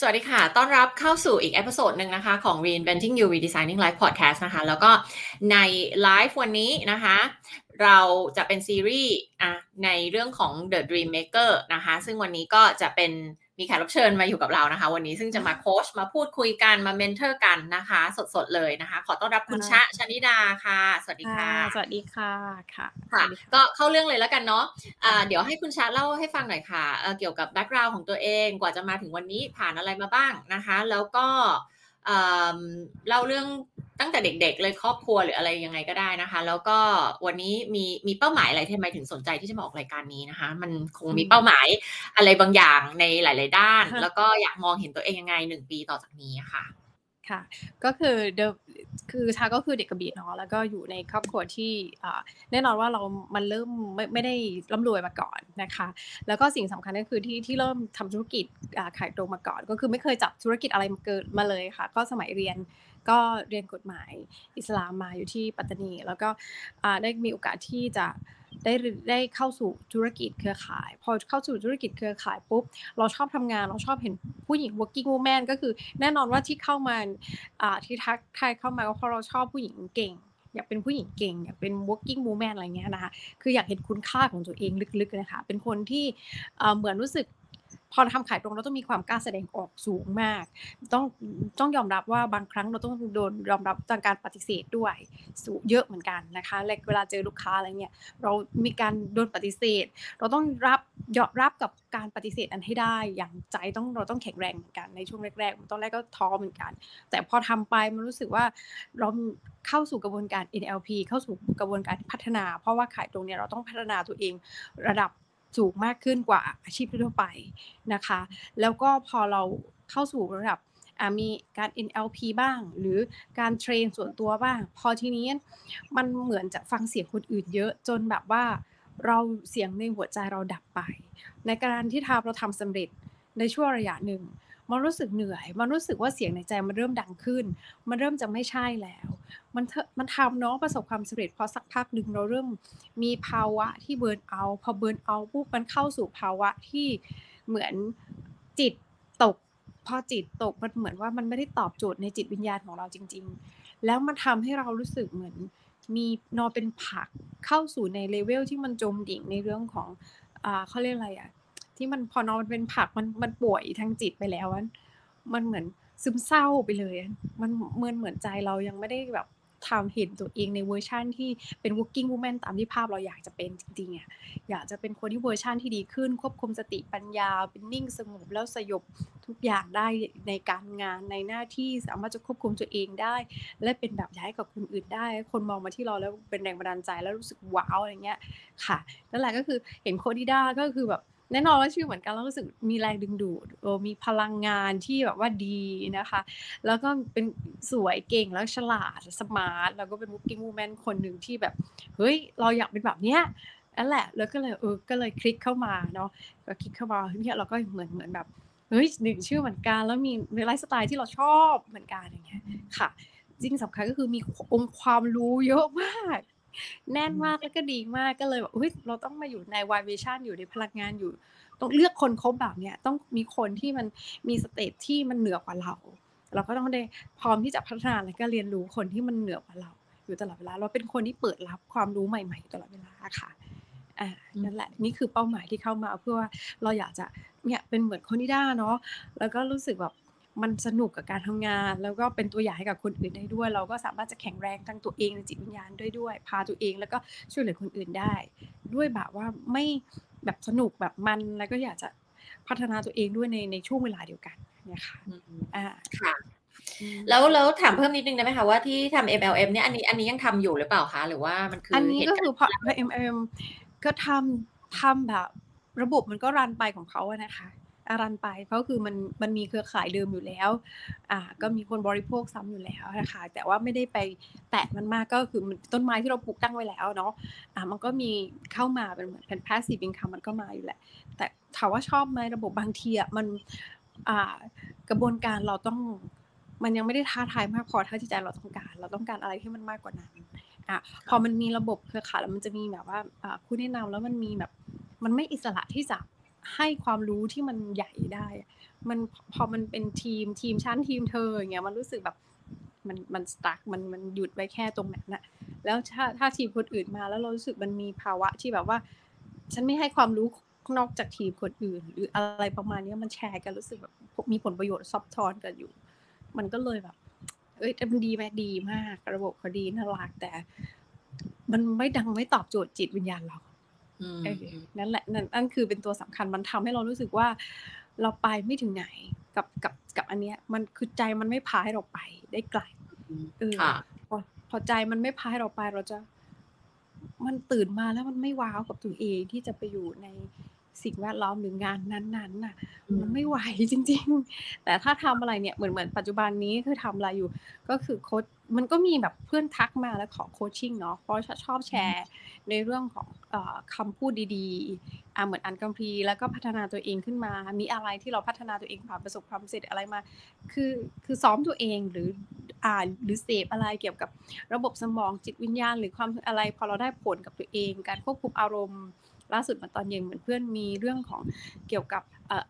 สวัสดีค่ะ ต้อนรับเข้าสู่อีก episode หนึ่งนะคะของ Reinventing You Redesigning Life Podcast นะคะ แล้วก็ในไลฟ์วันนี้นะคะ เราจะเป็นซีรีส์ในเรื่องของ The Dream Maker นะคะ ซึ่งวันนี้ก็จะเป็น มีแขกรับเชิญมาอยู่กับเรานะคะ วันนี้ซึ่งจะมาโค้ชมาพูดคุยกันมา mentor กันนะคะ สดๆเลยนะคะ ขอต้อนรับคุณชะชนิดาค่ะ สวัสดีค่ะ สวัสดีค่ะค่ะค่ะก็เข้าเรื่องเลยแล้วกันเนาะะเดี๋ยวให้คุณชาเล่าให้ฟังหน่อยค่ะเกี่ยวกับแบ็กกราวน์ของตัวเองกว่าจะมาถึงวันนี้ผ่านอะไรมาบ้างนะคะ แล้วก็เล่าเรื่อง ตั้งแต่เด็กๆ เลยครอบครัวหรืออะไรยังไงก็ได้นะคะ แล้วก็วันนี้มีมีเป้าหมายอะไรทำไมถึงสนใจที่จะมาออกรายการนี้นะคะ มันคงมีเป้าหมายอะไรบางอย่างในหลาย ๆ ด้าน แล้วก็อยากมองเห็นตัวเองยังไงหนึ่งปีต่อจากนี้ค่ะค่ะก็คือเดคือชาก็คือเด็กกระบี่เนาะแล้วก็อยู่ในครอบครัวที่แน่นอนว่าเรามันเริ่มไม่ไม่ได้ร่ำรวยมาก่อนนะคะ แล้วก็สิ่งสำคัญก็คือที่ที่เริ่มทำธุรกิจขายตรงมาก่อน ก็คือไม่เคยจับธุรกิจอะไรมาเกิดมาเลยค่ะ ก็สมัยเรียน ก็เรียนกฎหมายอิสลามมาอยู่ที่ปัตตานี แล้วก็ได้มีโอกาสที่จะได้ได้เข้าสู่ธุรกิจเครือข่าย พอเข้าสู่ธุรกิจเครือข่ายปุ๊บเราชอบทำงานเราชอบเห็นผู้หญิง working woman ก็คือแน่นอนว่าที่เข้ามาที่ทักทายเข้ามาก็เพราะเราชอบผู้หญิงเก่งอยากเป็นผู้หญิงเก่งอยากเป็น working woman อะไรเงี้ยนะคะ คืออยากเห็นคุณค่าของตัวเองลึกๆนะคะ เป็นคนที่เหมือนรู้สึก พอทำขายตรงเราต้องมีความกล้าแสดงออกสูงมาก ต้องต้องยอมรับว่าบางครั้งเราต้องโดนยอมรับจากการปฏิเสธด้วยสูงเยอะเหมือนกันนะคะและเวลาเจอลูกค้าอะไรเงี้ยเรามีการโดนปฏิเสธ เราต้องรับยอมรับกับการปฏิเสธอันให้ได้อย่างใจต้องเราต้องแข็งแรงเหมือนกันในช่วงแรกๆตอนแรกก็ท้อเหมือนกัน แต่พอทำไปมันรู้สึกว่าเราเข้าสู่กระบวนการ NLP เข้าสู่กระบวนการพัฒนา เพราะว่าขายตรงเนี้ยเราต้องพัฒนาตัวเองระดับ สูงมากขึ้นกว่าอาชีพทั่วไปนะคะ แล้วก็พอเราเข้าสู่ระดับมีการ NLP บ้าง หรือการเทรนส่วนตัวบ้าง พอทีนี้มันเหมือนจะฟังเสียงคนอื่นเยอะจนแบบว่าเราเสียงในหัวใจเราดับไป ในการที่ทาเราทำสำเร็จในช่วงระยะหนึ่ง มันรู้สึกเหนื่อย มันรู้สึกว่าเสียงในใจมันเริ่มดังขึ้น มันเริ่มจะไม่ใช่แล้ว มันมันทำเนาะประสบความสำเร็จพอสักพักหนึ่งเราเริ่มมีภาวะที่ burn out พอ burn out ปุ๊บมันเข้าสู่ภาวะที่เหมือนจิตตก พอจิตตกมันเหมือนว่ามันไม่ได้ตอบโจทย์ในจิตวิญญาณของเราจริง ๆ แล้วมันทำให้เรารู้สึกเหมือนมีนอนเป็นผักเข้าสู่ในเลเวลที่มันจมดิ่งในเรื่องของอ่าเขาเรียกอะไรอะ ที่มันพอนอนเป็นผักมันมันป่วยทางจิตไปแล้วมันเหมือนซึมเศร้าไปเลย มันเหมือนเหมือนใจเรายังไม่ได้แบบทำเห็นตัวเองในเวอร์ชั่นที่เป็น working woman ตามที่ภาพเราอยากจะเป็นจริงๆอะอยากจะเป็นคนที่เวอร์ชั่นที่ดีขึ้น ควบคุมสติปัญญา เป็นนิ่งสงบแล้วสยบทุกอย่างได้ในการงานในหน้าที่สามารถจะควบคุมตัวเองได้ และเป็นแบบย่างให้กับคนอื่นได้ คนมองมาที่เราแล้วเป็นแรงบันดาลใจแล้วรู้สึก wow อะไรเงี้ยค่ะนั่นแหละก็คือเห็นโค้ชนิด้าก็คือแบบ แน่นอนว่าชื่อเหมือนกันแล้วรู้สึกมีแรงดึงดูดโอมีพลังงานที่แบบว่าดีนะคะ แล้วก็เป็นสวยเก่งแล้วฉลาด smart แล้วก็เป็น working woman คนหนึ่งที่แบบ เฮ้ย เราอยากเป็นแบบเนี้ยนั่นแหละ แล้วก็เลยเออก็เลยคลิกเข้ามาเนาะก็คลิกเข้ามาเนี่ยเราก็เหมือนเหมือนแบบเฮ้ยหนึ่งชื่อเหมือนกันแล้วมีไลฟ์สไตล์ที่เราชอบเหมือนกันอย่างเงี้ยค่ะจริงสำคัญก็คือมีองค์ความรู้เยอะมาก แน่นมากแล้วก็ดีมากก็เลยแบบเฮ้ยเราต้องมาอยู่ในวายเวชั่นอยู่ในพลังงานอยู่ ต้องเลือกคนคบแบบเนี้ยต้องมีคนที่มันมี stage ที่มันเหนือกว่าเรา เราก็ต้องได้พร้อมที่จะพัฒนาและก็เรียนรู้คนที่มันเหนือกว่าเรา อยู่ตลอดเวลา เราเป็นคนที่เปิดรับความรู้ใหม่ๆตลอดเวลาค่ะอ่านั่นแหละนี่คือเป้าหมายที่เข้ามาเพื่อว่าเราอยากจะเนี่ยเป็นเหมือนคุณนิด้าเนาะแล้วก็รู้สึกแบบ มันสนุกกับการทำงาน แล้วก็เป็นตัวอย่างให้กับคนอื่นได้ด้วย เราก็สามารถจะแข็งแรงทั้งตัวเองในจิตวิญญาณด้วยด้วย พาตัวเองแล้วก็ช่วยเหลือคนอื่นได้ ด้วยแบบว่าไม่แบบสนุกแบบมันแล้วก็อยากจะพัฒนาตัวเองด้วยในในช่วงเวลาเดียวกันเนี่ยค่ะอ่าค่ะแล้วแล้วถามเพิ่มนิดนึงได้ไหมคะว่าที่ทำ MLM เนี่ยอันนี้อันนี้ยังทำอยู่หรือเปล่าคะหรือว่ามันคืออันนี้ก็คือพอ MLM ก็ทำทำแบบระบบมันก็รันไปของเขาอะนะคะ อารันไป เพราะคือมันมันมีเครือข่ายเดิมอยู่แล้ว อ่า ก็มีคนบริโภคซ้ำอยู่แล้วนะคะ แต่ว่าไม่ได้ไปแตะมันมากก็คือต้นไม้ที่เราปลูกตั้งไว้แล้วเนาะ อ่า มันก็มีเข้ามาเป็นเหมือนเป็น passive income มันก็มาอยู่แหละ แต่ถามว่าชอบไหมระบบบางทีอะมัน อ่า กระบวนการเราต้อง มันยังไม่ได้ท้าทายมากพอเท่าที่ใจเราต้องการ เราต้องการอะไรที่มันมากกว่านั้น อะ พอมันมีระบบเครือข่ายแล้วมันจะมีแบบว่า อ่าคุณแนะนำแล้วมันมีแบบ มันไม่อิสระที่จะ ให้ความรู้ที่มันใหญ่ได้ มันพอมันเป็นทีมทีมชั้นทีมเธออย่างเงี้ยมันรู้สึกแบบมันมันสตั๊กมันมันหยุดไว้แค่ตรงนั้นน่ะแล้วถ้าถ้าทีมคนอื่นมาแล้วเรารู้สึกมันมีภาวะที่แบบว่า ฉันไม่ให้ความรู้นอกจากทีมคนอื่น หรืออะไรประมาณนี้มันแชร์กันรู้สึกแบบมีผลประโยชน์ซับซ้อนกันอยู่ มันก็เลยแบบ เอ้ยแต่มันดีไหมดีมาก ระบบเขาดีน่ารักแต่ มันไม่ดังไม่ตอบโจทย์จิตวิญญาณเราอืมเออ นั่นแหละนั่นนั่นคือเป็นตัวสำคัญมันทำให้เรารู้สึกว่า เราไปไม่ถึงไหนกับกับกับอันเนี้ย มันคือใจมันไม่พาให้เราไปได้ไกลเออค่ะพอพอใจมันไม่พาให้เราไปเราจะ มันตื่นมาแล้วมันไม่ว้าวกับตัวเองที่จะไปอยู่ใน สิ่งแวดล้อมหรืองานนั้นๆน่ะมันไม่ไหวจริง ๆ แต่ถ้าทำอะไรเนี่ยเหมือนเหมือนปัจจุบันนี้คือทำอะไรอยู่ ก็คือโค้ชมันก็มีแบบเพื่อนทักมาแล้วขอโคชชิ่งเนาะเพราะชอบแชร์ในเรื่องของเออคำพูดดีๆอ่าเหมือนอันกัมพีร์แล้วก็พัฒนาตัวเองขึ้นมา มีอะไรที่เราพัฒนาตัวเองผ่านประสบความสำเร็จอะไรมา คือคือซ้อมตัวเองหรืออ่านหรือเสพอะไรเกี่ยวกับระบบสมองจิตวิญญาณ หรือความอะไรพอเราได้ผลกับตัวเอง การควบคุมอารมณ์ ล่าสุดมาตอนเย็นเหมือนเพื่อนมีเรื่องของเกี่ยวกับ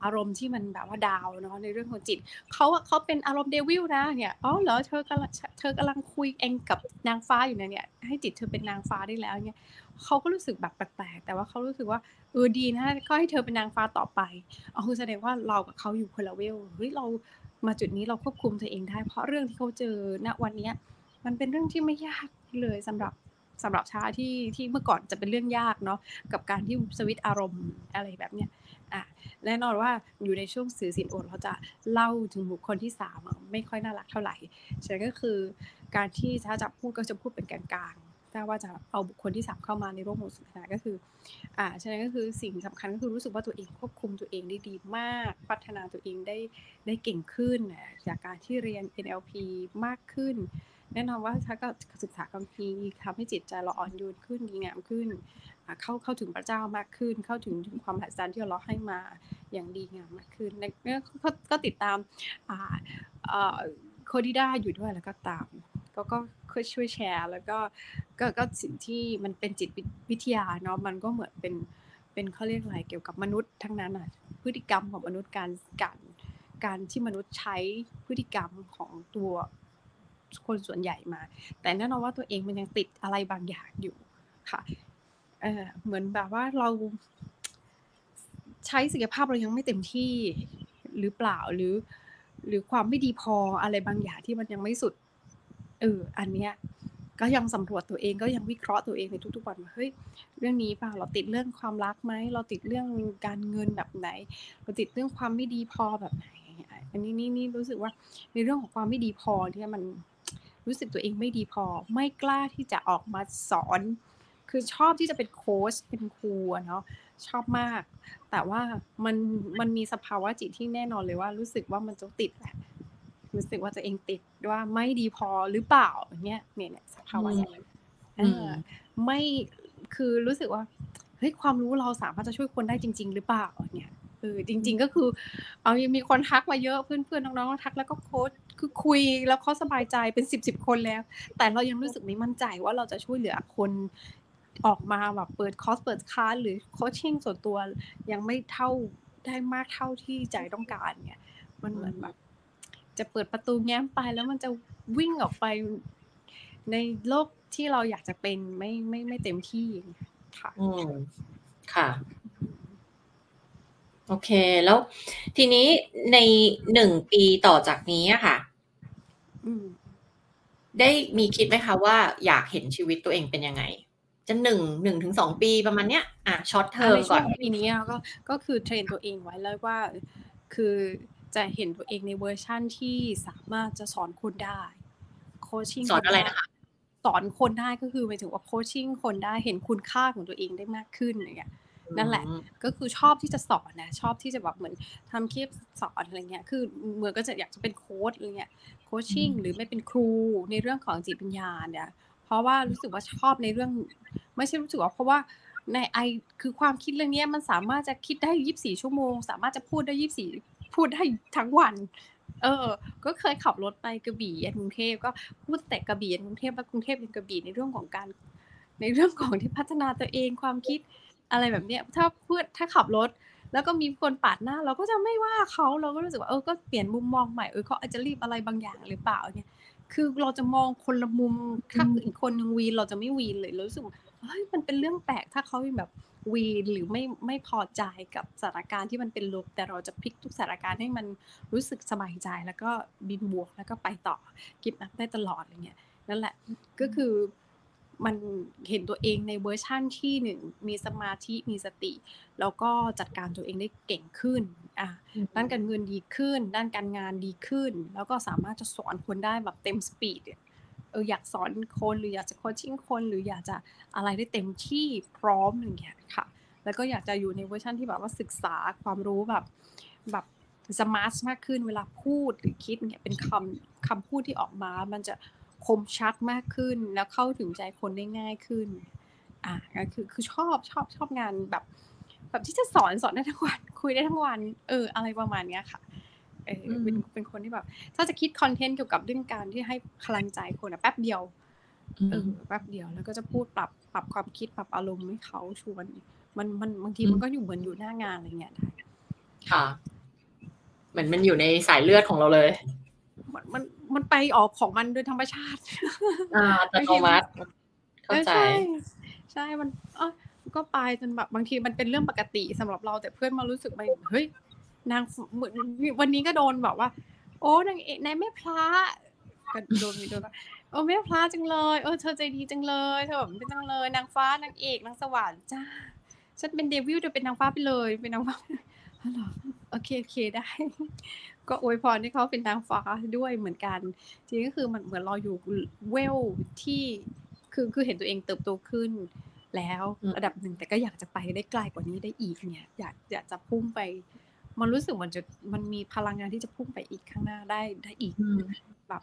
อารมณ์ที่มันแบบว่าดาวเนาะในเรื่องของจิตเขาเขาเป็นอารมณ์เดวิลนะเนี่ยอ๋อเหรอเธอกำลังเธอกำลังคุยเองกับนางฟ้าอยู่นะเนี่ยให้จิตเธอเป็นนางฟ้าได้แล้วเนี่ยเขาก็รู้สึกแบบแปลกๆแต่ว่าเขารู้สึกว่าเออดีนะก็ให้เธอเป็นนางฟ้าต่อไปอ๋อคือแสดงว่าเรากับเขาอยู่คนละเวลเฮ้ยเรามาจุดนี้เราควบคุมตัวเองได้ เพราะเรื่องที่เขาเจอณวันนี้มันเป็นเรื่องที่ไม่ยากเลยสำหรับ สำหรับชาที่ที่เมื่อก่อนจะเป็นเรื่องยากเนาะกับการที่สวิตอารมณ์อะไรแบบเนี้ยอะแน่นอนว่าอยู่ในช่วงสื่อสินโอดเราจะเล่าถึงบุคคลที่สามไม่ค่อยน่ารักเท่าไหร่ฉะนั้นก็คือการที่ถ้าจะพูดก็จะพูดเป็นกลางๆถ้าว่าจะเอาบุคคลที่สามเข้ามาในร่วมวงสนทนาก็คือ อ่า ฉะนั้นก็คือสิ่งสำคัญก็คือรู้สึกว่าตัวเองควบคุมตัวเองได้ดีมาก พัฒนาตัวเองได้ได้เก่งขึ้น จากการที่เรียน NLP มากขึ้น แน่นอนว่าถ้าก็ศึกษาคัมภีร์ทำให้จิตใจเราอ่อนโยนขึ้นดีงามขึ้น เข้าเข้าถึงพระเจ้ามากขึ้น เข้าถึงถึงความมหัศจรรย์ที่เราให้มาอย่างดีงามมากขึ้นในเนี่ยก็ติดตามโคดิด้าอยู่ด้วยแล้วก็ตามก็ก็ช่วยแชร์ แล้วก็ก็ก็สิ่งที่มันเป็นจิตวิทยาเนาะมันก็เหมือนเป็นเป็นเขาเรียกอะไรเกี่ยวกับมนุษย์ทั้งนั้นอะพฤติกรรมของมนุษย์การการการที่มนุษย์ใช้พฤติกรรมของตัว คนส่วนใหญ่มา แต่แน่นอนว่าตัวเองมันยังติดอะไรบางอย่างอยู่ค่ะเออเหมือนแบบว่าเราใช้ศักยภาพเรายังไม่เต็มที่หรือเปล่าหรือ หรือความไม่ดีพออะไรบางอย่างที่มันยังไม่สุดเอออันเนี้ยก็ยังสำรวจตัวเองก็ยังวิเคราะห์ตัวเองในทุกๆวันว่าเฮ้ยเรื่องนี้ป่ะเราติดเรื่องความรักไหมเราติดเรื่องการเงินแบบไหน เราติดเรื่องความไม่ดีพอแบบไหนอันนี้นี่นี่รู้สึกว่าในเรื่องของความไม่ดีพอที่มัน รู้สึกตัวเองไม่ดีพอ ไม่กล้าที่จะออกมาสอน คือชอบที่จะเป็นโค้ชเป็นครูเนาะชอบมาก แต่ว่ามันมันมีสภาวะจิตที่แน่นอนเลยว่า รู้สึกว่ามันจะติดแหละรู้สึกว่าตัวเองติดว่าไม่ดีพอหรือเปล่าเนี่ยเนี่ยเนี่ยสภาวะอย่างนั้นเออไม่คือรู้สึกว่าเฮ้ยความรู้เราสามารถจะช่วยคนได้จริง ๆ หรือเปล่าเนี่ยเออจริง ๆ ก็คือ เอายังมีคนทักมาเยอะเพื่อนๆน้องๆทักแล้วก็โค้ชคือคุยแล้วเขาสบายใจเป็นสิบสิบคนแล้ว แต่เรายังรู้สึกไม่มั่นใจว่าเราจะช่วยเหลือคนออกมาแบบเปิดคอร์สเปิดคลาสหรือโคชชิ่งส่วนตัวยังไม่เท่าได้มากเท่าที่ใจต้องการเนี่ย มันเหมือนแบบ จะเปิดประตูแง้มไปแล้วมันจะวิ่งออกไปในโลกที่เราอยากจะเป็นไม่ไม่ไม่เต็มที่ค่ะ อืมค่ะ โอเค แล้วทีนี้ในหนึ่งปีต่อจากนี้อะค่ะอืมได้มีคิดไหมคะว่าอยากเห็นชีวิตตัวเองเป็นยังไง จะหนึ่งหนึ่งถึงสองปีประมาณเนี้ยอะช็อตเทอมก่อนในช่วงปีนี้ก็ก็คือ train ตัวเองไว้แล้วว่า คือจะเห็นตัวเองในเวอร์ชั่นที่สามารถจะสอนคนได้ coaching สอนอะไรนะคะสอนคนได้ก็คือหมายถึงว่า coaching คนได้เห็นคุณค่าของตัวเองได้มากขึ้นอย่างเงี้ย นั่นแหละ ก็คือชอบที่จะสอนนะ ชอบที่จะแบบเหมือนทำคลิปสอนอะไรเงี้ย คือเหมือนก็จะอยากจะเป็นโค้ชอะไรเงี้ย coaching หรือไม่เป็นครูในเรื่องของจิตวิญญาณเนี่ย เพราะว่ารู้สึกว่าชอบในเรื่อง ไม่ใช่รู้สึกว่าเพราะว่าในไอคือความคิดเรื่องนี้มันสามารถจะคิดได้ยี่สิบสี่ชั่วโมง สามารถจะพูดได้ยี่สิบสี่พูดได้ทั้งวัน เออ ก็เคยขับรถไปกระบี่ยันกรุงเทพก็พูดแต่กระบี่ยันกรุงเทพแล้วกรุงเทพยันกระบี่ในเรื่องของการ ในเรื่องของที่พัฒนาตัวเองความคิด อะไรแบบเนี้ยถ้าพูดถ้าขับรถ แล้วก็มีคนปาดหน้า เราก็จะไม่ว่าเขาเราก็รู้สึกว่าเออก็เปลี่ยนมุมมองใหม่เออเขาอาจจะรีบอะไรบางอย่างหรือเปล่าเนี่ยคือเราจะมองคนละมุมถ้าอีกคนนึงวีนเราจะไม่วีนเลยเรารู้สึกเฮ้ยมันเป็นเรื่องแปลกถ้าเขาแบบวีนหรือไม่ไม่พอใจกับสถานการณ์ที่มันเป็นลบแต่เราจะพลิกทุกสถานการณ์ให้มันรู้สึกสบายใจแล้วก็เป็นบวกแล้วก็ไปต่อกิบนับได้ตลอดอะไรเงี้ยนั่นแหละก็คือ มันเห็นตัวเองในเวอร์ชั่นที่หนึ่งมีสมาธิมีสติ แล้วก็จัดการตัวเองได้เก่งขึ้นอะด้านการเงินดีขึ้น ด้านการงานดีขึ้น แล้วก็สามารถจะสอนคนได้แบบเต็ม speed เอออยากสอนคนหรืออยากจะ coaching คน หรืออยากจะอะไรได้เต็มที่พร้อมอย่างเงี้ยค่ะ แล้วก็อยากจะอยู่ในเวอร์ชันที่แบบว่าศึกษาความรู้แบบแบบ smart มากขึ้นเวลาพูดหรือคิดเนี่ยเป็นคำคำพูดที่ออกมา มันจะ คมชัดมากขึ้นแล้วเข้าถึงใจคนได้ง่ายขึ้น อ่าก็คือคือชอบชอบชอบงานแบบ แบบที่จะสอนสอนได้ทั้งวันคุยได้ทั้งวัน เออ อะไรประมาณเนี้ยค่ะเออเป็นเป็นคนที่แบบ ถ้าจะคิดคอนเทนต์เกี่ยวกับเรื่องการที่ให้พลังใจคนอะแป๊บเดียวเออแป๊บเดียวแล้วก็จะพูดปรับปรับความคิดปรับอารมณ์ให้เขาชวนมันมันบางทีมันก็อยู่เหมือนอยู่หน้างานอะไรเงี้ยได้ค่ะเหมือนมันอยู่ในสายเลือดของเราเลย มันมันมันไปออกของมันโดยธรรมชาติอ่าอัตโนมัติเข้าใจ ใช่มันเออก็ไปจนแบบบางทีมันเป็นเรื่องปกติสำหรับเราแต่เพื่อนมารู้สึกไปเฮ้ยนางวันนี้ก็โดนแบบว่า โอ้นางเอกนายแม่พระก็โดนมีโดนว่าโอ้แม่พระจังเลยเออเธอใจดีจังเลยเธอแบบเป็นจังเลย นางฟ้านางเอกนางสวรรค์จ้าฉันเป็นเดวิลเธอเป็นนางฟ้าไปเลยเป็นนางฟ้า อ๋อโอเคโอเคได้ ก็อวยพรให้เขาเป็นนางฟ้าด้วยเหมือนกันจริงก็คือมันเหมือนเราอยู่เวลที่คือคือเห็นตัวเองเติบโตขึ้น แล้วระดับหนึ่งแต่ก็อยากจะไปได้ไกลกว่านี้ได้อีกเนี่ยอยากอยากจะพุ่งไป มันรู้สึกมันจะมันมีพลังงานที่จะพุ่งไปอีกข้างหน้าได้ได้อีกแบบ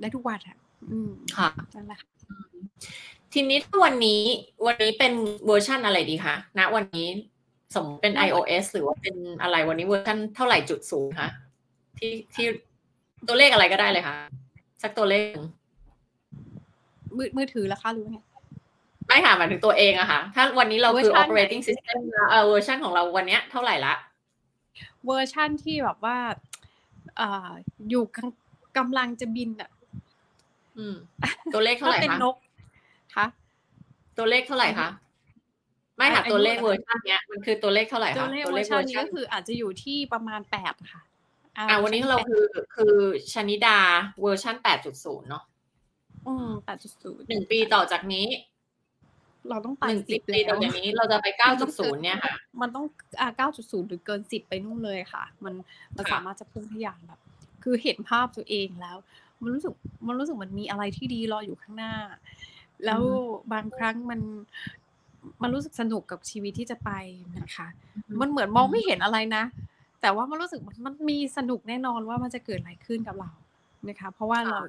ได้ทุกวันอะอืมค่ะนั่นแหละทีนี้วันนี้วันนี้เป็นเวอร์ชั่นอะไรดีคะณวันนี้ สมเป็น iOS หรือว่าเป็นอะไรวันนี้เวอร์ชันเท่าไหร่จุดศูนย์คะที่ที่ตัวเลขอะไรก็ได้เลยค่ะ สักตัวเลข มือมือถือละคะหรือไงไม่ค่ะหมายถึงตัวเองอะค่ะ ถ้าวันนี้เราคือ operating system เออเวอร์ชันของเราวันนี้เท่าไหร่ละ เวอร์ชันที่แบบว่าอ่าอยู่กำลังจะบินอะอืมตัวเลขเท่าไหร่คะเป็นนกคะตัวเลขเท่าไหร่คะ ไม่ค่ะตัวเลขเวอร์ชันเนี้ยมันคือตัวเลขเท่าไหร่คะตัวเลขเวอร์ชันนี้ก็คืออาจจะอยู่ที่ประมาณแปดค่ะ อ่า วันนี้เราคือคือชนิดาเวอร์ชันแปดจุดศูนย์เนาะอืมแปดจุดศูนย์หนึ่งปีต่อจากนี้ เราต้องไปสิบปีต่อจากนี้เราจะไปเก้าจุดศูนย์เนี่ยค่ะ มันต้องอ่าเก้าจุดศูนย์หรือเกินสิบไปนู่นเลยค่ะ มันมันสามารถจะพุ่งทะยานแบบ คือเห็นภาพตัวเองแล้ว มันรู้สึกมันรู้สึกมันมีอะไรที่ดีรออยู่ข้างหน้าแล้วบางครั้งมัน มันรู้สึกสนุกกับชีวิตที่จะไปนะคะ มันเหมือนมองไม่เห็นอะไรนะ แต่ว่ามันรู้สึกมันมีสนุกแน่นอนว่ามันจะเกิดอะไรขึ้นกับเรานะคะ เพราะว่าเรา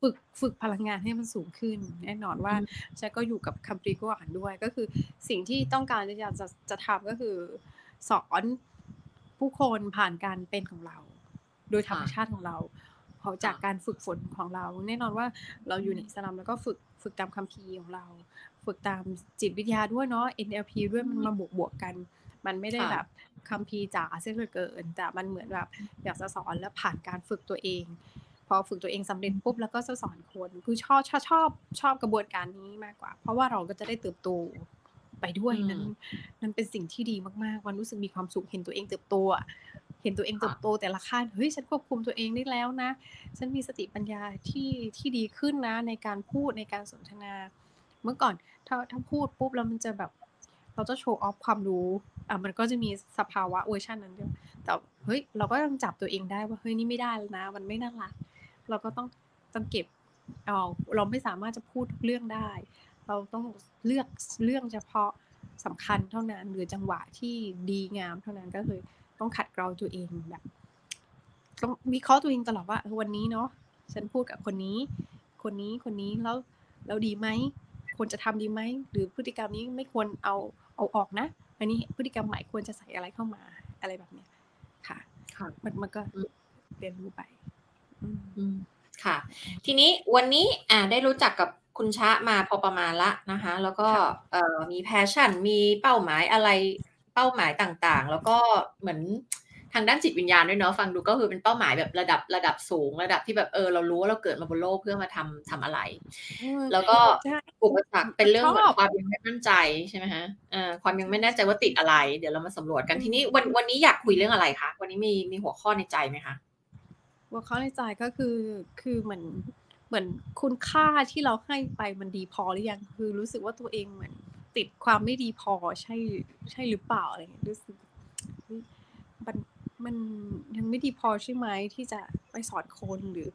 ฝึกฝึกพลังงานให้มันสูงขึ้น แน่นอนว่าฉันก็อยู่กับคัมปรีก็อ่านด้วยก็คือสิ่งที่ต้องการจะจะจะทำก็คือ สอนผู้คนผ่านการเป็นของเรา โดยธรรมชาติของเราเพราะจากการฝึกฝนของเรา แน่นอนว่าเราอยู่ในสลามแล้วก็ฝึกฝึกตามคัมภีร์ของเรา ฝึกตามจิตวิทยาด้วยเนาะ NLP ด้วยมันมาบวกบวกกัน มันไม่ได้แบบคัมภีร์จ๋าเส้นเหลือเกิน แต่มันเหมือนแบบอยากจะสอนแล้วผ่านการฝึกตัวเอง พอฝึกตัวเองสำเร็จปุ๊บแล้วก็จะสอนคนคือชอบชอบชอบชอบกระบวนการนี้มากกว่า เพราะว่าเราก็จะได้เติบโตไปด้วยนั้นนั้นเป็นสิ่งที่ดีมากๆมันรู้สึกมีความสุขเห็นตัวเองเติบโตเห็นตัวเองเติบโตแต่ละขั้นเฮ้ยฉันควบคุมตัวเองได้แล้วนะ ฉันมีสติปัญญาที่ที่ดีขึ้นนะในการพูดในการสนทนา เมื่อก่อนถ้าถ้าพูดปุ๊บแล้วมันจะแบบ เราจะโชว์ออฟความรู้อะมันก็จะมีสภาวะเวอร์ชันนั้นด้วยแต่เฮ้ยเราก็ต้องจับตัวเองได้ว่าเฮ้ยนี่ไม่ได้แล้วนะ มันไม่น่ารัก เราก็ต้องต้องเก็บเอาเราไม่สามารถจะพูดเรื่องได้ เราต้องเลือกเรื่องเฉพาะสำคัญเท่านั้นหรือจังหวะที่ดีงามเท่านั้นก็คือต้องขัดเกลาตัวเองแบบต้องวิเคราะห์ตัวเองตลอดว่าวันนี้เนาะฉันพูดกับคนนี้ คนนี้คนนี้แล้วแล้วดีไหม ควรจะทำดีไหมหรือพฤติกรรมนี้ไม่ควรเอาเอาออกนะ อันนี้พฤติกรรมใหม่ควรจะใส่อะไรเข้ามาอะไรแบบเนี้ยค่ะค่ะมันมันก็เรียนรู้ไปค่ะ ทีนี้วันนี้อ่าได้รู้จักกับคุณชะมาพอประมาณละนะคะ แล้วก็เอ่อมีแพชชั่นมีเป้าหมายอะไรเป้าหมายต่างๆ แล้วก็เหมือน ทางด้านจิตวิญญาณด้วยเนาะฟังดูก็คือเป็นเป้าหมายแบบระดับระดับสูง ระดับที่แบบเออเรารู้ว่าเราเกิดมาบนโลกเพื่อมาทำทำอะไร แล้วก็อุปสรรคเป็นเรื่องเหมือนความยังไม่มั่นใจใช่ไหมฮะเอ่อความยังไม่แน่ใจว่าติดอะไร เดี๋ยวเรามาสำรวจกันทีนี้วันวันนี้อยากคุยเรื่องอะไรคะวันนี้มีมีหัวข้อในใจไหมคะหัวข้อในใจก็คือคือเหมือนเหมือนคุณค่าที่เราให้ไปมันดีพอหรือยังคือรู้สึกว่าตัวเองเหมือนติดความไม่ดีพอใช่ใช่หรือเปล่าอะไรเงี้ยรู้สึกมัน มันยังไม่ดีพอใช่ไหมที่จะไปสอนคนหรือ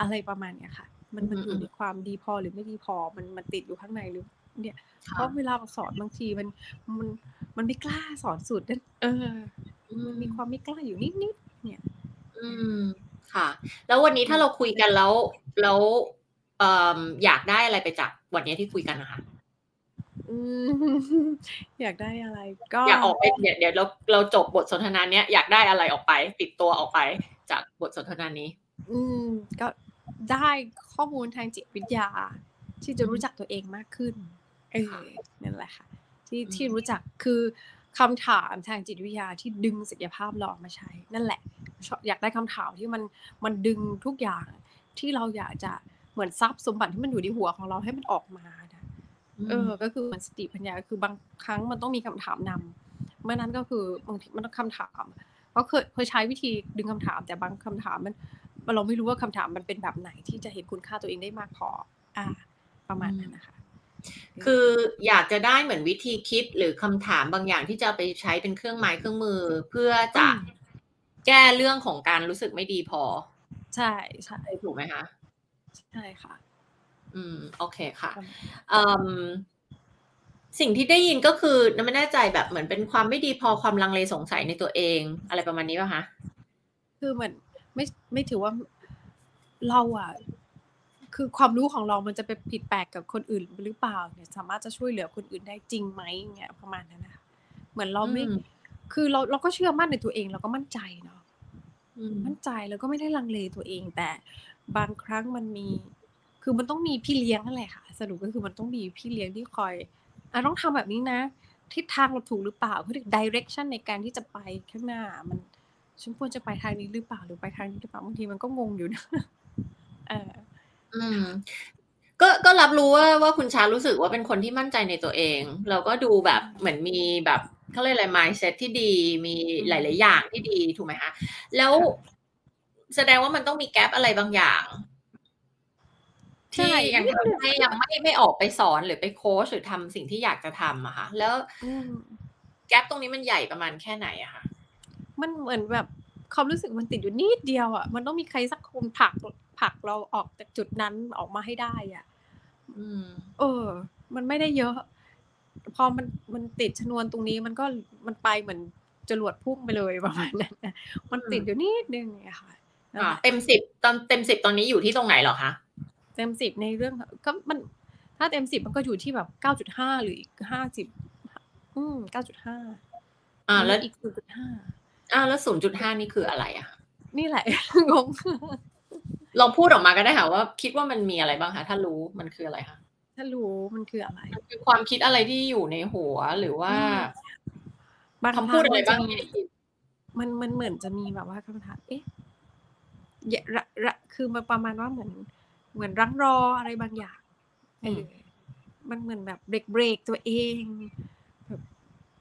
อะไรประมาณเนี้ยค่ะ มันมันอยู่ในความดีพอหรือไม่ดีพอมันมันติดอยู่ข้างในหรือ เนี่ยเพราะเวลาสอนบางทีมันมันมันไม่กล้าสอนสุดนั่นเออ มันมีความไม่กล้าอยู่นิดนิดเนี่ย อืมค่ะ แล้ววันนี้ถ้าเราคุยกันแล้วแล้วเอ่ออยากได้อะไรไปจากวันนี้ที่คุยกันนะคะ อยากได้อะไร ก็อยากออกไปเดี๋ยวเดี๋ยวเราเราจบบทสนทนาเนี้ยอยากได้อะไรออกไป ติดตัวออกไปจากบทสนทนานี้ อืม ก็ได้ข้อมูลทางจิตวิทยา ที่จะรู้จักตัวเองมากขึ้นเออนั่นแหละค่ะ ที่ที่รู้จักคือคำถามทางจิตวิทยาที่ดึงศักยภาพเราออกมาใช้ นั่นแหละ อยากได้คำถามที่มันมันดึงทุกอย่างที่เราอยากจะเหมือนทรัพย์สมบัติที่มันอยู่ในหัวของเราให้มันออกมา เออ ก็คือมันสติปัญญาคือบางครั้งมันต้องมีคำถามนำเมื่อนั้นก็คือบางทีมันต้องคำถาม เพราะเคยเคยใช้วิธีดึงคำถาม แต่บางคำถามมันเราไม่รู้ว่าคำถามมันเป็นแบบไหนที่จะเห็นคุณค่าตัวเองได้มากพอ อ่า ประมาณนั้นนะคะ คืออยากจะได้เหมือนวิธีคิดหรือคำถามบางอย่างที่จะไปใช้เป็นเครื่องไม้เครื่องมือ เพื่อจะแก้เรื่องของการรู้สึกไม่ดีพอ ใช่ใช่ถูกไหมคะ ใช่ค่ะ อืม โอเคค่ะอืมสิ่งที่ได้ยินก็คือไม่แน่ใจแบบเหมือนเป็นความไม่ดีพอความลังเลสงสัยในตัวเอง อะไรประมาณนี้ป่ะคะ คือเหมือนไม่ไม่ถือว่าเราอะคือความรู้ของเรามันจะไปผิดแปลกกับคนอื่นหรือเปล่า เนี่ย สามารถจะช่วยเหลือคนอื่นได้จริงไหมเงี้ยประมาณนั้นนะคะเหมือนเราไม่ คือเราเราก็เชื่อมั่นในตัวเองเราก็มั่นใจเนาะมั่นใจแล้วก็ไม่ได้ลังเลตัวเอง แต่บางครั้งมันมี คือมันต้องมีพี่เลี้ยงนั่นแหละค่ะ สรุปก็คือมันต้องมีพี่เลี้ยงที่คอยอะต้องทำแบบนี้นะ ทิศทางเราถูกหรือเปล่าเพื่อดิเรกชันในการที่จะไปข้างหน้า มันฉันควรจะไปทางนี้หรือเปล่าหรือไปทางนี้หรือเปล่าบางทีมันก็งงอยู่นะเอออืมก็ก็รับรู้ว่าว่าคุณชารู้สึกว่าเป็นคนที่มั่นใจในตัวเอง เราก็ดูแบบเหมือนมีแบบเขาเรียกอะไร mindset ที่ดีมีหลาย ๆ อย่างที่ดีถูกไหมคะแล้วแสดงว่ามันต้องมีแกลบอะไรบางอย่าง ที่ยังไม่ยังไม่ไม่ออกไปสอนหรือไปโค้ชหรือทำสิ่งที่อยากจะทำอะค่ะแล้วแกลบตรงนี้มันใหญ่ประมาณแค่ไหนอะคะมันเหมือนแบบความรู้สึกมันติดอยู่นิดเดียวอะมันต้องมีใครสักคนผลักผลักเราออกจากจุดนั้นออกมาให้ได้อะเออ มันไม่ได้เยอะ พอมันมันติดชนวนตรงนี้มันก็มันไปเหมือนจรวดพุ่งไปเลยประมาณนั้นมันติดอยู่นิดนึงเนี่ยค่ะเต็มสิบตอนเต็มสิบตอนนี้อยู่ที่ตรงไหนหรอคะ เต็มสิบในเรื่องก็มันถ้าเต็มสิบมันก็อยู่ที่แบบเก้าจุดห้าหรืออีกห้าสิบอืมเก้าจุดห้าอ่า แล้วอีกศูนย์จุดห้าอ่าแล้วศูนย์จุดห้านี่คืออะไรอะ นี่แหละงงลองพูดออกมาก็ได้ค่ะว่า คิดว่ามันมีอะไรบ้างคะถ้ารู้มันคืออะไรคะถ้ารู้มันคืออะไรคือความคิดอะไรที่อยู่ในหัวหรือว่าคำพูดอะไรบ้างมันมันเหมือนจะมีแบบว่าคำถามเอ๊ะระระคือมันประมาณว่าเหมือน เหมือนรั้งรออะไรบางอย่างเออมันเหมือนแบบเบรกเบรกตัวเองแบบ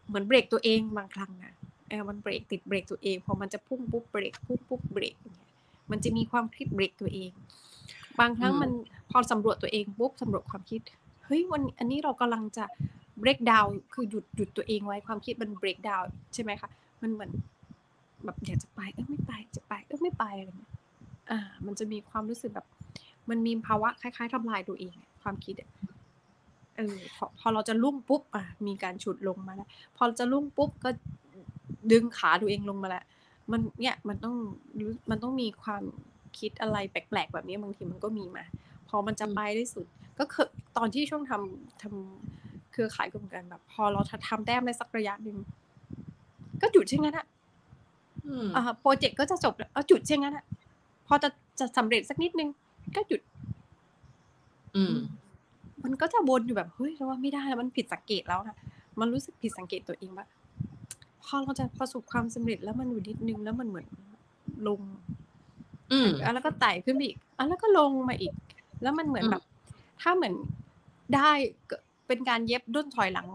เหมือนเบรกตัวเองบางครั้งนะเออมันเบรกติดเบรกตัวเองพอมันจะพุ่งปุ๊บเบรกพุ่งปุ๊บเบรกเนี่ยมันจะมีความคิดเบรกตัวเอง บางครั้งมันพอสำรวจตัวเองปุ๊บสำรวจความคิดเฮ้ยวันอันนี้เรากำลังจะเบรกดาวคือหยุดหยุดตัวเองไว้ความคิดมันเบรกดาวใช่ไหมคะมันเหมือนแบบอยากจะไปเออไม่ไปจะไปเออไม่ไปอะไรเงี้ยอ่า มันจะมีความรู้สึกแบบ มันมีภาวะคล้ายๆทำลายตัวเอง ความคิดเออพอพอเราจะลุ่งปุ๊บอะมีการฉุดลงมาแล้วพอจะลุ่งปุ๊บก็ดึงขาตัวเองลงมาแล้วมันเนี่ยมันต้องมันต้องมีความคิดอะไรแปลกๆ แบบนี้บางทีมันก็มีมา พอมันจะไปได้สุด ก็คือตอนที่ช่วงทำทำเครือข่ายกับกันแบบ พอเราทำแต้มได้สักระยะหนึ่งก็หยุดเช่นนั้นอะอ่าโปรเจกต์ก็จะจบแล้วเอาจุดเช่นนั้นอะพอจะจะสำเร็จสักนิดนึง ก็หยุด อืม มันก็จะวนอยู่แบบเฮ้ยเราว่าไม่ได้แล้วมันผิดสังเกตแล้วนะมันรู้สึกผิดสังเกตตัวเองว่าพอเราจะประสบความสำเร็จแล้วมันอยู่นิดนึงแล้วมันเหมือนลง อืมอะแล้วก็ไต่ขึ้นไปอีกอะแล้วก็ลงมาอีก แล้วมันเหมือนอืมแบบ ถ้าเหมือนได้ก็เป็นการเย็บด้นถอยหลัง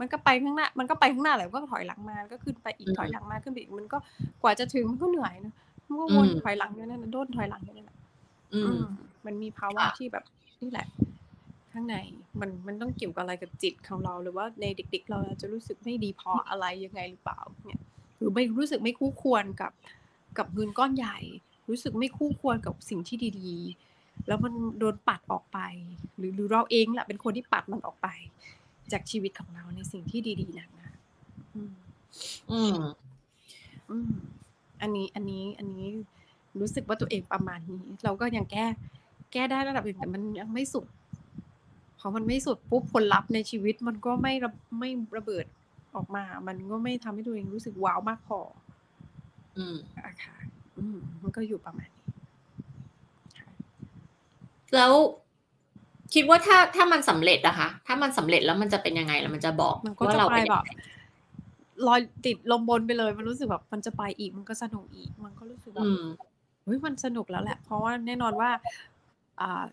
มันก็ไปข้างหน้า มันก็ไปข้างหน้าแหละก็ถอยหลังมาก็ขึ้นไปอีกถอยหลังมาขึ้นไปอีกมันก็กว่าจะถึงมันก็เหนื่อยนะมันก็วนถอยหลังอยู่นั่นนะด้นถอยหลังอยู่นั่นแหละ อืมอืมมันมีภาวะค่ะที่แบบนี่แหละ ข้างในมันมันต้องเกี่ยวกับอะไรกับจิตของเราหรือว่าในเด็ก ๆ เราอาจจะรู้สึกไม่ดีพออะไรยังไงหรือเปล่า เนี่ยหรือไม่รู้สึกไม่คู่ควรกับกับเงินก้อนใหญ่ รู้สึกไม่คู่ควรกับสิ่งที่ดีๆ แล้วมันโดนปัดออกไป หรือหรือเราเองแหละเป็นคนที่ปัดมันออกไป จากชีวิตของเราในสิ่งที่ดีๆนั้นนะอืม อืมอืมอันนี้อันนี้อันนี้ รู้สึกว่าตัวเองประมาณนี้ เราก็ยังแก้ แก้ได้ระดับหนึ่งแต่มันยังไม่สุดพอมันไม่สุดปุ๊บผลลัพธ์ในชีวิตมันก็ไม่ระไม่ระเบิดออกมา มันก็ไม่ทำให้ตัวเองรู้สึกว้าวมากพอ อืมอะค่ะอืมมันก็อยู่ประมาณนี้ค่ะแล้วคิดว่าถ้าถ้ามันสำเร็จอะคะถ้ามันสำเร็จแล้วมันจะเป็นยังไงแล้วมันจะบอกมันก็ว่าจะเราไปเป็นแบยังบไงลอยติดลมบนไปเลย มันรู้สึกแบบมันจะไปอีกมันก็สนุกอีก มันก็รู้สึกแบอืบม เฮ้ยมันสนุกแล้วแหละ เพราะว่าแน่นอนว่าอ่า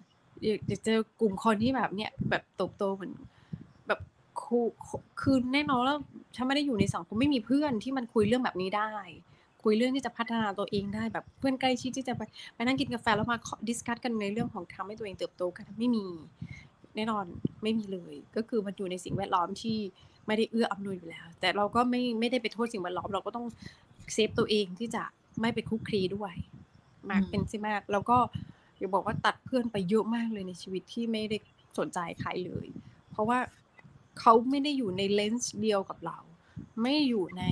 อยากเจอกลุ่มคนที่แบบเนี้ยแบบโตโตเหมือนแบบคูคือแน่นอนแล้วฉันไม่ได้อยู่ในสังคมไม่มีเพื่อนที่มันคุยเรื่องแบบนี้ได้ คุยเรื่องที่จะพัฒนาตัวเองได้แบบเพื่อนใกล้ชิดที่จะไปไปนั่งกินกาแฟแล้วมา discuss กันในเรื่องของทำให้ตัวเองเติบโตกันไม่มี แน่นอนไม่มีเลย ก็คือมันอยู่ในสิ่งแวดล้อมที่ไม่ได้เอื้ออำนวยอยู่แล้ว แต่เราก็ไม่ไม่ได้ไปโทษสิ่งแวดล้อมเราก็ต้อง save ตัวเองที่จะไม่ไปคลุกคลีด้วย มากอืมเป็นสิมาก แล้วก็อย่าบอกว่าตัดเพื่อนไปเยอะมากเลยในชีวิตที่ไม่ได้สนใจใครเลย เพราะว่าเขาไม่ได้อยู่ในเลนส์เดียวกับเรา ไม่อยู่ใน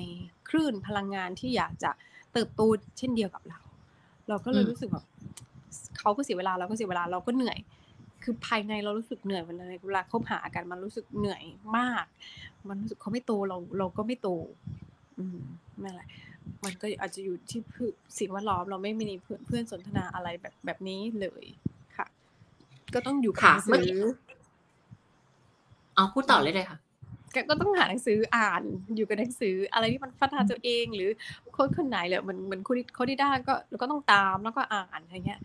คลื่นพลังงานที่อยากจะเติบโตเช่นเดียวกับเรา เราก็เลยอืมรู้สึกแบบเขาก็เสียเวลาเราก็เสียเวลาเราก็เหนื่อย คือภายในเรารู้สึกเหนื่อยเวลาเวลาคบหากันมันรู้สึกเหนื่อยมาก มันรู้สึกเขาไม่โตเราเราก็ไม่โต อืมนั่นแหละมันก็อาจจะอยู่ที่พืสิ่งแวดล้อมเราไม่มีเพื่อนเพื่อนสนทนาอะไรแบบแบบนี้เลยค่ะ ก็ต้องอยู่กับค่ะหนังเมื่อสืกี้อเอาพูดต่อเลยเลยค่ะก็ก็ต้องหาหนังสืออ่านอยู่กับหนังสือ อะไรที่มันพัฒนาตัวเอง หรือคนคนไหนเลยเหมือนเหมือนคุณเขาที่ได้ก็เราก็ต้องตามแล้วก็อ่านอะไรเงี้ย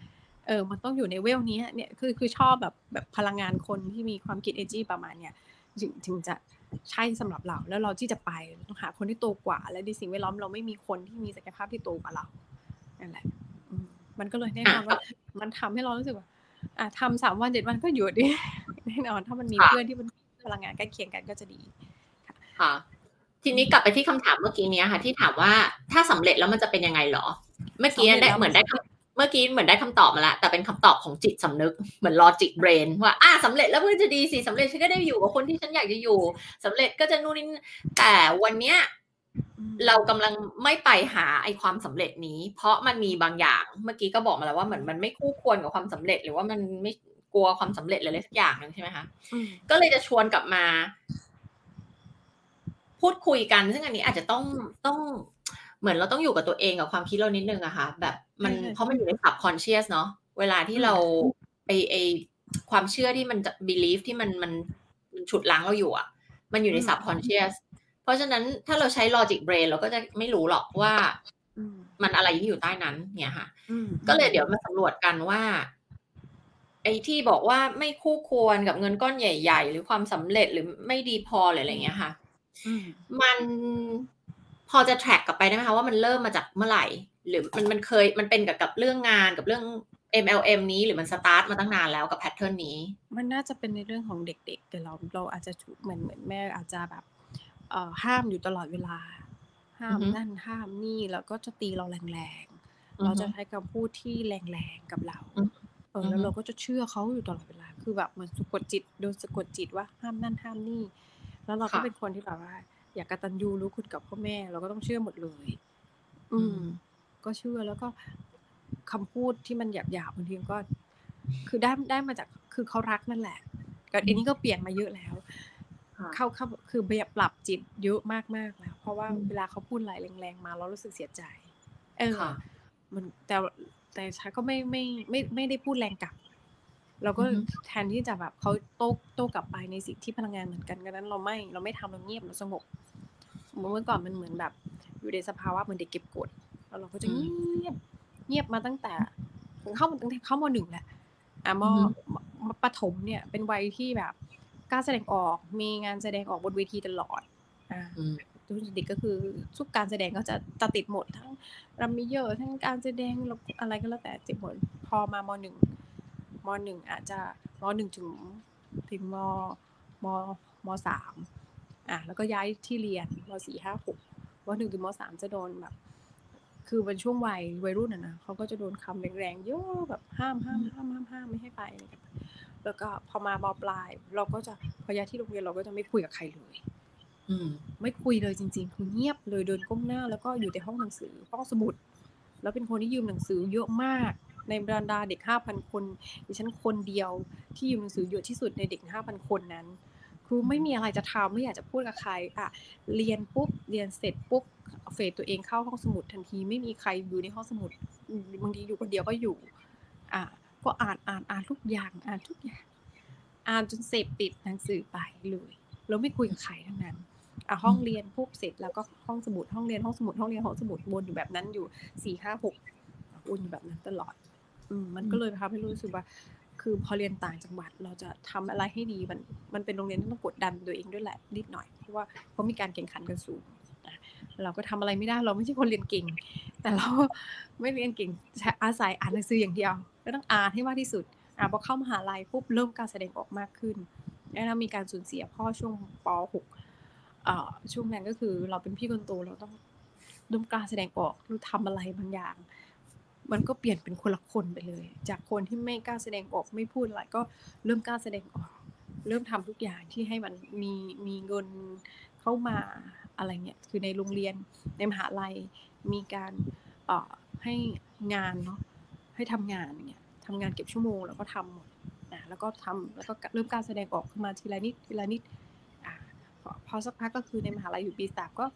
เออ มันต้องอยู่ในเวลนี้เนี่ยคือคือชอบแบบแบบพลังงานคนที่มีความคิดเอจีประมาณเนี้ยถึงถึงจะ ใช่สำหรับเรา แล้วเราที่จะไปเราต้องหาคนที่โตกว่า และในสิ่งแวดล้อมเราไม่มีคนที่มีศักยภาพที่โตกว่าเรานั่นแหละอืมมันก็เลยแน่นอนว่า มันทำให้เรารู้สึกว่า อะทำสามวันเจ็ดวันก็หยุดดิแน่นอนถ้ามันมีค่ะเพื่อนที่มันพลังงานใกล้เคียงกันก็จะดีค่ะทีนี้กลับไปที่คำถามเมื่อกี้เนี้ยค่ะ ที่ถามว่าถ้าสำเร็จแล้วมันจะเป็นยังไงเหรอ เมื่อกี้สำเร็จได้แล้วเหมือนได้คำ เมื่อกี้เหมือนได้คำตอบมาแล้วแต่เป็นคำตอบของจิตสำนึกเหมือนลอจิกเบรนว่าอะสำเร็จแล้วมันจะดีสิสำเร็จฉันก็ได้อยู่กับคนที่ฉันอยากจะอยู่สำเร็จก็จะนู่นนี่แต่วันเนี้ยเรากำลังไม่ไปหาไอความสำเร็จนี้ เพราะมันมีบางอย่าง เมื่อกี้ก็บอกมาแล้วว่าเหมือนมันไม่คู่ควรกับความสำเร็จ หรือว่ามันไม่กลัวความสำเร็จอะไรสักอย่างหนึงใช่ไหมคะอืมก็เลยจะชวนกลับมา พูดคุยกัน ซึ่งอันนี้อาจจะต้องต้อง เหมือนเราต้องอยู่กับตัวเองกับความคิดเรานิดนึงอะค่ะ แบบมันใช่เพราะมันอยู่ใน subconscious เนาะเวลาที่เราไอไอความเชื่อที่มันจะ belief ที่มันมันมันฉุดล้างเราอยู่อะมันอยู่ใน subconscious เพราะฉะนั้นถ้าเราใช้ logic brain เราก็จะไม่รู้หรอกว่าอืมมันอะไรที่อยู่ใต้นั้นเนี่ยค่ะอืมก็เลยเดี๋ยวมาสำรวจกันว่า ไอ้ที่บอกว่าไม่คู่ควรกับเงินก้อนใหญ่ ๆ หรือความสำเร็จหรือไม่ดีพอหรืออะไรเงี้ยค่ะอืมมันพ อจะ track กลับไปได้ไหมคะว่ามันเริ่มมาจากเมื่อไหร่ หรือมันมันเคยมันเป็นกับกับเรื่องงานกับเรื่อง MLM นี้หรือมันสตาร์ทมาตั้งนานแล้วกับ pattern นี้ มันน่าจะเป็นในเรื่องของเด็กๆแต่เราเราอาจจะถูกเหมือนเหมือนแม่อาจจะแบบเอ่อห้ามอยู่ตลอดเวลา ห้ามอือฮึนั่นห้ามนี่แล้วก็จะตีเราแรงอือฮึๆเราจะใช้คำพูดที่แรงๆกับเราอือเอออือฮึแล้วเราก็จะเชื่อเขาอยู่ตลอดเวลาคือแบบเหมือนสะกดจิตโดนสะกดจิตว่าห้ามนั่นห้ามนี่ แล้วเราก็เป็นคนที่แบบว่า อยากกตัญญูรู้คุณกับพ่อแม่ เราก็ต้องเชื่อหมดเลย อืม ก็เชื่อแล้วก็คำพูดที่มันหยาบๆบางทีมันก็ คือได้ได้มาจากคือเขารักนั่นแหละก็อันนี้ก็เปลี่ยนมาเยอะแล้วค่ะเข้าเข้าคือเบียปรับจิตเยอะมากมากๆแล้วเพราะว่าอืมเวลาเขาพูดอะไรแรงๆมาเรารู้สึกเสียใจ เออค่ะมันแต่แต่ฉันก็ไม่ไม่ไม่ไม่ได้พูดแรงกลับ เราก็อือฮึแทนที่จะแบบเขาโต้โต้กลับไปในสิ่งที่พลังงานเหมือนกันกันนั้น เราไม่เราไม่ทำเราเงียบเราสงบเมื่อก่อนมันเหมือนแบบ อยู่ในสภาวะเหมือนเด็กเก็บกดแล้วเราก็จะอืเงียบเงียบมาตั้งแต่เข้ามาตั้งแต่เข้ามหนึ่งแหละอะมอือฮึมมปฐมเนี่ย เป็นวัยที่แบบกล้าแสดงออกมีงานแสดงออกบนเวทีตลอดอ่าอืมตอนเด็กก็คือทุกการแสดงก็จะจะติดหมดทั้งรัมมิเยอร์ทั้งการแสดงอะไรก็แล้วแต่ติดหมดพอมามหนึ่ง มหนึ่งอาจจะมหนึ่งถึงถึงมมมสามอะแล้วก็ย้ายที่เรียนมสี่ห้าหกมหนึ่งถึงมสามจะโดนแบบ คือเป็นช่วงวัยวัยรุ่นอะนะเขาก็จะโดนคำแรงๆเยอะแบบห้ามห้ามห้ามห้ามห้ามไม่ให้ไปอะไรกันแล้วก็พอมามปลาย เราก็จะพอย้ายที่โรงเรียนเราก็จะไม่คุยกับใครเลย อืม ไม่คุยเลยจริงๆคือเงียบเลยเดินก้มหน้า แล้วก็อยู่ในห้องหนังสือห้องสมุด แล้วเป็นคนที่ยืมหนังสือเยอะมาก ในบรรดาเด็กห้าพันคนดิฉันคนเดียวที่ยืมหนังสือเยอะที่สุดในเด็กห้าพันคนนั้นคือไม่มีอะไรจะทำไม่อยากจะพูดกับใครอะเรียนปุ๊บเรียนเสร็จปุ๊บเฟดตัวเองเข้าห้องสมุดทันทีไม่มีใครอยู่ในห้องสมุดบางทีอยู่คนเดียวก็อยู่อะก็อ่านอ่านอ่านทุกอย่างอ่านทุกอย่างอ่านจนเสพติดหนังสือไปเลยแล้วไม่คุยกับใครทั้งนั้นอะห้องเรียนปุ๊บเสร็จแล้วก็ห้องสมุดห้องเรียนห้องสมุดห้องเรียนห้องสมุดวนอยู่แบบนั้นอยู่สี่ห้าหกวนอยู่แบบนั้นตลอด มมันก็เลยทำให้รู้สึกว่า คือพอเรียนต่างจังหวัดเราจะทำอะไรให้ดีมันมันเป็นโรงเรียนที่ต้องกดดันตัวเองด้วยแหละนิดหน่อย เพราะว่าเขามีการแข่งขันกันสูงนะเราก็ทำอะไรไม่ได้เราไม่ใช่คนเรียนเก่ง แต่เราไม่เรียนเก่งอาศัยอ่านหนังสืออย่างเดียวก็ต้องอ่านให้มากที่สุดอะพอเข้ามหาลัยปุ๊บเริ่มการแสดงออกมากขึ้นแล้วมีการสูญเสียพ่อช่วงป .6 อ่าช่วงนั้นก็คือเราเป็นพี่คนโตเราต้องเริ่มกล้ารแสดงออกเราทำอะไรบางอย่าง มันก็เปลี่ยนเป็นคนละคนไปเลย จากคนที่ไม่กล้าแสดงออกไม่พูดอะไรก็เริ่มกล้าแสดงออก เริ่มทำทุกอย่างที่ให้มันมีมีเงินเข้ามาอะไรเงี้ยคือในโรงเรียนในมหาลัยมีการเอ่อให้งานเนาะให้ทำงานอย่างเงี้ยทำงานเก็บชั่วโมงแล้วก็ทำหมดนะแล้วก็ทำแล้วก็เริ่มการแสดงออกขึ้นมาทีละนิดทีละนิดอ่าพอสักพักก็คือในมหาลัยอยู่ปีสามก็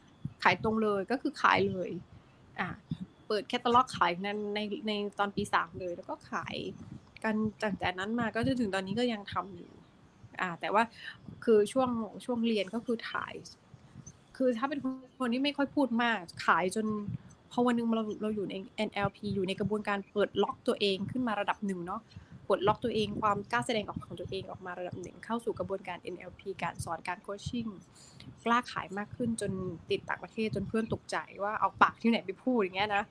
ขายตรงเลยก็คือขายเลยอ่า เปิดแคตตาล็อกขายในในในตอนปีสามเลย แล้วก็ขายกันจากแต่นั้นมาก็จนถึงตอนนี้ก็ยังทำอยู่ อ่า แต่ว่าคือช่วงช่วงเรียนก็คือถ่าย คือถ้าเป็นคนที่ไม่ค่อยพูดมาก ขายจนพอวันนึงเราเราอยู่ใน NLP อยู่ในกระบวนการเปิดล็อกตัวเองขึ้นมาระดับหนึ่งเนาะ ปลดล็อกตัวเองความกล้าแสดงออกของตัวเองออกมาระดับหนึ่งเข้าสู่กระบวนการ NLP การสอนการโคชชิ่งกล้าขายมากขึ้นจนติดต่างประเทศจนเพื่อนตกใจว่าเอาปากที่ไหนไปพูดอย่างเงี้ยนะ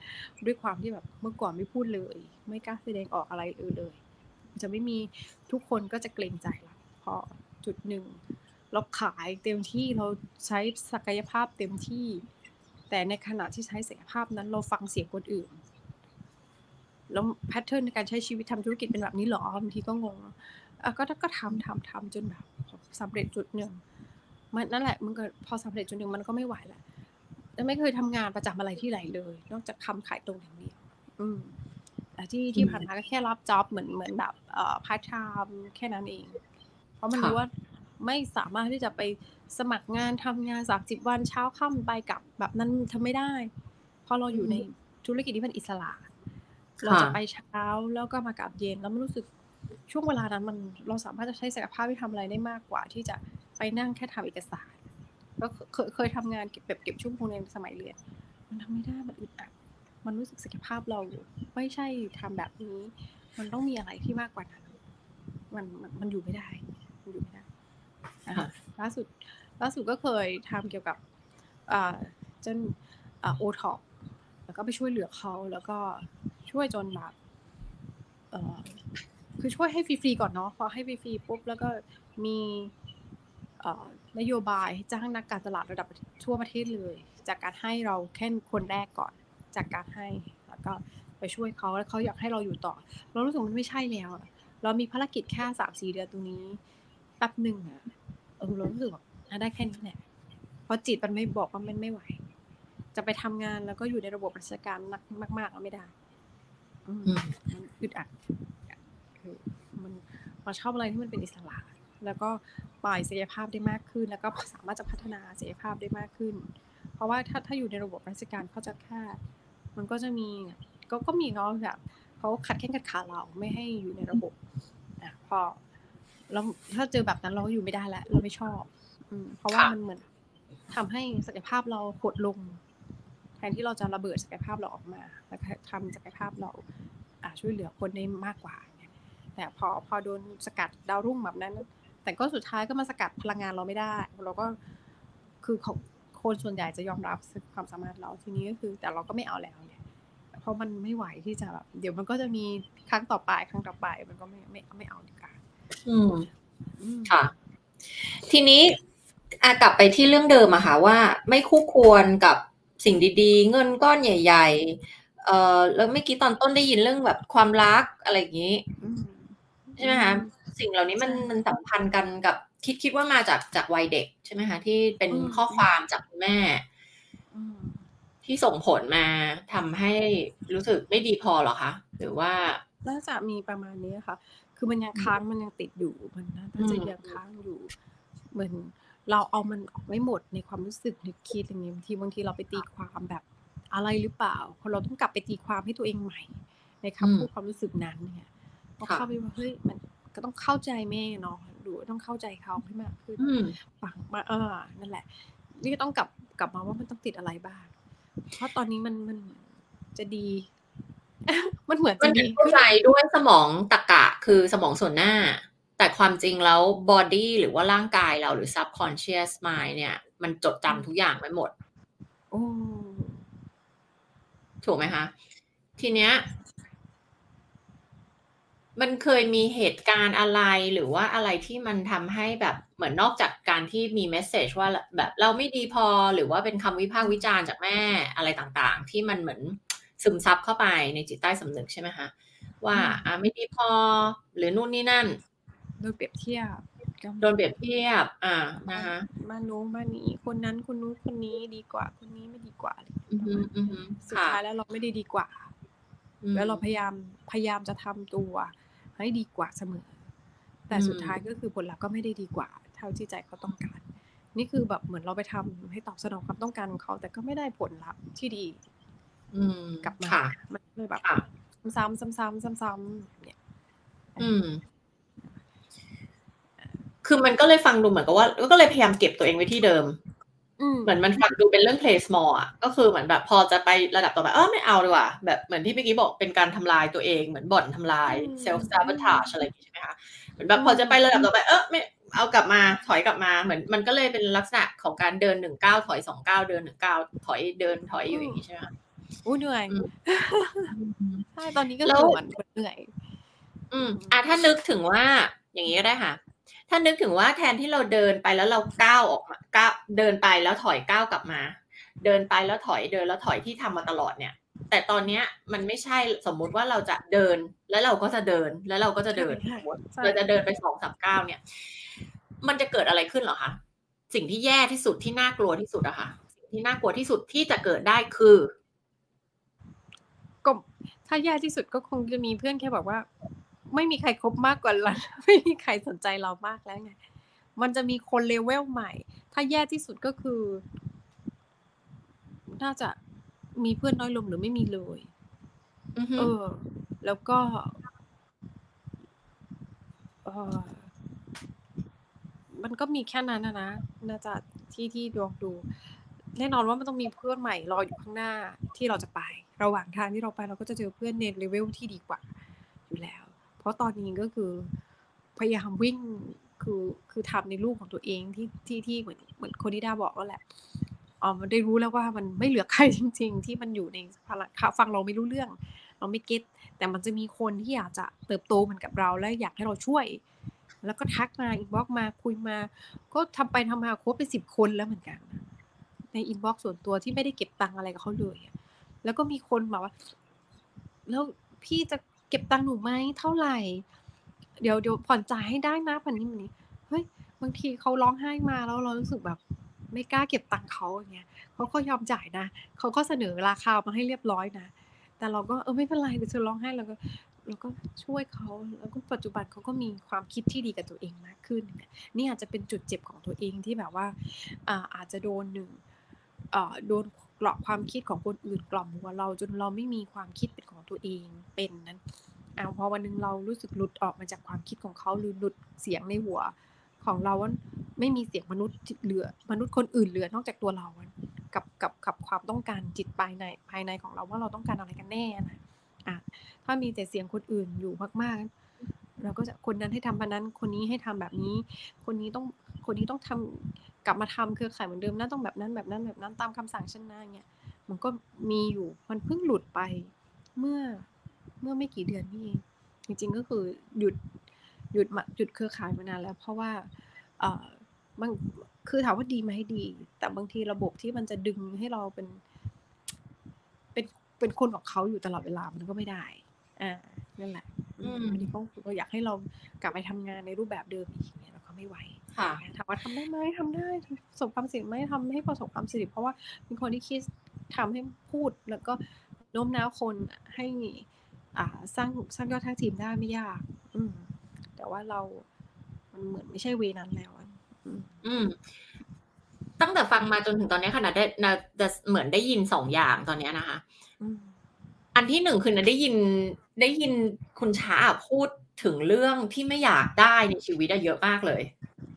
ด้วยความที่แบบเมื่อก่อนไม่พูดเลย ไม่กล้าแสดงออกอะไรเออเลย จะไม่มีทุกคนก็จะเกรงใจเราพอจุดหนึ่งเราขายเต็มที่เราใช้ศักยภาพเต็มที่ แต่ในขณะที่ใช้ศักยภาพนั้นเราฟังเสียงคนอื่น แล้ว pattern ในการใช้ชีวิตทำธุรกิจเป็นแบบนี้เหรอบางทีก็งงอะก็ก็ทำทำทำจนแบบสำเร็จจุดหนึ่งมันนั่นแหละมันก็พอสำเร็จจุดหนึ่งมันก็ไม่ไหวแหละแล้วไม่เคยทำงานประจำอะไรที่ไหนเลย นอกจากทำขายตรงอย่างเดียว อืมแต่ที่ที่ผ่านมาก็แค่รับ job เหมือนเหมือนแบบเอ่อพาร์ทไทม์แค่นั้นเอง เพราะมันค่ะรู้ว่าไม่สามารถที่จะไปสมัครงานทำงานสามสิบวันเช้าค่ำไปกลับแบบนั้นทำไม่ได้เพราะเราอยู่ในธุรกิจที่เป็นอิสระ เราจะไปเช้าแล้วก็มากลับเย็นแล้วมันรู้สึกช่วงเวลานั้นมันเราสามารถจะใช้ศักยภาพที่ทำอะไรได้มากกว่า ที่จะไปนั่งแค่ทำเอกสารก็เคยเคยทำงานเก็บแบบเก็บชั่วโมงในสมัยเรียน มันทำไม่ได้มันอึดอัดมันรู้สึกศักยภาพเราไม่ใช่ทำแบบนี้ มันต้องมีอะไรที่มากกว่านั้นมันมันมันอยู่ไม่ได้มันอยู่ไม่ได้อะค่ะล่าสุดล่าสุดก็เคยทำเกี่ยวกับอ่าจนอ่าโอท็อปแล้วก็ไปช่วยเหลือเขาแล้วก็ ช่วยจนแบบเออคือช่วยให้ฟรีๆก่อนเนาะพอให้ฟรีๆปุ๊บแล้วก็มีเอ่อนโยบายจ้างนักการตลาดระดับทั่วประเทศเลย จากการให้เราแค่คนแรกก่อน จากการให้แล้วก็ไปช่วยเขาแล้วเขาอยากให้เราอยู่ต่อ เรารู้สึกมันไม่ใช่แล้ว เรามีภารกิจแค่สามสี่เดือนตรงนี้แป๊บหนึ่งอะเออเรารู้สึกแบบอะได้แค่นี้แหละเพราะจิตมันไม่บอกว่ามันไม่ไหว จะไปทำงานแล้วก็อยู่ในระบบราชการนักมากๆแล้วไม่ได้ มันอึดอัดคือมันเราชอบอะไรที่มันเป็นอิสระ แล้วก็ปล่อยศักยภาพได้มากขึ้น แล้วก็สามารถจะพัฒนาศักยภาพได้มากขึ้น เพราะว่าถ้าถ้าอยู่ในระบบราชการเขาจะแค่มันก็จะมีก็ก็มีเนาะแบบเขาขัดแข้งขัดขาเราไม่ให้อยู่ในระบบอะพอเราถ้าเจอแบบนั้นเราก็อยู่ไม่ได้แล้วเราไม่ชอบ อืมเพราะว่ามันเหมือนทำให้ศักยภาพเราหดลง แทนที่เราจะระเบิดศักยภาพเราออกมาแล้วก็ทำศักยภาพเราอ่าช่วยเหลือคนได้มากกว่าเนี่ยแต่พอพอโดนสกัดดาวรุ่งแบบนั้น แต่ก็สุดท้ายก็มาสกัดพลังงานเราไม่ได้ เราก็คือเขาคนส่วนใหญ่จะยอมรับความสามารถเราทีนี้ก็คือ แต่เราก็ไม่เอาแล้วเนี่ยเพราะมันไม่ไหวที่จะแบบเดี๋ยวมันก็จะมีครั้งต่อไปครั้งต่อไปมันก็ไม่ไม่ไม่เอาดีกว่าอืมอืมค่ะ ทีนี้อะกลับไปที่เรื่องเดิมอะค่ะว่า ไม่คู่ควรกับ สิ่งดีๆ เงินก้อนใหญ่ๆ เอ่อแล้วเมื่อกี้ตอนต้นได้ยินเรื่องแบบความรักอะไรอย่างนี้อืมใช่ไหมคะสิ่งเหล่านี้มันใช่มันสัมพันธ์กันกับคิดคิดว่ามาจากจากวัยเด็กใช่ไหมคะที่เป็นอืมข้อความจากคุณแม่อืมที่ส่งผลมาทำให้รู้สึกไม่ดีพอเหรอคะหรือว่าน่าจะมีประมาณนี้ค่ะ คือมันยังค้างมันยังติดอยู่มันน่าจะอืมยังค้างอยู่เหมือน เราเอามันออกไม่หมดในความรู้สึกนึกคิดอย่างนี้บางทีบางทีเราไปตีความแบบอะไรหรือเปล่าพอเราต้องกลับไปตีความให้ตัวเองใหม่ ในคำพูดความรู้สึกนั้นเนี่ยพอเข้าไปว่าเฮ้ยมันก็ต้องเข้าใจแม่เนาะดูต้องเข้าใจเขาให้มากขึ้นอืมฟังมาเออนั่นแหละ นี่ก็ต้องกลับกลับมาว่ามันต้องติดอะไรบ้าง เพราะตอนนี้มันมันจะดี มันเหมือนมัจะนดีเข้าขึ้นใจด้วยสมองตรรกะคือสมองส่วนหน้า แต่ความจริงแล้ว body หรือว่าร่างกายเราหรือ subconscious mind เนี่ย มันจดจำทุกอย่างไว้หมดโอ้ถูกไหมคะ ทีเนี้ย มันเคยมีเหตุการณ์อะไรหรือว่าอะไรที่มันทำให้แบบเหมือนนอกจากการที่มีเมสเซจว่าแบบเราไม่ดีพอหรือว่าเป็นคำวิพากษ์วิจารณ์จากแม่อะไรต่างๆ ที่มันเหมือนซึมซับเข้าไปในจิตใต้สำนึกใช่ไหมคะว่าอ่าไม่ดีพอหรือนู่นนี่นั่น โดนเปรียบเทียบก็โดนเปรียบเทียบ อ่านะคะมาโน้นมานี้คนนั้นคนนู้นคนนี้ดีกว่า คนนี้ไม่ดีกว่าอะไรอย่างอืเงี้ยอฮึอือฮึสุดค่ะท้ายแล้วเราไม่ได้ดีกว่าอืมแล้วเราพยายามพยายามจะทำตัวให้ดีกว่าเสมอ แต่อืมสุดท้ายก็คือผลลัพธ์ก็ไม่ได้ดีกว่า เท่าที่ใจเขาต้องการ นี่คือแบบเหมือนเราไปทำให้ตอบสนองความต้องการของเขา แต่ก็ไม่ได้ผลลัพธ์ที่ดี อืมกลับมาค่ะมันเลยแบบค่ะซ้ำๆซ้ำๆซ้ำๆเนี่ย อืม คือมันก็เลยฟังดูเหมือนกับว่า ก็เลยพยายามเก็บตัวเองไว้ที่เดิมอืมเหมือนมันฟังดูเป็นเรื่อง play small อะก็คือเหมือนแบบพอจะไประดับต่อไปเออไม่เอาดีกว่าแบบเหมือนที่เมื่อกี้บอกเป็นการทำลายตัวเองเหมือนบ่อนทำลาย self sabotage อะไรอย่างงี้ใช่ไหมคะเหมือนแบบพอจะไประดับต่อไปเออไม่เอากลับมาถอยกลับมาเหมือนมันก็เลยเป็นลักษณะของการเดินหนึ่งก้าวถอยสองก้าวเดินหนึ่งก้าวถอยเดินถอยอยู่อย่างนี้ใช่ไหมคะอู้เหนื่อยอืมใช่ตอนนี้ก็แล้คือวเหมือนเหนื่อย อืมอะถ้านึกถึงว่าอย่างนี้ก็ได้ค่ะ ถ้านึกถึงว่าแทนที่เราเดินไปแล้วเราก้าวออกมาก้าวเดินไปแล้วถอยก้าวกลับมา เดินไปแล้วถอยเดินแล้วถอยที่ทำมาตลอดเนี่ย แต่ตอนเนี้ยมันไม่ใช่สมมุติว่าเราจะเดินแล้วเราก็จะเดินแล้วเราก็จะเดินใช่ใช่เราจะเดินไปสองสามก้าวเนี่ย มันจะเกิดอะไรขึ้นเหรอคะสิ่งที่แย่ที่สุดที่น่ากลัวที่สุดอะค่ะสิ่งที่น่ากลัวที่สุดที่จะเกิดได้คือก็ถ้าแย่ที่สุดก็คงจะมีเพื่อนแค่บอกว่า ไม่มีใครคบมากกว่าเราไม่มีใครสนใจเรามากแล้วไงมันจะมีคนเลเวลใหม่ ถ้าแย่ที่สุดก็คือ น่าจะมีเพื่อนน้อยลงหรือไม่มีเลยอือฮึเออ แล้วก็เออมันก็มีแค่นั้นนะนะน่าจะที่ที่ดวงดูแน่นอนว่ามันต้องมีเพื่อนใหม่รออยู่ข้างหน้าที่เราจะไป ระหว่างทางที่เราไปเราก็จะเจอเพื่อนในเลเวลที่ดีกว่า อยู่แล้วเพ ราะตอนนี้ก็คือพยายามวิ่งคือคือทำในลูกของตัวเองที่ที่ที่เหมือนเหมือนคนที่ดาบอกแล้วแหละอ๋อมันได้รู้แล้วว่ามันไม่เหลือใครจริง ๆ ที่มันอยู่ในพลังฟังเราไม่รู้เรื่อง เราไม่เก็ตแต่มันจะมีคนที่อยากจะเติบโตเหมือนกับเราและอยากให้เราช่วย แล้วก็ทักมา inbox มาคุยมา ก็ทำไปทำมาครบไปสิบคนแล้วเหมือนกันใน inbox ส่วนตัวที่ไม่ได้เก็บตังอะไรกับเขาเลยแล้วก็มีคนบอกว่า แล้วพี่จะ เก็บตังค์หนูไหมเท่าไหร่ เดี๋ยวเดี๋ยวผ่อนจ่ายให้ได้นะพันนี้มันนี้เฮ้ยบางทีเขาร้องไห้มาแล้วเรารู้สึกแบบไม่กล้าเก็บตังค์เขาอย่างเงี้ยเขาก็ยอมจ่ายนะเขาก็เสนอราคามาให้เรียบร้อยนะแต่เราก็เออไม่เป็นไรเดี๋ยวเธอร้องไห้เราก็เราก็ช่วยเขาแล้วก็ปัจจุบันเขาก็มีความคิดที่ดีกับตัวเองมากขึ้น นี่อาจจะเป็นจุดเจ็บของตัวเองที่แบบว่าอ่าอาจจะโดนหนึ่งโดน กรอบความคิดของคนอื่นกล่อมหัวเราจนเราไม่มีความคิดเป็นของตัวเองเป็นนั้นอาพอวันหนึงเรารู้สึกหลุดออกมาจากความคิดของเขาหรือหลุดเสียงในหัวของเราว่าไม่มีเสียงมนุษย์เหลือ มนุษย์คนอื่นเหลือนอกจากตัวเรา กับกับกับความต้องการจิตภายในภายในของเราว่าเราต้องการอะไรกันแน่นะอะถ้ามีแต่เสียงคนอื่นอยู่มากๆ เราก็จะคนนั้นให้ทำแบบนั้น คนนี้ให้ทำแบบนี้ คนนี้ต้องคนนี้ต้องทำกลับมาทำเครือข่ายเหมือนเดิมนะต้องแบบนั้นแบบนั้นแบบนั้นตามคำสั่งฉันนะเงี้ยมันก็มีอยู่มันเพิ่งหลุดไปเมื่อเมื่อไม่กี่เดือนนี่เองจริงๆก็คือหยุดหยุดมาหยุดเครือข่ายมานานแล้ว เพราะว่าเออบางคือถามว่าดีไหมดี แต่บางทีระบบที่มันจะดึงให้เราเป็น เป็นเป็นคนของเขาอยู่ตลอดเวลามันก็ไม่ได้อ่านั่นแหละ อืมอันนี้เขาเราอยากให้เรากลับไปทำงานในรูปแบบเดิมอีกเนี่ยเราก็ไม่ไหวค่ะถามว่าทำได้ไหมทำได้ประสบความสำเร็จไหมทำให้ประสบความสำเร็จเพราะว่าเป็นคนที่คิดทำให้พูดแล้วก็โน้มน้าวคนให้อ่าสร้างสร้างยอดทั้งทีมได้ไม่ยาก อืม แต่ว่าเรา มันเหมือนไม่ใช่เวนั้นแล้วอะอืมอืม ตั้งแต่ฟังมาจนถึงตอนนี้ขนาดได้นะจะเหมือนได้ยินสองอย่างตอนเนี้ยนะคะอืมอันที่หนึ่งคือนะได้ยิน ได้ยินคุณช้าพูดถึงเรื่องที่ไม่อยากได้ในชีวิตอะเยอะมากเลย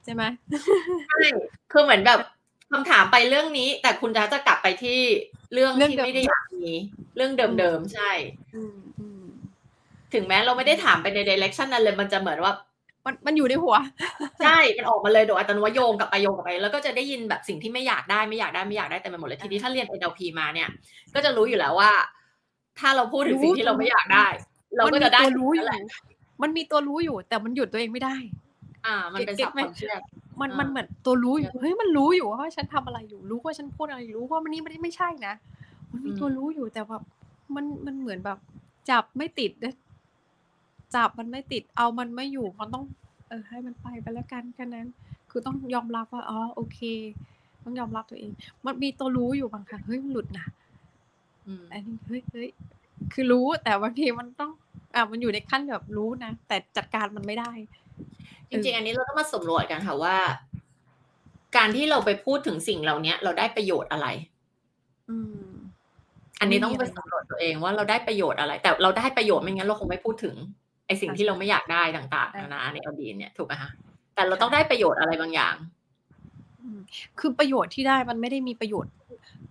ใช่ไหมใช่คือเหมือนแบบคำถามไปเรื่องนี้ แต่คุณช้าจะกลับไปที่เรื่องเรื่องที่เดิมไม่ได้อยากมีเรื่องเดิมๆใช่อืมอืมถึงแม้เราไม่ได้ถามไปในเดเรคชันนั้นเลยมันจะเหมือนว่า มันมันอยู่ในหัว ใช่ มันออกมาเลยโดยอัตโนมัติโยงกลับไปโยงกลับไปแล้วก็จะได้ยินแบบสิ่งที่ไม่อยากได้ไม่อยากได้ไม่อยากได้เต็มไปหมดเลยทีนี้ถ้าเรียน NLP มาเนี่ย ก็จะรู้อยู่แล้วว่า ถ้าเราพูดถึงสิ่งที่เราไม่อยากได้ เราก็จะได้มันมีตัวรู้อนั่ยู่นแหละมันมีตัวรู้อยู่ แต่มันหยุดตัวเองไม่ได้ อ่า มันเป็นเก็สัตบไหมความเชื่อมันอ่ามัมันเหมือนตัวรู้อยู่เฮ้ยมันรู้อยู่ว่าฉันทำอะไรอยู่รู้ว่าฉันพูดอะไรอยู่รู้ว่ามันนี่ไม่ได้ไม่ใช่นะมันมีตัวรู้อยู่แต่แบบมันมันเหมือนแบบ จับไม่ติดนะจับมันไม่ติดเอามันไม่อยู่มันต้อง เออให้มันไปไปแล้วกันแค่นั้น คือต้องยอมรับว่าอ๋อโอเค ต้องยอมรับตัวเอง มันมีตัวรู้อยู่บางครั้งเฮ้ยมันหลุดนะอืมอันนี้เฮ้ยเฮ้ย คือรู้แต่บางทีมันต้องอะมันอยู่ในขั้นแบบรู้นะแต่จัดการมันไม่ได้ จริงๆ อันนี้เราต้องมาสำรวจกันค่ะว่า การที่เราไปพูดถึงสิ่งเหล่านี้เราได้ประโยชน์อะไร อืม อันนี้ต้องไม่ไปมีอะไรสำรวจตัวเองว่าเราได้ประโยชน์อะไร แต่เราได้ประโยชน์ไม่งั้นเราคงไม่พูดถึงไอ้สิ่งที่เราไม่อยากได้ต่างๆใช่นานาในอดีตเนี่ยถูกไหมคะแต่เราต้องได้ประโยชน์อะไรบางอย่างอืมคือประโยชน์ที่ได้มันไม่ได้มีประโยชน์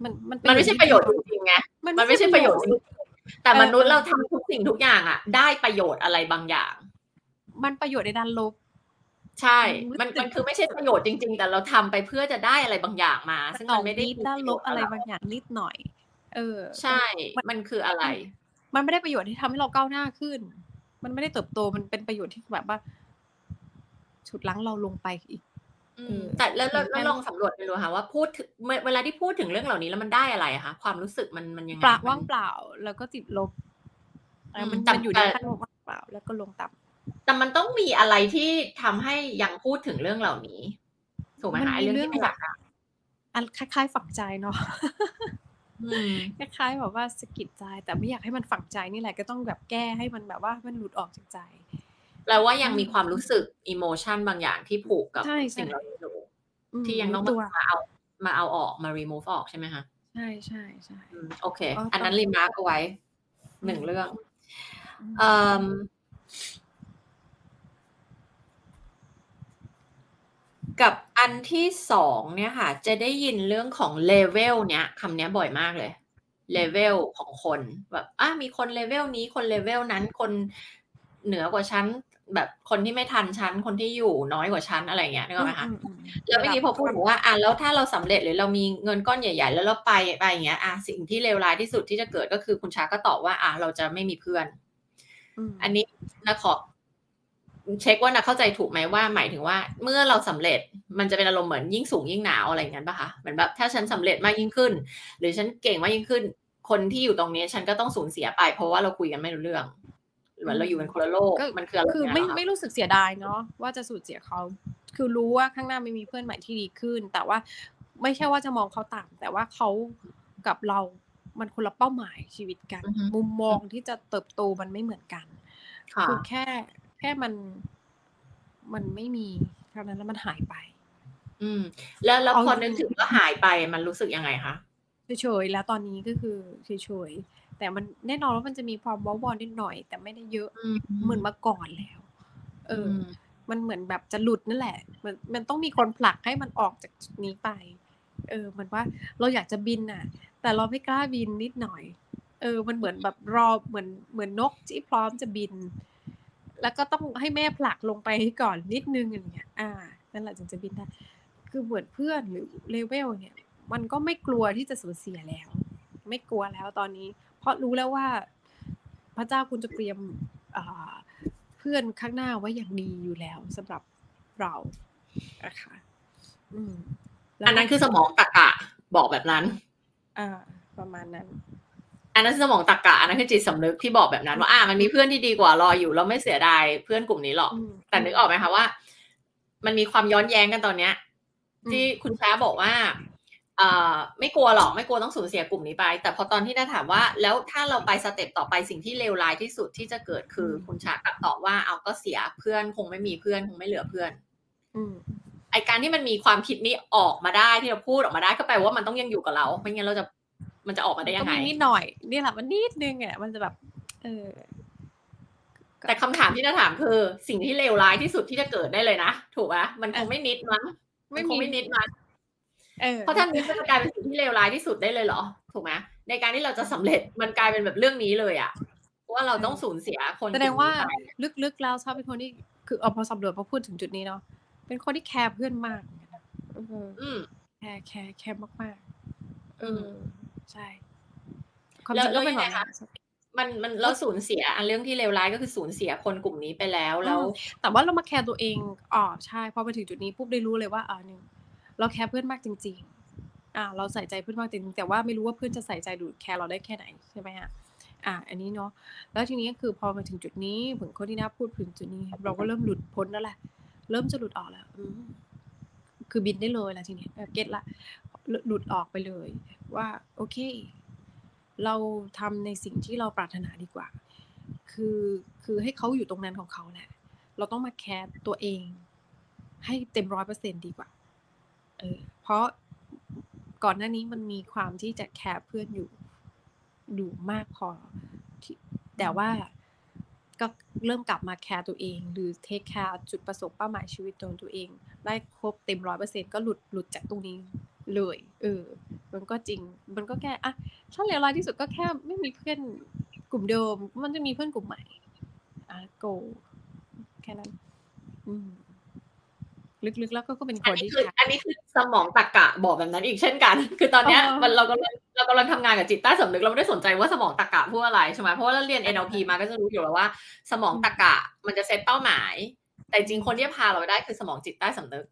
มันมันมันไม่ใช่ประโยชน์จริงๆไงมันไม่ใช่ประโยชน์จริงๆ แต่มนุษย์เราทำทุกสิ่งทุกอย่างอะ ได้ประโยชน์อะไรบางอย่าง มันประโยชน์ในด้านลบใช่ มันรู้สึกมันคือไม่ใช่ประโยชน์จริง ๆ แต่เราทำไปเพื่อจะได้อะไรบางอย่างมา ซึ่งต่มัอนไม่ได้นิดด้านลบอะไรบางอย่างนิดหน่อย เออ ใช่ มันคืออะไร มันไม่ได้ประโยชน์ที่ทำให้เราก้าวหน้าขึ้น มันไม่ได้เติบโต มันเป็นประโยชน์ที่แบบว่า ฉุดลั้งเราลงไปอีกอืเอมอ แต่แล้วแล้วแค่แล้วลองสำรวจไปดูค่ะว่าพูดถึงเมื่อเวลาที่พูดถึงเรื่องเหล่านี้แล้วมันได้อะไรอะคะความรู้สึกมันมันยังไงเปล่ามันว่างเปล่า แล้วก็ติดลบเอออืมมันแต่มันอยู่ในแต่ขั้นว่างเปล่า แล้วก็ลงต่ำแต่มันต้องมีอะไรที่ทำให้ยังพูดถึงเรื่องเหล่านี้ถูกไหมมันคะไอ้มีเรื่องที่เรื่องไม่อยากได้อันคล้ายๆฝังใจเนาะอืมคล้ายๆแบบว่าสะกิดใจ แต่ไม่อยากให้มันฝังใจนี่แหละก็ต้องแบบแก้ให้มันแบบว่ามันหลุดออกจากใจ แปลว่ายังมีความรู้สึกอิโมชันบางอย่างที่ผูกกับใช่ใช่สิ่งเหล่านี้อยู่อืมที่ยังต้องรู้ตัวมาเอามาเอาออกมา remove ออกใช่ไหมคะใช่ใช่ใช่อืมโอเคก็อันนั้นต้อง remark เอาไว้หนึ่งอืมเรื่องอืมเอ่มกับอันที่สองเนี่ยค่ะ จะได้ยินเรื่องของเลเวลเนี้ยคำเนี้ยบ่อยมากเลยเลเวลของคนแบบอะมีคนเลเวลนี้คนเลเวลนั้นคนเหนือกว่าฉัน แบบคนที่ไม่ทันฉันคนที่อยู่น้อยกว่าฉันอะไรอย่างเงี้ยนึกออกไหมคะอืมอืมแล้วเมื่อกี้พอพูดถึงว่าอะแล้วถ้าเราสำเร็จหรือเรามีเงินก้อนใหญ่ ๆ แล้วเราไปไปอย่างเงี้ยอะสิ่งที่เลวร้ายที่สุดที่จะเกิดก็คือคุณชาก็ตอบว่า อะเราจะไม่มีเพื่อนมอันนี้นะขอเช็คว่านะเข้าใจถูกไหมว่า หมายถึงว่า เมื่อเราสำเร็จมันจะเป็นอารมณ์เหมือนยิ่งสูงยิ่งหนาวอะไรอย่างนั้นปะคะเหมือนแบบถ้าฉันสำเร็จมากยิ่งขึ้น หรือฉันเก่งมากยิ่งขึ้น คนที่อยู่ตรงนี้ฉันก็ต้องสูญเสียไป เพราะว่าเราคุยกันไม่รู้เรื่อง เหมือนเราอยู่เป็นคนละโลกก็มันคืออะไรคือเนี่ยไม่เหรอคะไม่รู้สึกเสียดายเนาะว่าจะสูญเสียเขาคือรู้ว่าข้างหน้าไม่มีเพื่อนใหม่ที่ดีขึ้น แต่ว่าไม่ใช่ว่าจะมองเขาต่ำแต่ว่าเขากับเรามันคนละเป้าหมายชีวิตกันอือฮึมุมมองที่จะเติบโตมันไม่เหมือนกันค่ะคือแค่แค่มันมันไม่มีเท่านั้นแล้วมันหายไป อืม แล้วแล้วเอาพอนึกถึงว่าหายไปมันรู้สึกยังไงคะเฉยๆแล้วตอนนี้ก็คือเฉยๆ แต่มันแน่นอนว่ามันจะมีความว้าวอนนิดหน่อย แต่ไม่ได้เยอะอืมเหมือนเมื่อก่อนแล้ว เอออมมันเหมือนแบบจะหลุดนั่นแหละ มันมันต้องมีคนผลักให้มันออกจากจุดนี้ไป เออ มันว่าเราอยากจะบินน่ะ แต่เราไม่กล้าบินนิดหน่อย เออ มันเหมือนแบบรอเหมือนเหมือนนกที่พร้อมจะบิน แล้วก็ต้องให้แม่ผลักลงไปก่อนนิดนึงอย่างเงี้ย อ่านั่นแหละจึงจะบินได้คือเหมือนเพื่อนหรือเลเวลเนี่ย มันก็ไม่กลัวที่จะสูญเสียแล้ว ไม่กลัวแล้วตอนนี้ เพราะรู้แล้วว่า พระเจ้าคุณจะเตรียมเพื่อนข้างหน้าไว้อย่างดีอยู่แล้วสำหรับเรานะคะอืมอันนั้นคือสมองตะกะบอกแบบนั้น อ่า ประมาณนั้น อันนั้นสมองตะกะอันนั้นคือจิตสำนึกที่บอกแบบนั้นว่าอ่ามันมีเพื่อนที่ดีกว่ารออยู่เราไม่เสียดายเพื่อนกลุ่มนี้หรอก แต่นึกออกไหมคะว่า มันมีความย้อนแย้งกันตอนเนี้ย ที่คุณช้าบอกว่า ไม่กลัวหรอกไม่กลัวต้องสูญเสียกลุ่มนี้ไป แต่พอตอนที่ได้ถามว่า แล้วถ้าเราไปสเต็ปต่อไปสิ่งที่เลวร้ายที่สุดที่จะเกิดคือคุณชากับตอบว่าเอาก็เสียเพื่อนคงไม่มีเพื่อนคงไม่เหลือเพื่อนอืไอการที่มันมีความคิดนี้ออกมาได้ที่เราพูดออกมาได้ก็แปลว่ามันต้องยังอยู่กับเราไม่งั้นเราจะมันจะออกมาได้ยังไงนิดหน่อยนี่แหละมันนิดนึงอะมันจะแบบเออแต่คำถามที่จะถามคือ สิ่งที่เลวร้ายที่สุดที่จะเกิดได้เลยนะถูกไหมมันคงไม่นิดมั้งไม่คงไม่นิดมั้ง เพราะถ้านี้มันจะกลายเป็นสิ่งที่เลวร้ายที่สุดได้เลยเหรอ ถูกไหมในการที่เราจะสำเร็จมันกลายเป็นแบบเรื่องนี้เลยอะว่าเราต้องสูญเสียคนแสดงว่าลึกๆแล้วชอบเป็นคนที่คือเอาพอสำรวจพอพูดถึงจุดนี้เนาะเป็นคนที่แคร์เพื่อนมากอืมแคร์แคร์แคร์มากๆเออใช่ความจริงก็เป็นแบบมันมันเราสูญเสียอันเรื่องที่เลวร้ายก็คือสูญเสียคนกลุ่มนี้ไปแล้วแล้ว แต่ว่าเรามาแคร์ตัวเองอ๋อใช่พอมาถึงจุดนี้ปุ๊บได้รู้เลยว่าอ่าหนึ่ง เราแคร์เพื่อนมากจริง ๆ อ่า เราใส่ใจเพื่อนมากจริงแต่ว่าไม่รู้ว่าเพื่อนจะใส่ใจดูแคร์เราได้แค่ไหนใช่ไหมฮะอ่า อันนี้เนาะแล้วทีนี้คือพอมาถึงจุดนี้ถึงคนที่น่าพูดถึงจุดนี้ เราก็เริ่มหลุดพ้นแล้วแหละเริ่มจะหลุดออกแล้วคือบินได้เลยละทีนี้เก็ตละหลุดออกไปเลย ว่า โอเค เราทำในสิ่งที่เราปรารถนาดีกว่า คือคือให้เขาอยู่ตรงนั้นของเขาแหละเราต้องมาแคร์ตัวเอง ให้เต็มร้อยเปอร์เซ็นต์ดีกว่า เออเพราะก่อนหน้านี้มันมีความที่จะแคร์เพื่อนอยู่อยู่มากพอ แต่ว่าก็เริ่มกลับมาแคร์ตัวเอง หรือ take care จุดประสงค์เป้าหมายชีวิตตัวตัวเอง ได้ครบเต็มร้อยเปอร์เซ็นก็หลุดหลุดจากตรงนี้เลย เออ มันก็จริง มันก็แค่อะถ้าเลวร้ายที่สุดก็แค่ไม่มีเพื่อนกลุ่มเดิม มันจะมีเพื่อนกลุ่มใหม่อะโกแค่นั้น อืม ลึกๆ แล้วก็เป็นคนที่อันนี้คือสมองตะกะบอกแบบนั้นอีกเช่นกัน คือตอนเนี้ยมันเรากำลังเรากำลังทำงานกับจิตใต้สำนึกเราไม่ได้สนใจว่าสมองตะกะพูดอะไรใช่ไหมเพราะว่าเราเรียน NLP มาก็จะรู้อยู่แล้วว่า สมองตรรกะมันจะเซตเป้าหมาย แต่จริงคนที่พาเราได้คือสมองจิตใต้สำนึก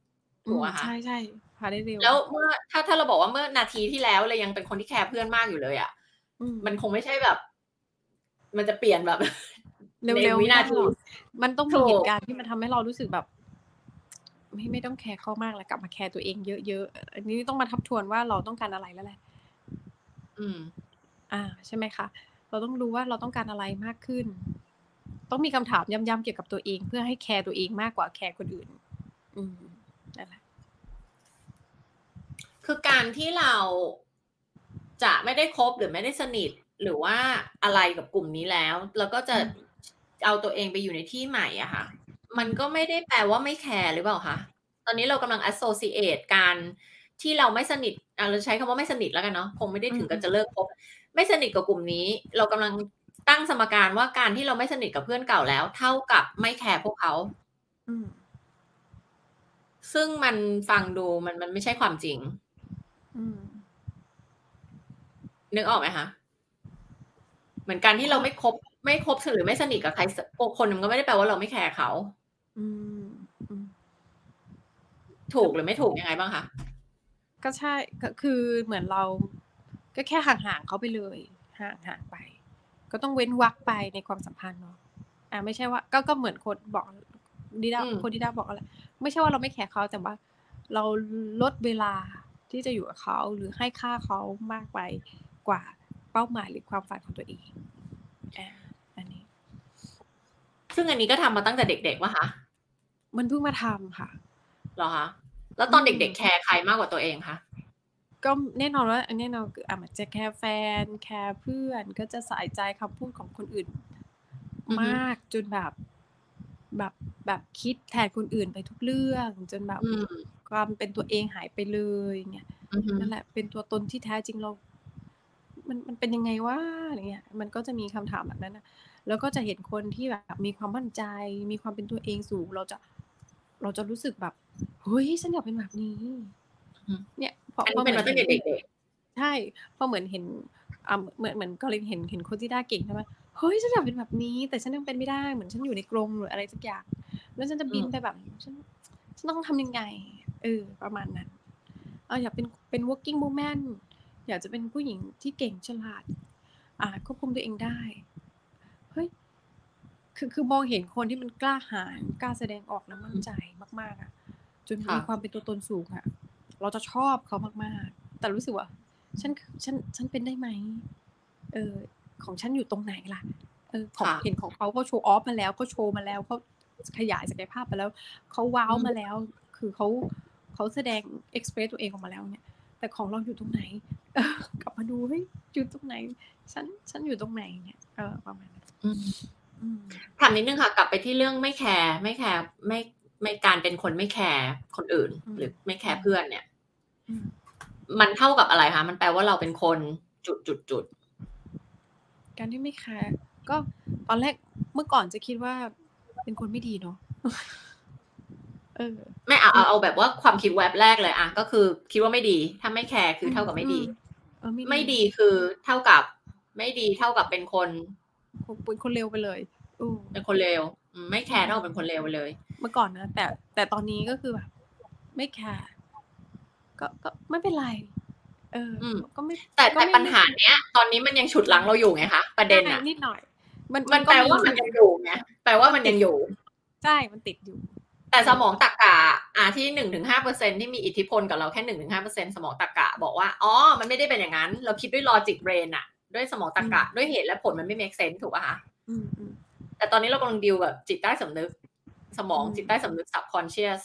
ถูกไหมคะใช่ใช่พาได้เร็วแล้วเมื่อถ้าถ้าเราบอกว่าเมื่อนาทีที่แล้วเรายังเป็นคนที่แคร์เพื่อนมากอยู่เลยอะมันคงไม่ใช่แบบ มันจะเปลี่ยนแบบเร็วๆวินาทีมันต้องมีเหตุการณ์ที่มันทำให้เรารู้สึกแบบ ไม่ไม่ต้องแคร์เขามากแล้วกลับมาแคร์ตัวเองเยอะๆอันนี้ต้องมาทบทวนว่าเราต้องการอะไรแล้วแหละ อืม อ่า ใช่ไหมคะ เราต้องรู้ว่าเราต้องการอะไรมากขึ้น ต้องมีคำถามย้ำๆเกี่ยวกับตัวเอง เพื่อให้แคร์ตัวเองมากกว่าแคร์คนอื่น อืมนั่นแหละคือการที่เราจะไม่ได้คบหรือไม่ได้สนิท หรือว่าอะไรกับกลุ่มนี้แล้ว แล้วก็จะเอาตัวเองไปอยู่ในที่ใหม่อะค่ะ มันก็ไม่ได้แปลว่าไม่แคร์หรือเปล่าคะ ตอนนี้เรากำลัง associate การที่เราไม่สนิทเราใช้คำว่าไม่สนิทแล้วกันเนาะ คงไม่ได้ถึงกับจะเลิกคบ ไม่สนิทกับกลุ่มนี้ เรากำลังตั้งสมการว่าการที่เราไม่สนิทกับเพื่อนเก่าแล้ว เท่ากับไม่แคร์พวกเขาซึ่งมันฟังดูมันมันไม่ใช่ความจริงนึกออกไหมคะ เหมือนการที่เราไม่คบไม่คบหรือไม่สนิทกับใครคนมันก็ไม่ได้แปลว่าเราไม่แคร์เขาถูกหรือไม่ถูกยังไงบ้างคะก็ใช่ก็คือเหมือนเรา ก็แค่ห่างๆเขาไปเลย ห่างๆไป ก็ต้องเว้นวักไปในความสัมพันธ์เนาะอ่าไม่ใช่ว่า ก็ก็เหมือนคนบอกดีด้าคนดีด้าบอกอะไรไม่ใช่ว่าเราไม่แคร์เขาแต่ว่า เราลดเวลาที่จะอยู่กับเขาหรือให้ค่าเขามากไปกว่า เป้าหมายหรือความฝันของตัวเองอันนี้ ซึ่งอันนี้ก็ทำมาตั้งแต่เด็กๆวะคะมันเพิ่งมาทำค่ะหรอคะแล้วตอนเด็กๆแคร์ใครมากกว่าตัวเองคะก็แน่นอนว่าแน่นอนคืออะมันจะแคร์แฟน แคร์เพื่อนก็จะใส่ใจคำพูดของคนอื่น มากจนแบบแบบแบบคิดแทนคนอื่นไปทุกเรื่อง จนแบบอืมความเป็นตัวเองหายไปเลยอย่างเงี้ยอือฮึนั่นแหละเป็นตัวตนที่แท้จริงเรา มันมันเป็นยังไงวะอะไรเงี้ยมันก็จะมีคำถามแบบนั้นน่ะแล้วก็จะเห็นคนที่แบบมีความมั่นใจ มีความเป็นตัวเองสูง เราจะเราจะรู้สึกแบบเฮ้ยฉันอยากเป็นแบบนี้อืมเนี่ยพออันพอนี้เหเป็นมือนมาตั้เห็งนแต่เด็กใช่พอเหมือนเห็นอ่าเหมือนเหมือนกรณีเห็นเห็นคนที่ด้าเก่งใช่ไหมเฮ้ยฉันอยากเป็นแบบนี้ แต่ฉันยังเป็นไม่ได้เหมือนฉันอยู่ในกรงหรืออะไรสักอย่างแล้วฉันจะๆอืบินมไปแบบฉันฉันต้องทำยังไงเออประมาณนั้นเอออยากเป็นเป็น working woman อยากจะเป็นผู้หญิงที่เก่งฉลาดอ่าควบคุมตัวเองได้เฮ้ยคือคือมองเห็นคนที่มันกล้าหาญกล้าแสดงออกและมั่นใจมาก ๆอะจนค่มีะความเป็นตัวตนสูงอะเราจะชอบเขามาก ๆ แต่รู้สึกว่าฉันฉันฉันเป็นได้ไหมเออ ของฉันอยู่ตรงไหนล่ะเออขอค่งะเห็นของเขาเขาโชว์ออฟมาแล้วเขาโชว์มาแล้วเขาขยายศักยภาพไปแล้วเขาว้าอืวมมาแล้ว คือเขาเขาแสดง express ตัวเองออกมาแล้วเนี่ย แต่ของเราอยู่ตรงไหนเออกลับมาดูเฮ้ยอยู่ตรงไหน ฉันฉันอยู่ตรงไหนเนี่ยเออประมาณนั้นอืมอืมถามนิดหนึ่งค่ะ กลับไปที่เรื่องไม่แคร์ไม่แคร์ไม่ไม่การเป็นคนไม่แคร์คนอื่นอืหมรือไม่แคอืร์มเพื่อนเนี่ยอืมมันเท่ากับอะไรคะมันแปลว่าเราเป็นคนจุดๆๆการที่ไม่แคร์ก็ตอนแรกเมื่อก่อนจะคิดว่าเป็นคนไม่ดีเนาะเออ ไม่เอาอืเอามเอาแบบว่าความคิดแว็บแรกเลยอะก็คือคิดว่าไม่ดี ถ้าไม่แคร์คือือเท่ากับไม่มดีๆเออไม่ไม่ดีดีคือเท่ากับ ไม่ดีเท่ากับเป็นคนคเป็นคนเลวไปเลยเออเป็นคนเลวอืมไม่แคอืร์เท่ากัมบเป็นคนเลวไปเลย เมื่อก่อนนะ แต่แต่ตอนนี้ก็คือแบบไม่แคร์ก็ก็ไม่เป็นไร เอออืมก็ไม่แต่ก็แต่ไม่ปัญไม่หาเนี้ย ตอนนี้มันยังฉุดรั้งเราอยู่ไงคะประใชเด็่นน่ะนิดหน่อย มันมัมันนแปก็ลมีว่าอมันยู่ยังอยู่ไงแปลว่ามัมันนติยัดงอยู่ ใช่มันติดอยู่ แต่สมองตรรกะอ่าที่1-5%ที่มีอิทธิพลกับเราแค่1-5%สมองตรรกะบอกว่าอ๋อมันไม่ได้เป็นอย่างงั้น เราคิดด้วย logic brain น่ะด้วยสมองตรอืรมกะด้วยเหตุและผลมันไม่ make sense ถูกเปล่าคะอืมๆแต่ตอนนี้เรากำลังดีลกับจิตใต้สำนึก สมอืองมจิตใต้สำนึก subconscious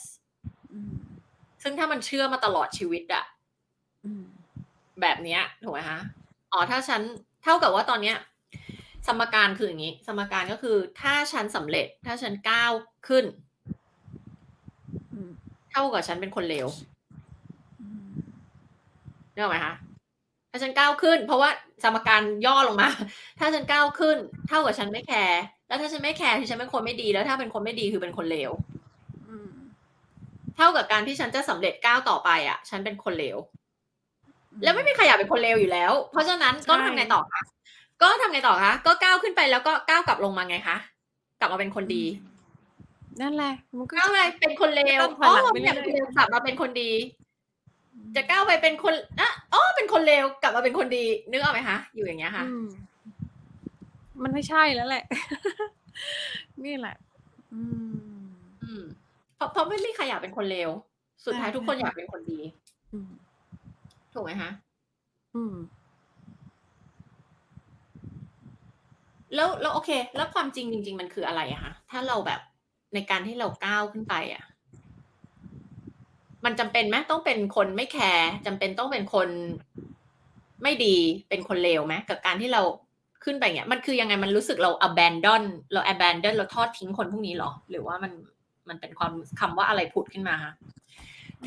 อืมซึ่งถ้ามันเชื่อมาตลอดชีวิตอะอืมแบบเนี้ยถูกไหมคะอ๋อถ้าฉันเท่ากับว่าตอนเนี้ย สมการคืออย่างงี้ สมการก็คือ ถ้าฉันสำเร็จถ้าฉันก้าวขึ้นอืม เท่ากับฉันเป็นคนเลวอืมนึกออกไหมคะถ้าฉันก้าวขึ้น เพราะว่าสมการย่อลงมา ถ้าฉันก้าวขึ้น เท่ากับฉันไม่แคร์แล้วถ้าฉันไม่แคร์คือฉันเป็นคนไม่ดีแล้วถ้าเป็นคนไม่ดีคือเป็นคนเลวอืมเท่ากับการที่ฉันจะสำเร็จก้าวต่อไปอะฉันเป็นคนเลวอืแล้วมไม่มีใครอยากเป็นคนเลวอยู่แล้ว เพราะฉะนั้นใชก็่ทำไงต่อคะก็ทำไงต่อคะก็ก้าวขึ้นไปแล้วก็ก้าวกลับลงมาไงคะกลับมาเป็นคนอืดีม นั่นแหละ มันก็ก้าวจะไปเป็นคนเลก็วต้องถออ๋ยอหลังไปไม่อยากเรื่เป็นอยเลวกลับมาเป็นคนดีๆอืมจะก้าวไปเป็นคนอะอ๋อเป็นคนเลวกลับมาเป็นคนดี นึกออกไหมคะอยู่อย่างเงี้ยค่ะอืมมันไม่ใช่แล้วแหละ นี่แหละ อืม อืมเพราะเพราะไม่มีใครอยากเป็นคนเลวสุดใช่ท้ายทุกคนอยากเป็นคนดีอืมถูกไหมคะอืม แล้วแล้วโอเค แล้วความจริงจริง ๆ มันคืออะไรอะคะถ้าเราแบบ ในการที่เราก้าวขึ้นไปอะมันจำเป็นไหมต้องเป็นคนไม่แคร์จำเป็นต้องเป็นคนไม่ดีเป็นคนเลวไหมกับการที่เราขึ้นไปอย่างเงี้ยมันคือยังไงมันรู้สึกเรา abandon เรา abandon เราทอดทิ้งคนพวกนี้เหรอ?หรือว่ามันมันเป็นความคำว่าอะไรผุดขึ้นมาคะ?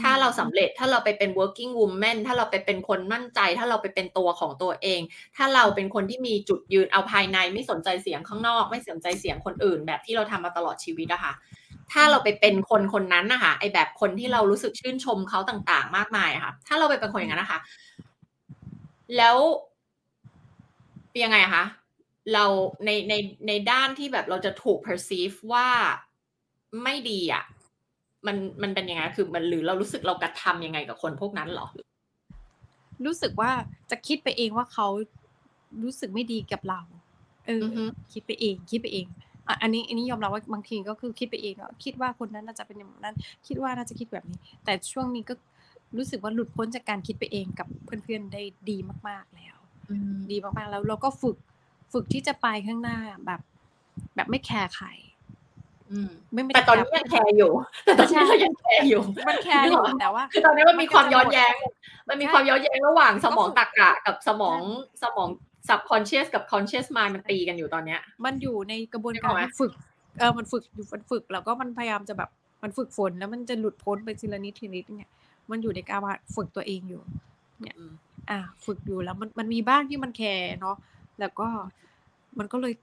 ถ้าเรามสำเร็จถ้าเราไปเป็น working woman ถ้าเราไปเป็นคนมั่นใจ ถ้าเราไปเป็นตัวของตัวเอง ถ้าเราเป็นคนที่มีจุดยืนเอาภายในไม่สนใจเสียงข้างนอก ไม่สนใจเสียงคนอื่น แบบที่เราทำมาตลอดชีวิตอะค่ะ ถ้าเราไปเป็นคนคนนั้นนะคะไอแบบคนที่เรารู้สึกชื่นชมเขาต่างๆ มากมายะค่ะ ถ้าเราไปเป็นคนอย่างนั้นนะคะ แล้วเป็นยังไงคะเราในในในด้านที่แบบเราจะถูก perceive ว่าไม่ดีอะ มันมันเป็นยังไง?คือมันหรือเรารู้สึกเรากระทำยังไงกับคนพวกนั้นเหรอ?รู้สึกว่าจะคิดไปเองว่าเขารู้สึกไม่ดีกับเราเออืออฮึคิดไปเอง คิดไปเองอะอันนี้อันนี้ยอมรับว่าบางทีก็คือคิดไปเองอะคิดว่าคนนั้นน่าจะเป็นอย่างนั้น คิดว่าน่าจะคิดแบบนี้ แต่ช่วงนี้ก็รู้สึกว่าหลุดพ้นจากการคิดไปเองกับเพื่อนๆได้ดีมากๆแล้วอืมดีมากๆแล้วเราก็ฝึกฝึกที่จะไปข้างหน้าแบบ แบบไม่แคร์ใครอืม ไม่ไม่แต่ได้ตอนแคร์นี้ยังแคร์อยู่แต่ตอนใชนี้่เรายังแคร์อยู่ มันแคร์นึกอออยู่กแต่ว่า คือตอนนี้มันมัมีนคก็วามจะย้อหนมดแย้ง มันมีใช่ความย้อนแย้งระหว่างสมองก็ฝึกตรรกะกับสมอใช่งสมอง subconscious กับ conscious mind มันตีกันอยู่ตอนเนี้ย มันอยู่ในกระบวนนึกกาออรกไหม?ที่ฝึก เออมันฝึกอยู่มันฝึกแล้วก็มันพยายามจะแบบมันฝึกฝนแล้วมันจะหลุดพ้นไปทีละนิดทีละนิดเนี่ย มันอยู่ในการฝึกตัวเองอยู่ เนี่ย อ่า ฝึกอยู่แล้วมันมันมีบ้างที่มันแคร์เนาะแล้วก็มันก็เลย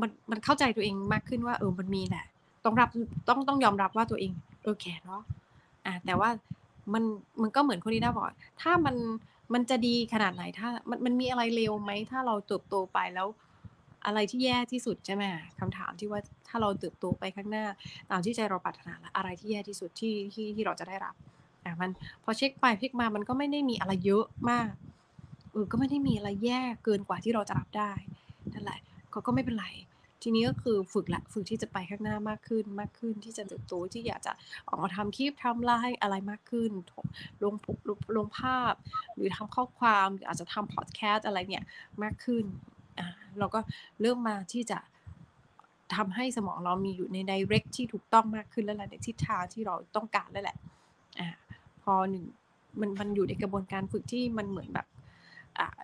มันมันเข้าใจตัวเองมากขึ้นว่า เออมันมีแหละ ต้องรับต้องต้องยอมรับว่าตัวเองเออแคร์เนาะอ่าแต่ว่ามันมันก็เหมือนคนที่ได้บอกถ้ามันมันจะดีขนาดไหนถ้ามันมันมีอะไรเลวไหมถ้าเราเติบโตไปแล้ว อะไรที่แย่ที่สุดใช่ไหมคำถามที่ว่าถ้าเราเติบโตไปข้างหน้าตามที่ใจเราปรารถนาแล้วอะไรที่แย่ที่สุดที่ที่ที่เราจะได้รับอะมันพอเช็คไปเช็คมามันก็ไม่ได้มีอะไรเยอะมากเออก็ไม่ได้มีอะไรแย่เกินกว่าที่เราจะรับได้นั่นแหละ ก็ก็ไม่เป็นไร ทีนี้ก็คือฝึกละฝึกที่จะไปข้างหน้ามากขึ้นมากขึ้นที่จะเติบโตที่อยากจะออกมาทำคลิปทำไลฟ์อะไรมากขึ้นลงลงภาพ หรือทำข้อความหรืออาจจะทำพอดแคสต์อะไรเนี่ยมากขึ้นอ่าเราก็เริ่มมาที่จะทำให้สมองเรามีอยู่ในไดเรกที่ถูกต้องมากขึ้นแล้วแหละในทิศทางที่เราต้องการแล้วแหละอ่าพอหนึ่งมันมันอยู่ในกระบวนการฝึกที่มันเหมือนแบบอ่า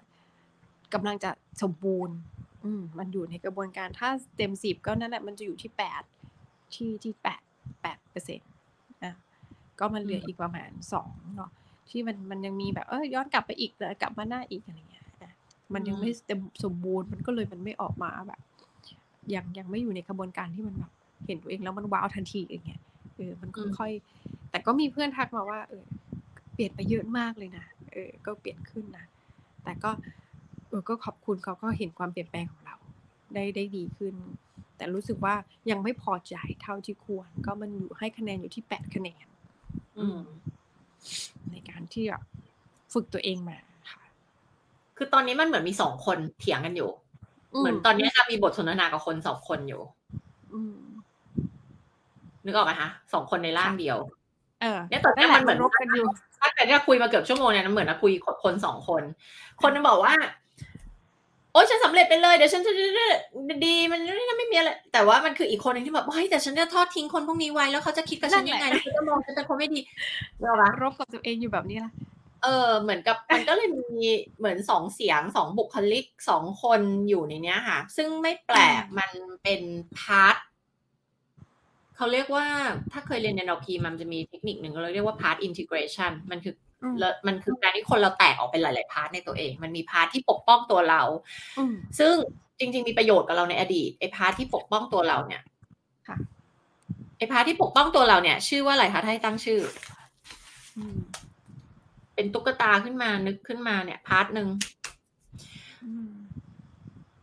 กำลังจะสมบูรณ์ อืมมันอยู่ในกระบวนการถ้าเต็มสิบก็นั่นแหละมันจะอยู่ที่แปดที่ที่แปดแปดเปอร์เซ็นต์อะก็มันเหลืออีกประมาณสองเนาะที่มันมันยังมีแบบเออย้อนกลับไปอีกแล้วกลับมาหน้าอีกอะไรเงี้ยมันยังไม่เต็มสมบูรณ์มันก็เลยมันไม่ออกมาแบบยังยังไม่อยู่ในกระบวนการที่มันแบบเห็นตัวเองแล้วมันว้าวทันทีอย่างเงี้ยเออมันค่อยๆแต่ก็มีเพื่อนทักมาว่า เออ เปลี่ยนไปเยอะมากเลยนะเออ ก็เปลี่ยนขึ้นนะแต่ก็ เออก็ขอบคุณเขาก็เห็นความเปลี่ยนแปลงของเรา ได้ได้ดีขึ้น แต่รู้สึกว่ายังไม่พอใจเท่าที่ควร ก็มันอยู่ให้คะแนนอยู่ที่แปดคะแนนในการที่ฝึกตัวเองมาคือตอนนี้มันเหมือนมีสองคนเถียงกันอยู่ เหมือนตอนนี้ค่ะมีบทสนทนากับคนสองคนอยู่นึกออกไหมคะสองคนในร่างเดียว เออเนี่ยตอนนี้มันเหมือนกันอยู่ถ้าแต่ที่คุยมาเกือบชั่วโมงเนี่ยมันเหมือนคุยคนสองคน คนนึงบอกว่า โอ้ฉันสำเร็จไปเลยเดี๋ยวฉันจะดีมันไม่มีอะไรแต่ว่ามันคืออีกคนหนึ่งที่แบบเฮ้ยแต่ฉันจะทอดทิ้งคนพวกนี้ไว้แล้วเขาจะคิดกับฉันยังไงแล้วเขาจะมองฉันเป็นคนไม่ดีเรารบกับตัวเองอยู่แบบนี้ละเออ เหมือนกับมันก็เลยมีเหมือนสองเสียงสองบุคลิกสองคนอยู่ในเนี้ยค่ะ ซึ่งไม่แปลกมันเป็นพาร์ทเขาเรียกว่าถ้าเคยเรียนใน NLP มันจะมีเทคนิคหนึ่งเราเรียกว่า part integration มันคือ แล้วมันคือการที่คนเราแตกออกเป็นหลาย ๆ part ในตัวเอง มันมี part ที่ปกป้องตัวเรา ซึ่งจริง ๆ มีประโยชน์กับเราในอดีตไอ้ part ที่ปกป้องตัวเราเนี่ยไอ้ part ที่ปกป้องตัวเราเนี่ย ชื่อว่าอะไรคะถ้าให้ตั้งชื่อเป็นตุ๊กตาขึ้นมานึกขึ้นมาเนี่ย part หนึ่ง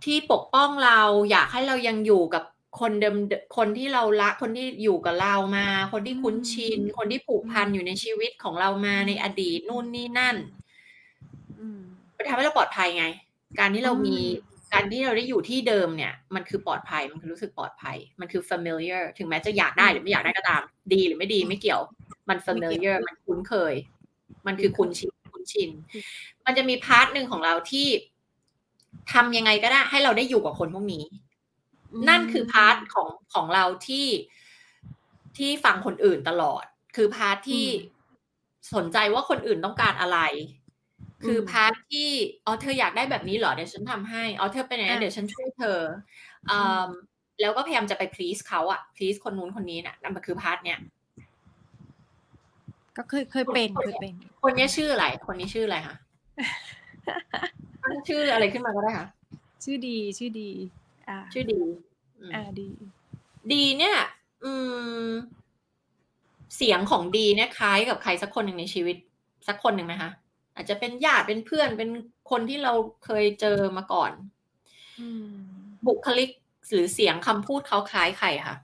ที่ปกป้องเราอยากให้เรายังอยู่กับ คนเดิมคนที่เราละคนที่อยู่กับเรามา คนที่คุ้นชิน คนที่ผูกพันอยู่ในชีวิตของเรามาในอดีตนู่นนี่นั่นไปทำให้เราปลอดภัยไง การที่เรามีการที่เราได้อยู่ที่เดิมเนี่ย มันคือปลอดภัยมันคือรู้สึกปลอดภัย มันคือ familiar ถึงแม้จะอยากได้หรือไม่อยากได้ก็ตาม ดีหรือไม่ดีไม่เกี่ยว มัน familiar มันคุ้นเคย มันคือคุ้นชินคุ้นชิน มันจะมี part หนึ่งของเราที่ทำยังไงก็ได้ให้เราได้อยู่กับคนพวกนี้ นั่นคือ part ของของเราที่ที่ฟังคนอื่นตลอด คือ part ที่สนใจว่าคนอื่นต้องการอะไร คือ part ที่อ๋อเธออยากได้แบบนี้เหรอเดี๋ยวฉันทำให้อ๋อเธอเป็นไงเดี๋ยวฉันช่วยเธอแล้วก็พยายามจะไป please เขาอะ please คนนู้นคนนี้นะนั่นคือ part เนี้ยก็เคยเคยเป็นเคยเป็น คนนี้ชื่ออะไร คนนี้ชื่ออะไรคะชื่ออะไรขึ้นมาก็ได้ค่ะชื่อดีชื่อดีอ่า ชื่อดี อ่าดี ดีเนี่ย อืม เสียงของดีเนี่ยคล้ายกับใครสักคนหนึ่งในชีวิต สักคนหนึ่งไหมคะอาจจะเป็นญาติเป็นเพื่อนเป็นคนที่เราเคยเจอมาก่อนบุคลิกหรือเสียงคำพูดเขาคล้ายใครคะ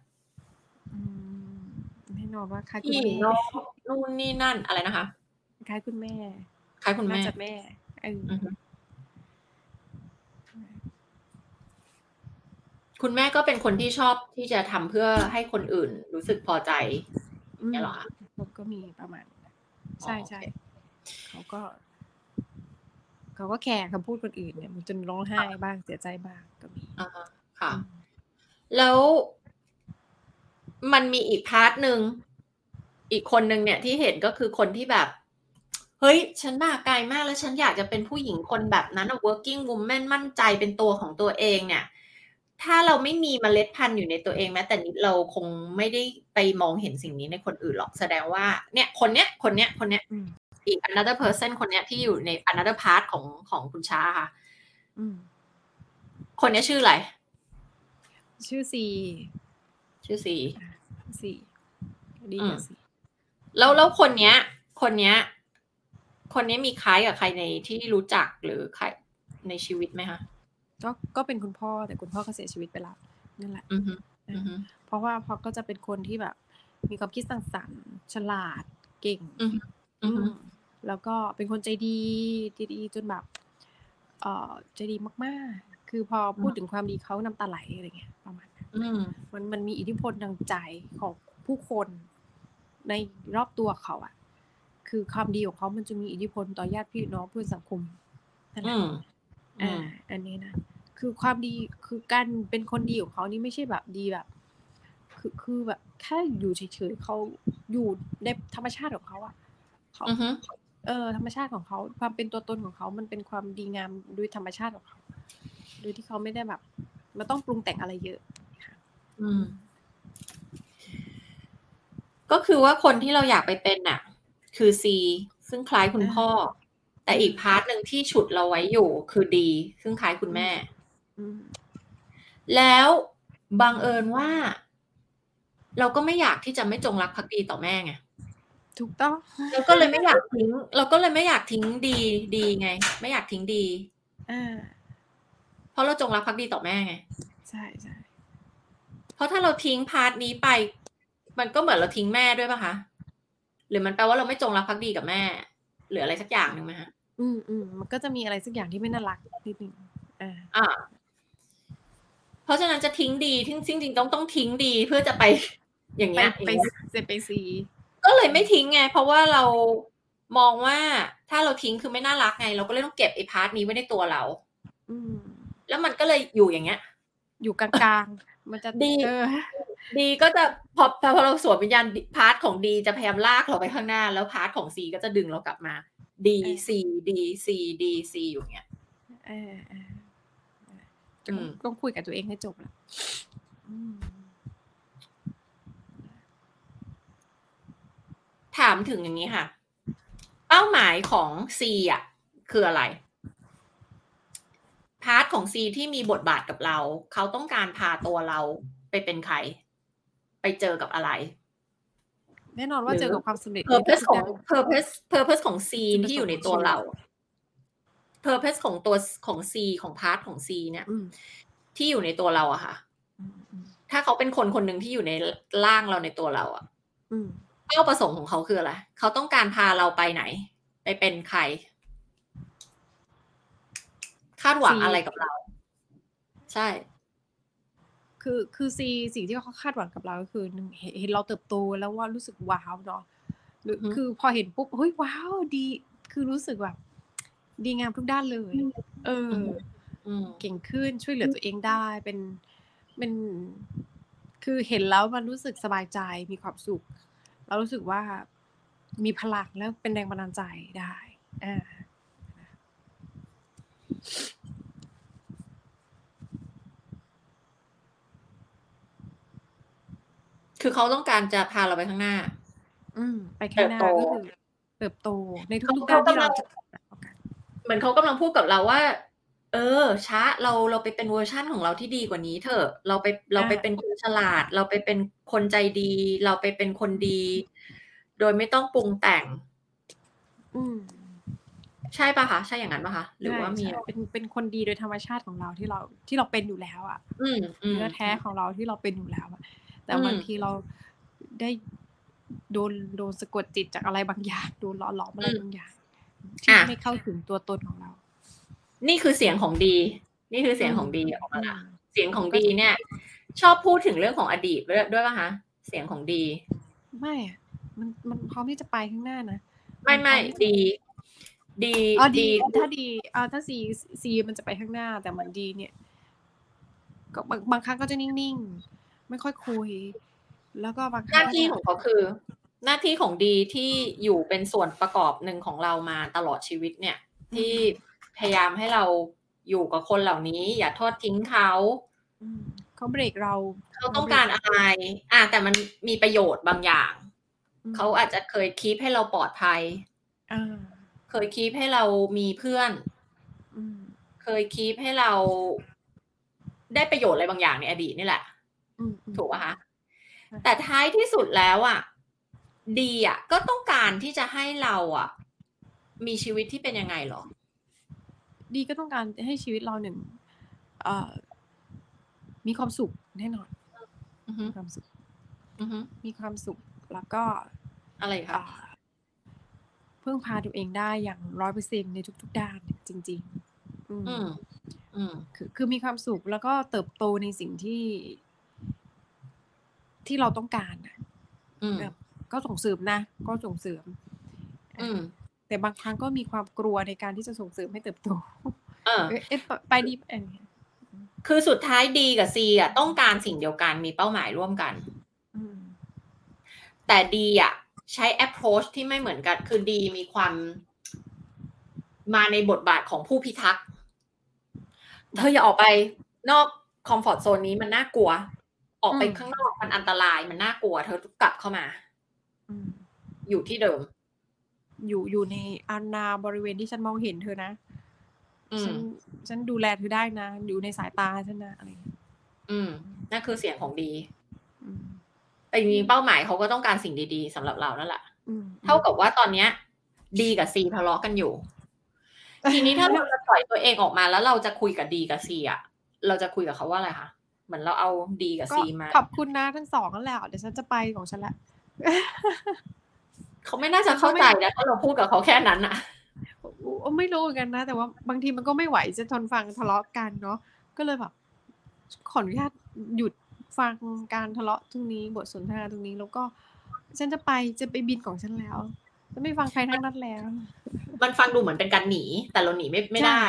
นอนว่าคล้ายคุณแม่นู่นนี่นั่นอะไรนะคะ คล้ายคุณแม่ คล้ายคุณแม่จากแม่เออ คุณแม่ก็เป็นคนที่ชอบที่จะทำเพื่อให้คนอื่นรู้สึกพอใจเนี่ยหรอคะก็มีประมาณ ใช่ใช่เขาก็ เขาก็แคร์คำพูดคนอื่นเนี่ยมันจนร้องไห้บ้างเสียใจบ้างก็มีอ่าค่ะ แล้วมันมีอีกพาร์ทหนึ่งอีกคนหนึ่งเนี่ยที่เห็นก็คือคนที่แบบเฮ้ย ฉันมาไกลมากแล้วฉันอยากจะเป็นผู้หญิงคนแบบนั้น working woman มั่นใจเป็นตัวของตัวเองเนี่ย ถ้าเราไม่มีเมล็ดพันธุ์อยู่ในตัวเองแม้แต่นิดเราคงไม่ได้ไปมองเห็นสิ่งนี้ในคนอื่นหรอกแสดงว่า เนี่ยคนเนี้ยคนเนี้ยคนเนี้ยอืมอีก another person คนเนี้ยที่อยู่ใน another part ของของคุณช้าค่ะอืมคนเนี้ยชื่ออะไร ชื่อซีชื่อซีซีดีอืมกับซีแล้วแล้วคนเนี้ย คนเนี้ย คนเนี้ยมีคล้ายกับใครในที่รู้จักหรือใครในชีวิตไหมคะ ก็ก็เป็นคุณพ่อแต่คุณพ่อก็เสียชีวิตไปแล้วนั่นแหละอือฮึอือฮึเพราะว่าพอก็จะเป็นคนที่แบบ มีความคิดสร้างสรรค์ฉลาดเก่งอือฮึอือฮึอืมแล้วก็เป็นคนใจดีใจดีจนแบบเอ่อใจดีมาก ๆ คือพอพูดถึงความดีเขาน้ำตาไหลอะไรเงี้ยประมาณนั้นอืมมันมันมีอิทธิพลทางใจของผู้คนในรอบตัวเขาอะคือความดีของเขามันจะมีอิทธิพลต่อญาติพี่น้องเพื่อนสังคมนั่นแหอืละม อือ่ามอันนี้นะคือความดีคือการเป็นคนดีของเขานี่ไม่ใช่แบบดีแบบ คือคือแบบแค่อยู่เฉยๆเขาอยู่ในธรรมชาติของเขาอะเขาอือฮึเออ ธรรมชาติของเขา ความเป็นตัวตนของเขา มันเป็นความดีงามโดยธรรมชาติของเขาโดยที่เขาไม่ได้แบบมันต้องปรุงแต่งอะไรเยอะค่ะอืม ก็คือว่าคนที่เราอยากไปเป็นน่ะ คือซีซึ่งคล้ายคุณพ่อ แต่อีก part หนึ่งที่ฉุดเราไว้อยู่คือดี ซึ่งคล้ายคุณแม่อืมแล้วบังเอิญว่า เราก็ไม่อยากที่จะไม่จงรักภักดีต่อแม่ไงถูกต้องเราก็เลยไม่อยากทิ้ง เราก็เลยไม่อยากทิ้งดีดีไง ไม่อยากทิ้งดีอ่าเพราะเราจงรักภักดีต่อแม่ไงใช่ใช่เพราะถ้าเราทิ้ง part นี้ไป มันก็เหมือนเราทิ้งแม่ด้วยป่ะคะหรือมันแปลว่าเราไม่จงรักภักดีกับแม่หรืออะไรสักอย่างหนึ่งไหมคะ อืมอืมมันก็จะมีอะไรสักอย่างที่ไม่น่ารักนิดนึงอ่าอ่าเพราะฉะนั้นจะทิ้งดีทิ้งจริงๆต้องต้องทิ้งดีเพื่อจะไปอย่างไปเงี้ยไปอย่างเงี้ยเซไปซีก็เลยไม่ทิ้งไง เพราะว่าเรามองว่าถ้าเราทิ้งคือไม่น่ารักไง เราก็เลยต้องเก็บไอ้ part นี้ไว้ในตัวเรา อืม แล้วมันก็เลยอยู่อย่างเงี้ย อยู่กลางๆ มันจะดีเออดีก็จะพอพอเราสวมวิญญาณ part ของดีจะพยายามลากเราไปข้างหน้า แล้ว part ของซีก็จะดึงเรากลับมา ดีซีดีซีดีซีอยู่เงี้ยเออเอออืมต้องคุยกับตัวเองให้จบละอืมถามถึงอย่างนี้ค่ะ เป้าหมายของซีอะ คืออะไร part ของซีที่มีบทบาทกับเรา เขาต้องการพาตัวเราไปเป็นใคร ไปเจอกับอะไร แน่นอนว่าหรือเจอกับความสำเร็จ purpose ของในทุกด้าน purpose purpose ของซีจุดประสงค์ที่อยู่ในตัวเรา purpose ของตัวของซีของ part ของซีเนี่ยอืมที่อยู่ในตัวเราอะค่ะอืมอืมถ้าเขาเป็นคนคนหนึ่งที่อยู่ในร่างเราในตัวเราอะอืมเป้าประสงค์ของเขาคืออะไรเขาต้องการพาเราไปไหน ไปเป็นใคร คาดหวังอะไรกับเรา ใช่ คือคือซีสิ่งที่เขาคาดหวังกับเราก็คือหนึ่งเห็นเห็นเราเติบโตแล้วว่ารู้สึกว้าวเนาะหรืออืมคือพอเห็นปุ๊บเฮ้ยว้าวดี คือรู้สึกแบบดีงามทุกด้านเลย เอออืมเก่งขึ้นช่วยเหลือตัวเองได้เป็นเป็น คือเห็นแล้วมันรู้สึกสบายใจมีความสุขแล้วรู้สึกว่ามีพลังแล้วเป็นแรงบันดาลใจได้อ่า คือเขาต้องการจะพาเราไปข้างหน้า อืม ไปข้างหน้าเติบโตก็คือเติบโตในทุกๆเขาด้านที่กำลัเรางจะเหมือนเขากำลังพูดกับเราว่า เออ ช้าเราเราไปเป็นเวอร์ชั่นของเราที่ดีกว่านี้เถอะเราไปเราไปเป็นคนฉลาด เราไปเป็นคนใจดี เราไปเป็นคนดี โดยไม่ต้องปรุงแต่ง อืมใช่ปะคะใช่อย่างนั้นปะคะหรือว่ามีใช่เป็นเป็นคนดีโดยธรรมชาติของเราที่เราที่เราเป็นอยู่แล้ว อะ อืมอืมเนื้อแท้ของเราที่เราเป็นอยู่แล้วอะ แต่อืมบางทีเราได้โดนโดนสะกดจิตจากอะไรบางอย่างโดนหล่อหลอมอะไรบางอย่างที่ไม่เข้าถึงตัวตนของเรา นี่คือเสียงของดี นี่คือเสียงของดีออกมาละอืมเสียงของดีเนี่ย ชอบพูดถึงเรื่องของอดีตด้วยด้วยป่ะคะเสียงของดี ไม่อะมันมันพร้อมที่จะไปข้างหน้านะไม่ไม่มันพร้อที่จะดีดีอ๋อดีดีถ้าดีอ่าถ้าซีซีมันจะไปข้างหน้าแต่มันดีเนี่ย ก็บางบางครั้งก็จะนิ่งๆ ไม่ค่อยคุย แล้วก็บางคหรั้งน้าก็ที่จะของเขาคือ หน้าที่ของดีที่อยู่เป็นส่วนประกอบหนึ่งของเรามาตลอดชีวิตเนี่ย ที่พยายามให้เราอยู่กับคนเหล่านี้ อย่าทอดทิ้งเขาอืมเขาเบรกเราเขาต้องการอะไรอะแต่มันมีประโยชน์บางอย่างมเขาอาจจะเคยคีปให้เราปลอดภัยอ่าเคยคีปให้เรามีเพื่อนอืมเคยคีปให้เราได้ประโยชน์อะไรบางอย่างในอดีตนี่แหละอืมอืม ถูกป่ะคะค่ะแต่ท้ายที่สุดแล้วอะ ดีอะ ก็ต้องการที่จะให้เราอะ มีชีวิตที่เป็นยังไงหรอ ดีก็ต้องการให้ชีวิตเราหนึ่งเอ่อมีความสุขแน่นอนอือฮึมีความสุขอือฮึมีความสุขแล้วก็อะไรคะอ่าพึ่งพาตัวเองได้อย่างร้อยเปอร์เซ็นในทุก ๆ ด้านจริง ๆ อืมอืมอืมคือคือมีความสุขแล้วก็เติบโตในสิ่งที่ ที่เราต้องการนะอืมแบบก็ส่งเสริมนะ ก็ส่งเสริมอืมแต่บางครั้งก็มีความกลัวในการที่จะส่งเสริมให้เติบโตเออเอ๊ะเอ๊ะไปดีเอ้ยคือสุดท้ายดีกับซีอะต้องการสิ่งเดียวกันมีเป้าหมายร่วมกันอืมแต่ดีอะ ใช้ approach ที่ไม่เหมือนกัน คือดีมีความมาในบทบาทของผู้พิทักษ์เธออย่าออกไปนอกคอมฟอร์ z โซนนี้มันน่ากลัว ออกไปข้างนอกมันอันตรายมันน่ากลัว เธอกลับเข้ามาอืมอยู่ที่เดิม อยู่อยู่ในอาณาบริเวณที่ฉันมองเห็นเธอนะอืมฉันฉันดูแลเธอได้นะ อยู่ในสายตาฉันนะอะไรอย่างเงี้ยอืมนั่นคือเสียงของดีอืมแต่จริงๆเป้าหมายเขาก็ต้องการสิ่งดีๆสำหรับเรานั่นแหละอืมเท่ากับว่าตอนเนี้ย ดีกับซีทะเลาะกันอยู่ ทีนี้ถ้าเราจะปล่อยตัวเองออกมาแล้วเราจะคุยกับดีกับซีอะ เราจะคุยกับเขาว่าอะไรคะ เหมือนเราเอาดีกับก็ซีมาขอบคุณนะทั้งสองนั่นแหละเดี๋ยวฉันจะไปของฉันละเขาไม่น่าจะเข้าใจนะถ้าเราพูดกับเขาแค่นั้นอะอุ๊ไม่รู้เหมือนกันนะ แต่ว่าบางทีมันก็ไม่ไหวจะทนฟังทะเลาะกันเนาะก็เลยแบบขออนุญาตหยุดฟังการทะเลาะตรงนี้บทสนทนาตรงนี้แล้วก็ ฉันจะไปจะไปบินของฉันแล้วจะไม่ฟังใครทั้งนั้นแล้ว มันฟังดูเหมือนเป็นการหนี แต่เราหนีไม่ไม่ได้ใช่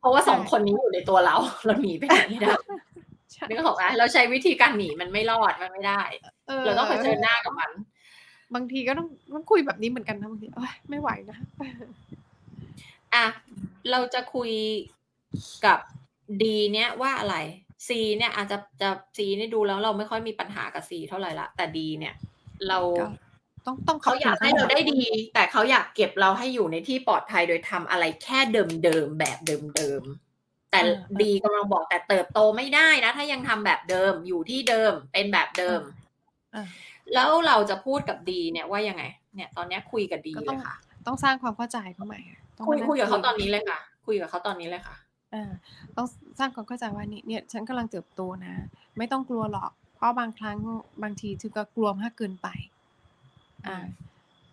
เพราะว่าสองใช่คนนี้อยู่ในตัวเรา เราหนีไปไหนไม่ได้ใช่ นึกออกไหมเราใช้วิธีการหนีมันไม่รอดมันไม่ได้เราต้องเผชิญหน้ากับมัน บางทีก็ต้องต้องคุยแบบนี้เหมือนกันนะบางทีเอ้ยไม่ไหวนะอะเราจะคุยกับดีเนี่ยว่าอะไรซีเนี่ยอาจจะจะซีนี่ดูแล้วเราไม่ค่อยมีปัญหากับซีเท่าไหร่ละแต่ดีเนี่ย เราก็ต้องต้องขบเขาอยากคุณให้เราได้ดี แต่เขาอยากเก็บเราให้อยู่ในที่ปลอดภัยโดยทำอะไรแค่เดิมเดิมๆแบบเดิมเดิมๆ แต่ดีกำลังบอกแต่เติบโตไม่ได้นะ ถ้ายังทำแบบเดิมอยู่ที่เดิมเป็นแบบเดิมอะแล้วเราจะพูดกับดีเนี่ยว่ายังไง เนี่ย ตอนเนี้ยคุยกับดีก็เลต้องยค่ะ ต้องสร้างความเข้าใจเข้ามาต้องคุยมานั่งคุยกับเขาตอนนี้เลยค่ะ คุยกับเขาตอนนี้เลยค่ะอ่าต้องสร้างความเข้าใจว่านี่เนี่ย ฉันกำลังเติบโตนะ ไม่ต้องกลัวหรอก เพราะบางครั้งบางทีเธอก็กลัวมากเกินไป อ่า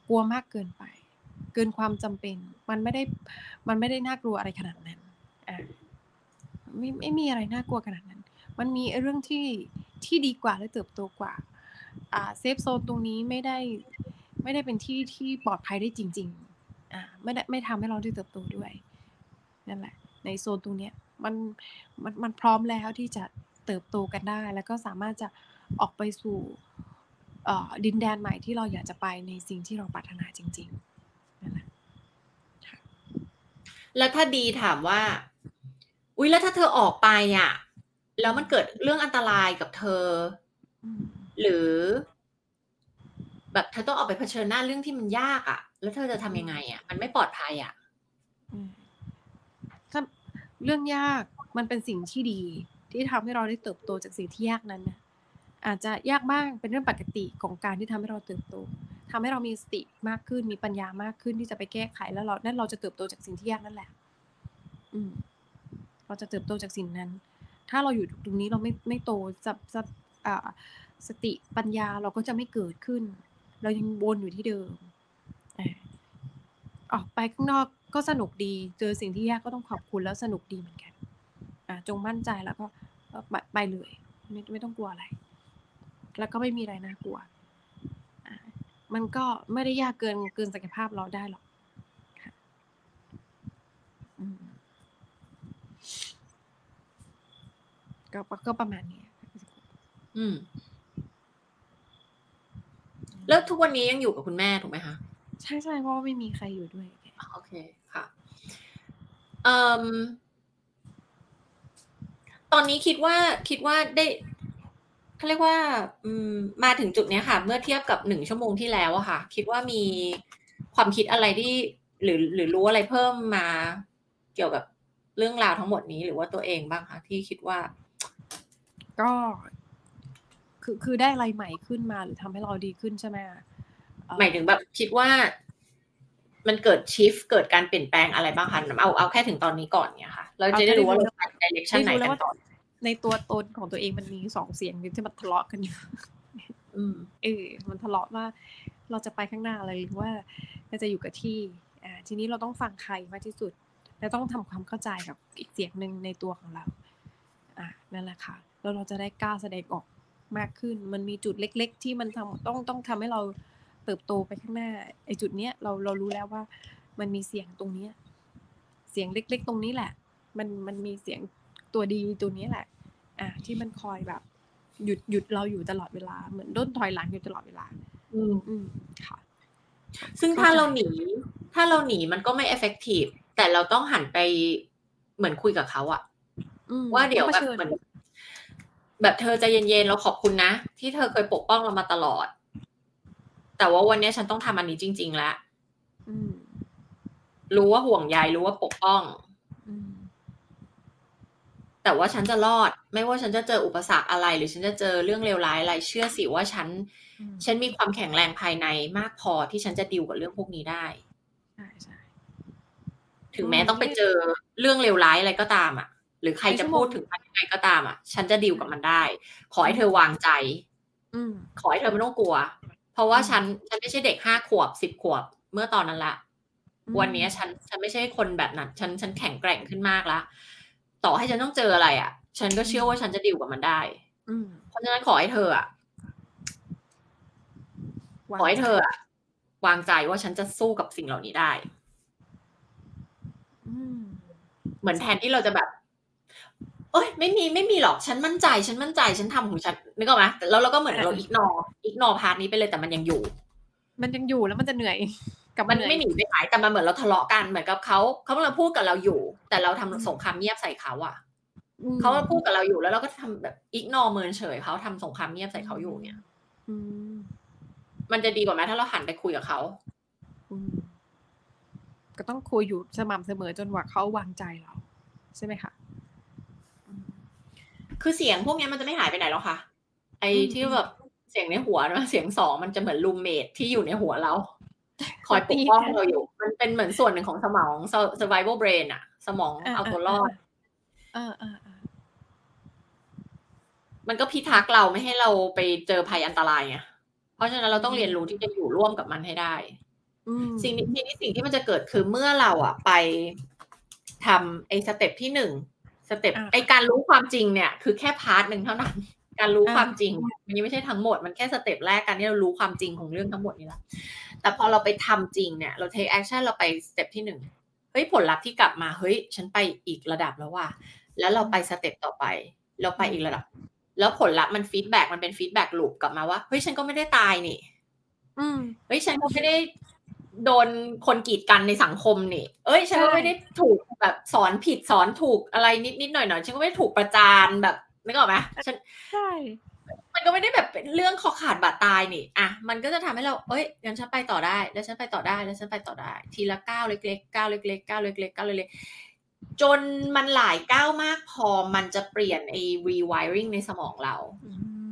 กลัวมากเกินไป เกินความจำเป็น มันไม่ได้ มันไม่ได้น่ากลัวอะไรขนาดนั้น อ่า ไม่ไม่มีอะไรน่ากลัวขนาดนั้น มันมีเรื่องที่ที่ดีกว่าและเติบโตกว่าอ่าเซฟโซนตรงนี้ไม่ได้ไม่ได้เป็นที่ที่ปลอดภัยได้จริง ๆอ่าไม่ได้ไม่ทำให้เราได้เติบโตด้วยนั่นแหละ ในโซนตรงเนี้ยมันมันมันพร้อมแล้วที่จะเติบโตกันได้ แล้วก็สามารถจะออกไปสู่ดินแดนใหม่ที่เราอยากจะไปในสิ่งที่เราปรารถนาจริงๆนั่นแหละแล้วถ้าดีถามว่า อุ๊ยแล้วถ้าเธอออกไปอะ แล้วมันเกิดเรื่องอันตรายกับเธอ หรือ แบบเธอต้องออกไปเผชิญหน้าเรื่องที่มันยากอะ แล้วเธอจะทำยังไงอะ มันไม่ปลอดภัยอะถ้าเรื่องยากมันเป็นสิ่งที่ดี ที่ทำให้เราได้เติบโตจากสิ่งที่ยากนั้นนะอาจจะยากบ้างเป็นเรื่องปกติของการที่ทำให้เราเติบโตทำให้เรามีสติมากขึ้นมีปัญญามากขึ้นที่จะไปแก้ไขแล้วเรานั่นเราจะเติบโตจากสิ่งที่ยากนั่นแหละ อืม เราจะเติบโตจากสิ่งนั้น ถ้าเราอยู่ตรงนี้เราไม่ไม่โตจะจะอ่าสติปัญญาเราก็จะไม่เกิดขึ้น เรายังวนอยู่ที่เดิมออกไปข้างนอกก็สนุกดี เจอสิ่งที่ยากก็ต้องขอบคุณแล้วสนุกดีเหมือนกันอ่าจงมั่นใจแล้วก็ไปไปเลยไม่ไม่ต้องกลัวอะไร แล้วก็ไม่มีอะไรน่ากลัว มันก็ไม่ได้ยากเกินเกินศักยภาพเราได้หรอกค่ะอืม ก็ก็ประมาณนี้อืม แล้วทุกวันนี้ยังอยู่กับคุณแม่ถูกไหมคะ ใช่ใช่เพราะว่าไม่มีใครอยู่ด้วย โอเคค่ะเอ่มตอนนี้คิดว่าคิดว่าได้เขาเรียกว่า อืม มาถึงจุดเนี้ยค่ะ เมื่อเทียบกับหนึ่งชั่วโมงที่แล้วอะค่ะ คิดว่ามีความคิดอะไรที่หรือหรือรู้อะไรเพิ่มมาเกี่ยวกับเรื่องราวทั้งหมดนี้หรือว่าตัวเองบ้างคะที่คิดว่า ก็คือคือได้อะไรใหม่ขึ้นมาหรือทำให้เราดีขึ้นใช่ไหมอะหมายถึงแบบคิดว่ามันเกิดชิฟเกิดการเปลี่ยนแปลงอะไรบ้างคะเอาเอาแค่ถึงตอนนี้ก่อนเนี่ยค่ะ เราจะได้รู้ว่าเราไปในเรคชั่นไหนกันต่อในตัวตนของตัวเองมันมีสองเสียงที่มันทะเลาะกันอยู่อืมเออมันทะเลาะว่าเราจะไปข้างหน้าอะไรหรือว่าเราจะอยู่กับที่อ่าทีนี้เราต้องฟังใครมากที่สุด และต้องทำความเข้าใจกับอีกเสียงหนึ่งในตัวของเรา อ่านั่นแหละค่ะ แล้วเราจะได้กล้าแสดงออกมากขึ้น มันมีจุดเล็ก ๆ ที่มันทำต้องต้องทำให้เราเติบโตไปข้างหน้าไอ้จุดเนี้ยเราเรารู้แล้วว่า มันมีเสียงตรงเนี้ยเสียงเล็ก ๆ ตรงนี้แหละ มันมันมีเสียงตัวดีตัวนี้แหละ อ่าที่มันคอยแบบ หยุดหยุดเราอยู่ตลอดเวลาเหมือนด้นถอยหลังอยู่ตลอดเวลา อืมอืมค่ะ ซึ่งถ้าเราหนี ถ้าเราหนีมันก็ไม่ effective แต่เราต้องหันไปเหมือนคุยกับเขาอะอืมว่าเดี๋ยวต้องแบบเผชิญเหมือน แบบเธอใจเย็นๆเราขอบคุณนะ ที่เธอเคยปกป้องเรามาตลอด แต่ว่าวันนี้ฉันต้องทำอันนี้จริง ๆ แล้วอืมรู้ว่าห่วงใยรู้ว่าปกป้องอืมแต่ว่าฉันจะรอด ไม่ว่าฉันจะเจออุปสรรคอะไร หรือฉันจะเจอเรื่องเลวร้ายอะไรเชื่อสิว่าฉันอืมฉันมีความแข็งแรงภายในมากพอที่ฉันจะดิวกับเรื่องพวกนี้ได้ใช่ใช่ถึงแม้ต้องไปเจอเรื่องเลวร้ายอะไรก็ตามอะ หรือใครจะพูดถึงมันยังไงก็ตามอะ ฉันจะดิวกับมันได้ ขอให้เธอวางใจ อืมขอให้เธอไม่ต้องกลัว เพราะว่าอืมฉันฉันไม่ใช่เด็กห้าขวบสิบขวบเมื่อตอนนั้นละวันนี้ฉันฉันไม่ใช่คนแบบนั้น ฉันฉันแข็งแกร่งขึ้นมากละต่อให้ฉันต้องเจออะไรอะ ฉันก็เชื่อว่าฉันจะดิวกับมันได้อืมเพราะฉะนั้นขอให้เธออะขอให้เธออะวางใจว่าฉันจะสู้กับสิ่งเหล่านี้ได้อืมเหมือนแทนที่เราจะแบบ เอ้ยไม่มีไม่มีหรอกฉันมั่นใจ ฉันมั่นใจฉันทำของฉันนึกออกไหมแต่แล้วเราก็เหมือนเราอิกนอignore part นี้ไปเลยแต่มันยังอยู่ มันยังอยู่แล้วมันจะเหนื่อยกับมันเหนื่อยไม่หนีไปไหนแต่มันเหมือนเราทะเลาะกันเหมือนกับเขาเขากำลังพูดกับเราอยู่ แต่เราทำสงครามเงียบใส่เขาอะอืมเขามาพูดกับเราอยู่แล้วเราก็ทำแบบ ignore เมินเฉยเขาทำสงครามเงียบใส่เขาอยู่เนี่ยอืมมันจะดีกว่าไหมถ้าเราหันไปคุยกับเขาอืมก็ต้องคุยอยู่สม่ำเสมอจนกว่าเขาวางใจเรา ใช่ไหมคะอืม คือเสียงพวกเนี้ยมันจะไม่หายไปไหนหรอกค่ะ ไอ้อืมที่แบบเสียงในหัวนะเสียงสองมันจะเหมือนรูมเมทที่อยู่ในหัวเรา คอยปกป้องเราอยู่ มันเป็นเหมือนส่วนหนึ่งของสมอง survival brain อะสมองเอาตัวรอดเออเออเออมันก็พิทักษ์เราไม่ให้เราไปเจอภัยอันตรายไงเพราะฉะนั้นเราต้องเรียนรู้ที่จะอยู่ร่วมกับมันให้ได้อืมสิ่งนี้ทีนี้สิ่งที่มันจะเกิดคือเมื่อเราอะไปทำไอ้ step ที่หนึ่ง step อ่าไอ้การรู้ความจริงเนี่ย คือแค่ part หนึ่งเท่านั้น การรู้อ่าความจริง มันยังไม่ใช่ทั้งหมดมันแค่ step แรกการที่เรารู้ความจริงของเรื่องทั้งหมดนี้ละแต่พอเราไปทำจริงเนี่ย เรา take action เราไป step ที่หนึ่งเฮ้ยผลลัพธ์ที่กลับมาเฮ้ย ฉันไปอีกระดับแล้วว่ะแล้วเราไป step ต่อไป เราไปอีกระดับ แล้วผลลัพธ์มัน feedback มันเป็น feedback loop กลับมาว่าเฮ้ยฉันก็ไม่ได้ตายนี่อืมเฮ้ยฉันก็ไม่ได้ โดนคนกีดกันในสังคมนี่ เอ้ยฉันก็ใช่ไม่ได้ถูกแบบสอนผิดสอนถูกอะไรนิดนิดหน่อยหน่อยฉันก็ไม่ได้ถูกประจานแบบนึกออกไหมฉันใช่มันก็ไม่ได้แบบเป็นเรื่องคอขาดบาดตายนี่อะมันก็จะทำให้เราเอ้ยงั้นฉันไปต่อได้ แล้วฉันไปต่อได้แล้วฉันไปต่อได้ ทีละก้าวเล็กๆก้าวเล็กๆก้าวเล็กๆก้าวเล็กๆจนมันหลายก้าวมากพอมันจะเปลี่ยนไอ้ rewiring ในสมองเราอืม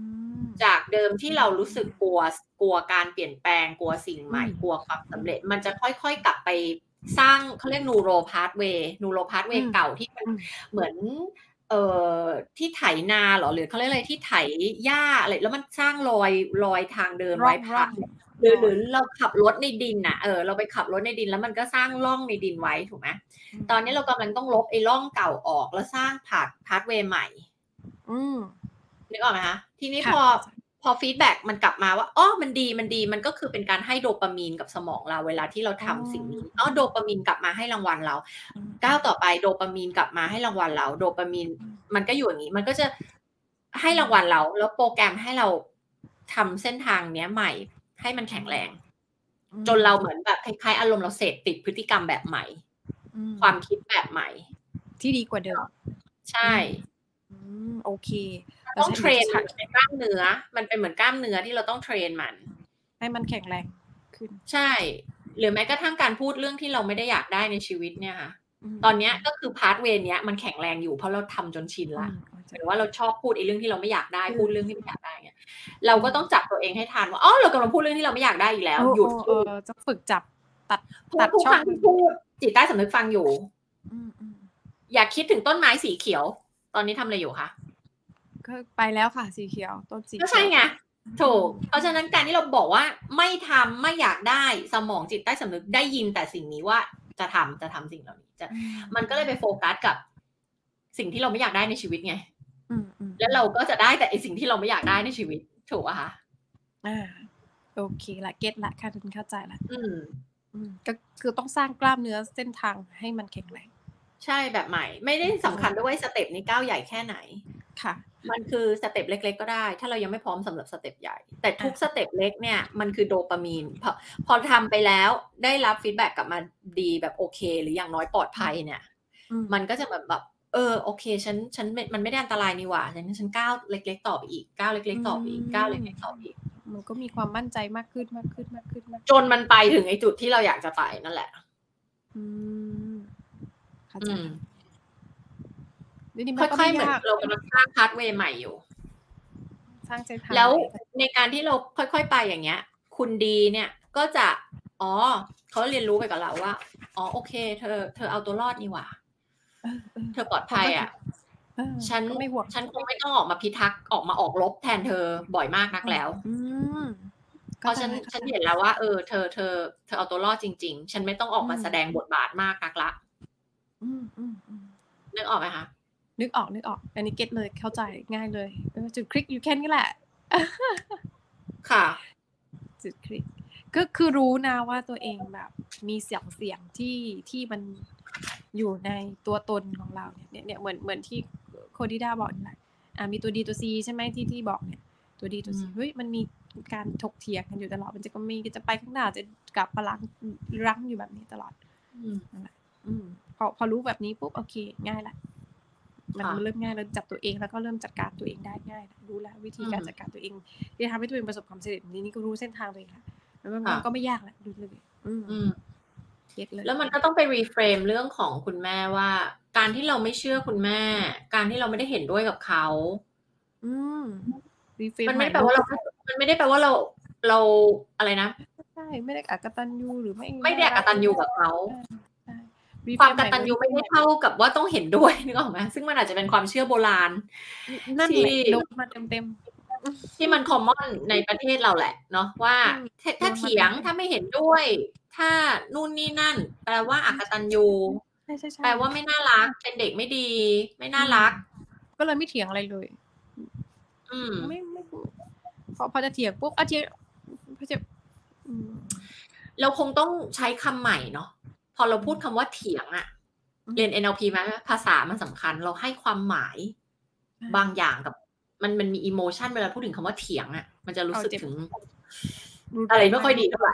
จากเดิมที่เรารู้สึกกลัวกลัวการเปลี่ยนแปลงกลัวสิ่งใหม่อืมกลัวความสำเร็จ มันจะค่อยๆกลับไปสร้างเขาเรียกนูโรพา t เวย์นูโรพา t เวย์เก่าที่มันอืมเหมือนเอ่อที่ไถนาเหรอหรือเขาเรียกอะไรที่ไถหญ้าอะไรแล้วมันสร้างรอยรอยทางเดินร่ไว้องพักร่องหรือหรือเราขับรถในดินน่ะเออเราไปขับรถในดินแล้วมันก็สร้างร่องในดินไว้ถูกไหมตอนนี้เรากำลังต้องลบไอ้ร่องเก่าออกแล้วสร้างพาpathway ใหม่ อืม นึกออกไหมคะทีนี้ค่ะพอพอ feedback มันกลับมาว่าอ๋อมันดีมันดีมันก็คือเป็นการให้โดปามีนกับสมองเราเวลาที่เราทำสิ่งนี้อ๋อโดปามีนกลับมาให้รางวัลเรา ก้าวต่อไปโดปามีนกลับมาให้รางวัลเรา โดปามีนอืมมันก็อยู่อย่างนี้ มันก็จะให้รางวัลเรา แล้วโปรแกรมให้เราทำเส้นทางเนี้ยใหม่ ให้มันแข็งแรง จนเราเหมือนแบบคล้ายๆอารมณ์เราเสพติดพฤติกรรมแบบใหม่อืมความคิดแบบใหม่ ที่ดีกว่าเดิมใช่ อือืมโอเคต้อง train ใช่มันเป็นกล้ามเนื้อ มันเป็นเหมือนกล้ามเนื้อที่เราต้อง train มัน ให้มันแข็งแรงขึ้น ใช่ หรือแม้กระทั่งการพูดเรื่องที่เราไม่ได้อยากได้ในชีวิตเนี่ยค่ะมตอนเนี้ยก็คือ pathway เนี้ยมันแข็งแรงอยู่เพราะเราทำจนชินละอืมหรือว่าเราชอบพูดไอ้เรื่องที่เราไม่อยากได้อืมพูดเรื่องที่ไม่อยากได้เนี่ยเราก็ต้องจับตัวเองให้ทันว่าอ๋อเรากำลังพูดเรื่องที่เราไม่อยากได้อีกแล้วโอ้หยุดโอ้พูดเออจะฝึกจับตัดพูดตัดทุกช่คองรั้งที่พูดจิตใต้สำนึกฟังอยู่อืมอืมอยากคิดถึงต้นไม้สีเขียว ตอนนี้ทำอะไรอยู่คะก็ไปแล้วค่ะสีเขียวต้นสีก็ใช่ไงเขียวถูกเพราะฉะนั้นการที่เราบอกว่าไม่ทำไม่อยากได้สมองจิตใต้สำนึกได้ยินแต่สิ่งนี้ว่าจะทำจะทำสิ่งเหล่านี้จะอืมันก็เลยไปโฟกัสกับ สิ่งที่เราไม่อยากได้ในชีวิตไงอืมอืมแล้วเราก็จะได้แต่ไอสิ่งที่เราไม่อยากได้ในชีวิต ถูกอะคะอ่าโอเคละ get ละค่ะถึงเข้าใจละอืมอืมก็คือต้องสร้างกล้ามเนื้อเส้นทางให้มันแข็งแรง ใช่แบบใหม่ ไม่ได้สำคัญด้วยว่า step นี้ก้าวใหญ่แค่ไหนค่ะ มันคือ step เล็ก ๆ ก็ได้ ถ้าเรายังไม่พร้อมสำหรับ step ใหญ่ แต่ทุกอะ step เล็กเนี่ยมันคือโดปามีนพอพอทำไปแล้วได้รับ feedback กลับมาดีแบบโอเค หรืออย่างน้อยปลอดภัยเนี่ยอืมมันก็จะแบบแบบเออโอเคฉันฉันไม่มันไม่ได้อันตรายนี่หว่าฉันฉันก้าวเล็ก ๆ ต่อไปอีกก้าวเล็ก ๆ ต่อไปอีกก้าวเล็กๆต่อไปอีก มันก็มีความมั่นใจมากขึ้นมากขึ้นมากขึ้นมากจนมันไปถึงไอ้จุดที่เราอยากจะไปนั่นแหละ อืม เข้าอืใจมนี่นี่ค่มันก็อยไม่ๆเหมือนยากเรากำลังสร้างพาร์ทเวย์ใหม่อยู่ สร้างเส้นทางแล้วใหม่ในการที่เราค่อยๆไปอย่างเงี้ย คุณดีเนี่ยก็จะ อ๋อเขาเรียนรู้ไปกับเราว่า อ๋อโอเค เธอ เธอเอาตัวรอดนี่หว่าเออเออเธอปลอดภัยอะเออฉันก็ไม่ห่วงฉันคงไม่ต้องออกมาพิทักษ์ออกมาออกรบแทนเธอบ่อยมากนักแล้วอืมเพราะฉันข้าใจฉันเห็นแล้วว่า เออ เธอเธอเธอเอาตัวรอดจริง ๆ ฉันไม่ต้องออกมาแสดงบทบาทมากนักละ อืมอืมอืมนึกออกไหมคะนึกออกนึกออก อันนี้เก็ตเลยเข้าใจง่ายเลยเออจุดคลิกอยู่แค่นี้แหละ ค่ะ จุดคลิก ก็คือรู้นะว่าตัวเองแบบมีเสียงเสียงที่ที่มันอยู่ในตัวตนของเราเนี่ยเนี่ยเหมือนเหมือนที่โคดิด้าบอกนี่แหละอ่ามีตัวดีตัวซีใช่ไหมที่ที่บอกเนี่ย ตัวดีตัวซีอืมเฮ้ยมันมีการถกเถียงกันอยู่ตลอดมันจะก็มีจะไปข้างหน้าจะกลับหลังรั้งอยู่แบบนี้ตลอด อืมอืมพ อพอรู้แบบนี้ปุ๊บโอเค ง่ายละมันค่ะมันเริ่มง่ายแล้วจับตัวเองแล้วก็เริ่มจัดการตัวเองได้ง่ายละรู้แล้ววิธีการอืมจัดการตัวเองที่ทำให้ตัวเองประสบความสำเร็จนี้นี่ก็รู้เส้นทางตัวเองละแล้วมันค่ะมันก็ไม่ยากละดูเลยอืมอืม get เลยแล้วมันก็ต้องไป reframe เรื่องของคุณแม่ว่า การที่เราไม่เชื่อคุณแม่ การที่เราไม่ได้เห็นด้วยกับเขา อืมรีเฟรมมันไม่ได้แปลว่าเรา มันไม่ได้แปลว่าเราเราอะไรนะใช่ไม่ได้อกตันยูหรือไม่ไม่ได้อกตัญญูกับเขาใช่ ความกตัญญูไม่ได้เท่ากับว่าต้องเห็นด้วยนึกออกไหมซึ่งมันอาจจะเป็นความเชื่อโบราณนั่นแหละที่โดนมาเต็มเต็มที่มันคอมมอนในประเทศเราแหละ เนาะว่าอืมถ้าถ้าโดนมาเถียงเต็มๆถ้าไม่เห็นด้วย ถ้านู่นนี่นั่น แปลว่าอักตันยูใช่ใช่ใช่แปลว่าไม่น่ารักเป็นเด็กไม่ดี ไม่น่ารัก ก็เลยไม่เถียงอะไรเลย อืมไม่ไม่พอพอจะเถียงปุ๊บอาเจียพอจะอืมเราคงต้องใช้คำใหม่เนาะ พอเราพูดคำว่าเถียงอะเรียน NLP ไหมภาษามันสำคัญ เราให้ความหมายบางอย่างกับ มันมันมีอิโมชันเวลาพูดถึงคำว่าเถียงอะมันจะรู้สึกถึงรู้อะไรไม่ค่อยดีเท่าไหร่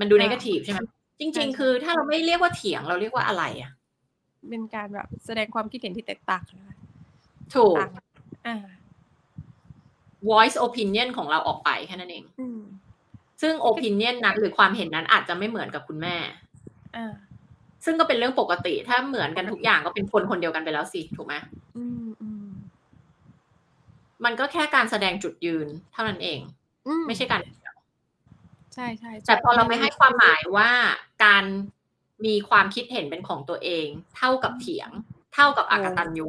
มันดูอ่านกาทีฟใช่ไหมจใช่ริงใช่ๆคือถ้าเราไม่เรียกว่าเถียงเราเรียกว่าอะไรอะเป็นการแบบแสดงความคิดเห็นที่แตกต่างนะคะถูกต่างอ่า voice opinion ของเราออกไปแค่นั้นเองอืมซึ่ง opinion นั้นหรือความเห็นนั้นอาจจะไม่เหมือนกับคุณแม่อ่า ซึ่งก็เป็นเรื่องปกติ ถ้าเหมือนกันทุกอย่างก็เป็นคนคนเดียวกันไปแล้วสิถูกไหมอืมอืมมันก็แค่การแสดงจุดยืนเท่านั้นเองอืไม่ใช่การใช่ใช่ใช่แต่พอเราไม่ให้ความหมายว่าการมีความคิดเห็นเป็นของตัวเอง เท่ากับเถียง เท่ากับอากตันยู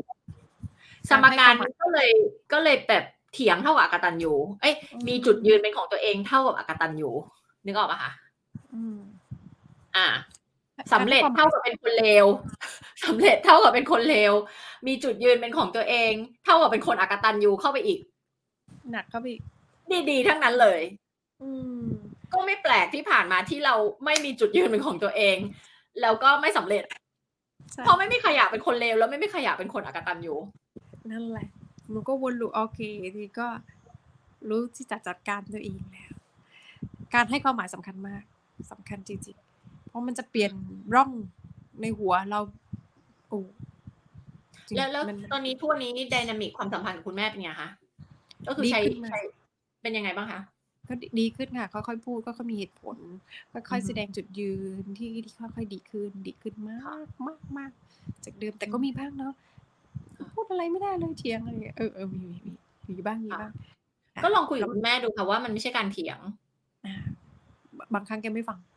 สมการมันก็เลยก็เลยแบบเถียงเท่ากับอากตันยูเอ้ยมีจุดยืนเป็นของตัวเองเท่ากับอากตันยูนึกออกปะคะอืมอ่า สำเร็จเท่ากับเป็นคนเลวสำเร็จเท่ากับเป็นคนเลวมีจุดยืนเป็นของตัวเอง เท่ากับเป็นคนอากตันยูเข้าไปอีก หนักเข้าไปอีกดีๆทั้งนั้นเลย อืม ก็ไม่แปลกที่ผ่านมาที่เราไม่มีจุดยืนเป็นของตัวเอง แล้วก็ไม่สำเร็จใช่เพราะไม่มีใครอยากเป็นคนเลวแล้วไม่มีใครอยากเป็นคนอากตันยูนั่นแหละมันก็วนลูปโอเคทีก็รู้ที่จะจัดการตัวเองแล้ว การให้ความหมายสำคัญมากสำคัญจริงๆเพ ราะมันจะเปลี่ยนร่องในหัวเราโอ้จริงแล้วแล้วมันตอนนี้ทุกวันนี้ไดนามิกความสัมพันธ์กับคุณแม่เป็นไงคะก็คือดีใช้ขึ้นมากใช้เป็นยังไงบ้างคะก็ดีดีขึ้นค่ะค่อยๆพูดค่อยๆมีเหตุผลค่อยอือฮึๆแสดงจุดยืนที่ที่ค่อยๆดีขึ้น ดีขึ้นมาค่ะกมากมากจากเดิมแต่ก็อืมมีบ้างเนาะค่ะพูดอะไรไม่ได้เลยเถียงอะไรอย่างเงี้ยเออเออมีมีมีมีบ้างมีค่ะบ้างะก็ลองคุยกับคุณแม่ดูค่ะว่ามันไม่ใช่การเถียงอ่าบางครั้งแกไม่ฟังอืม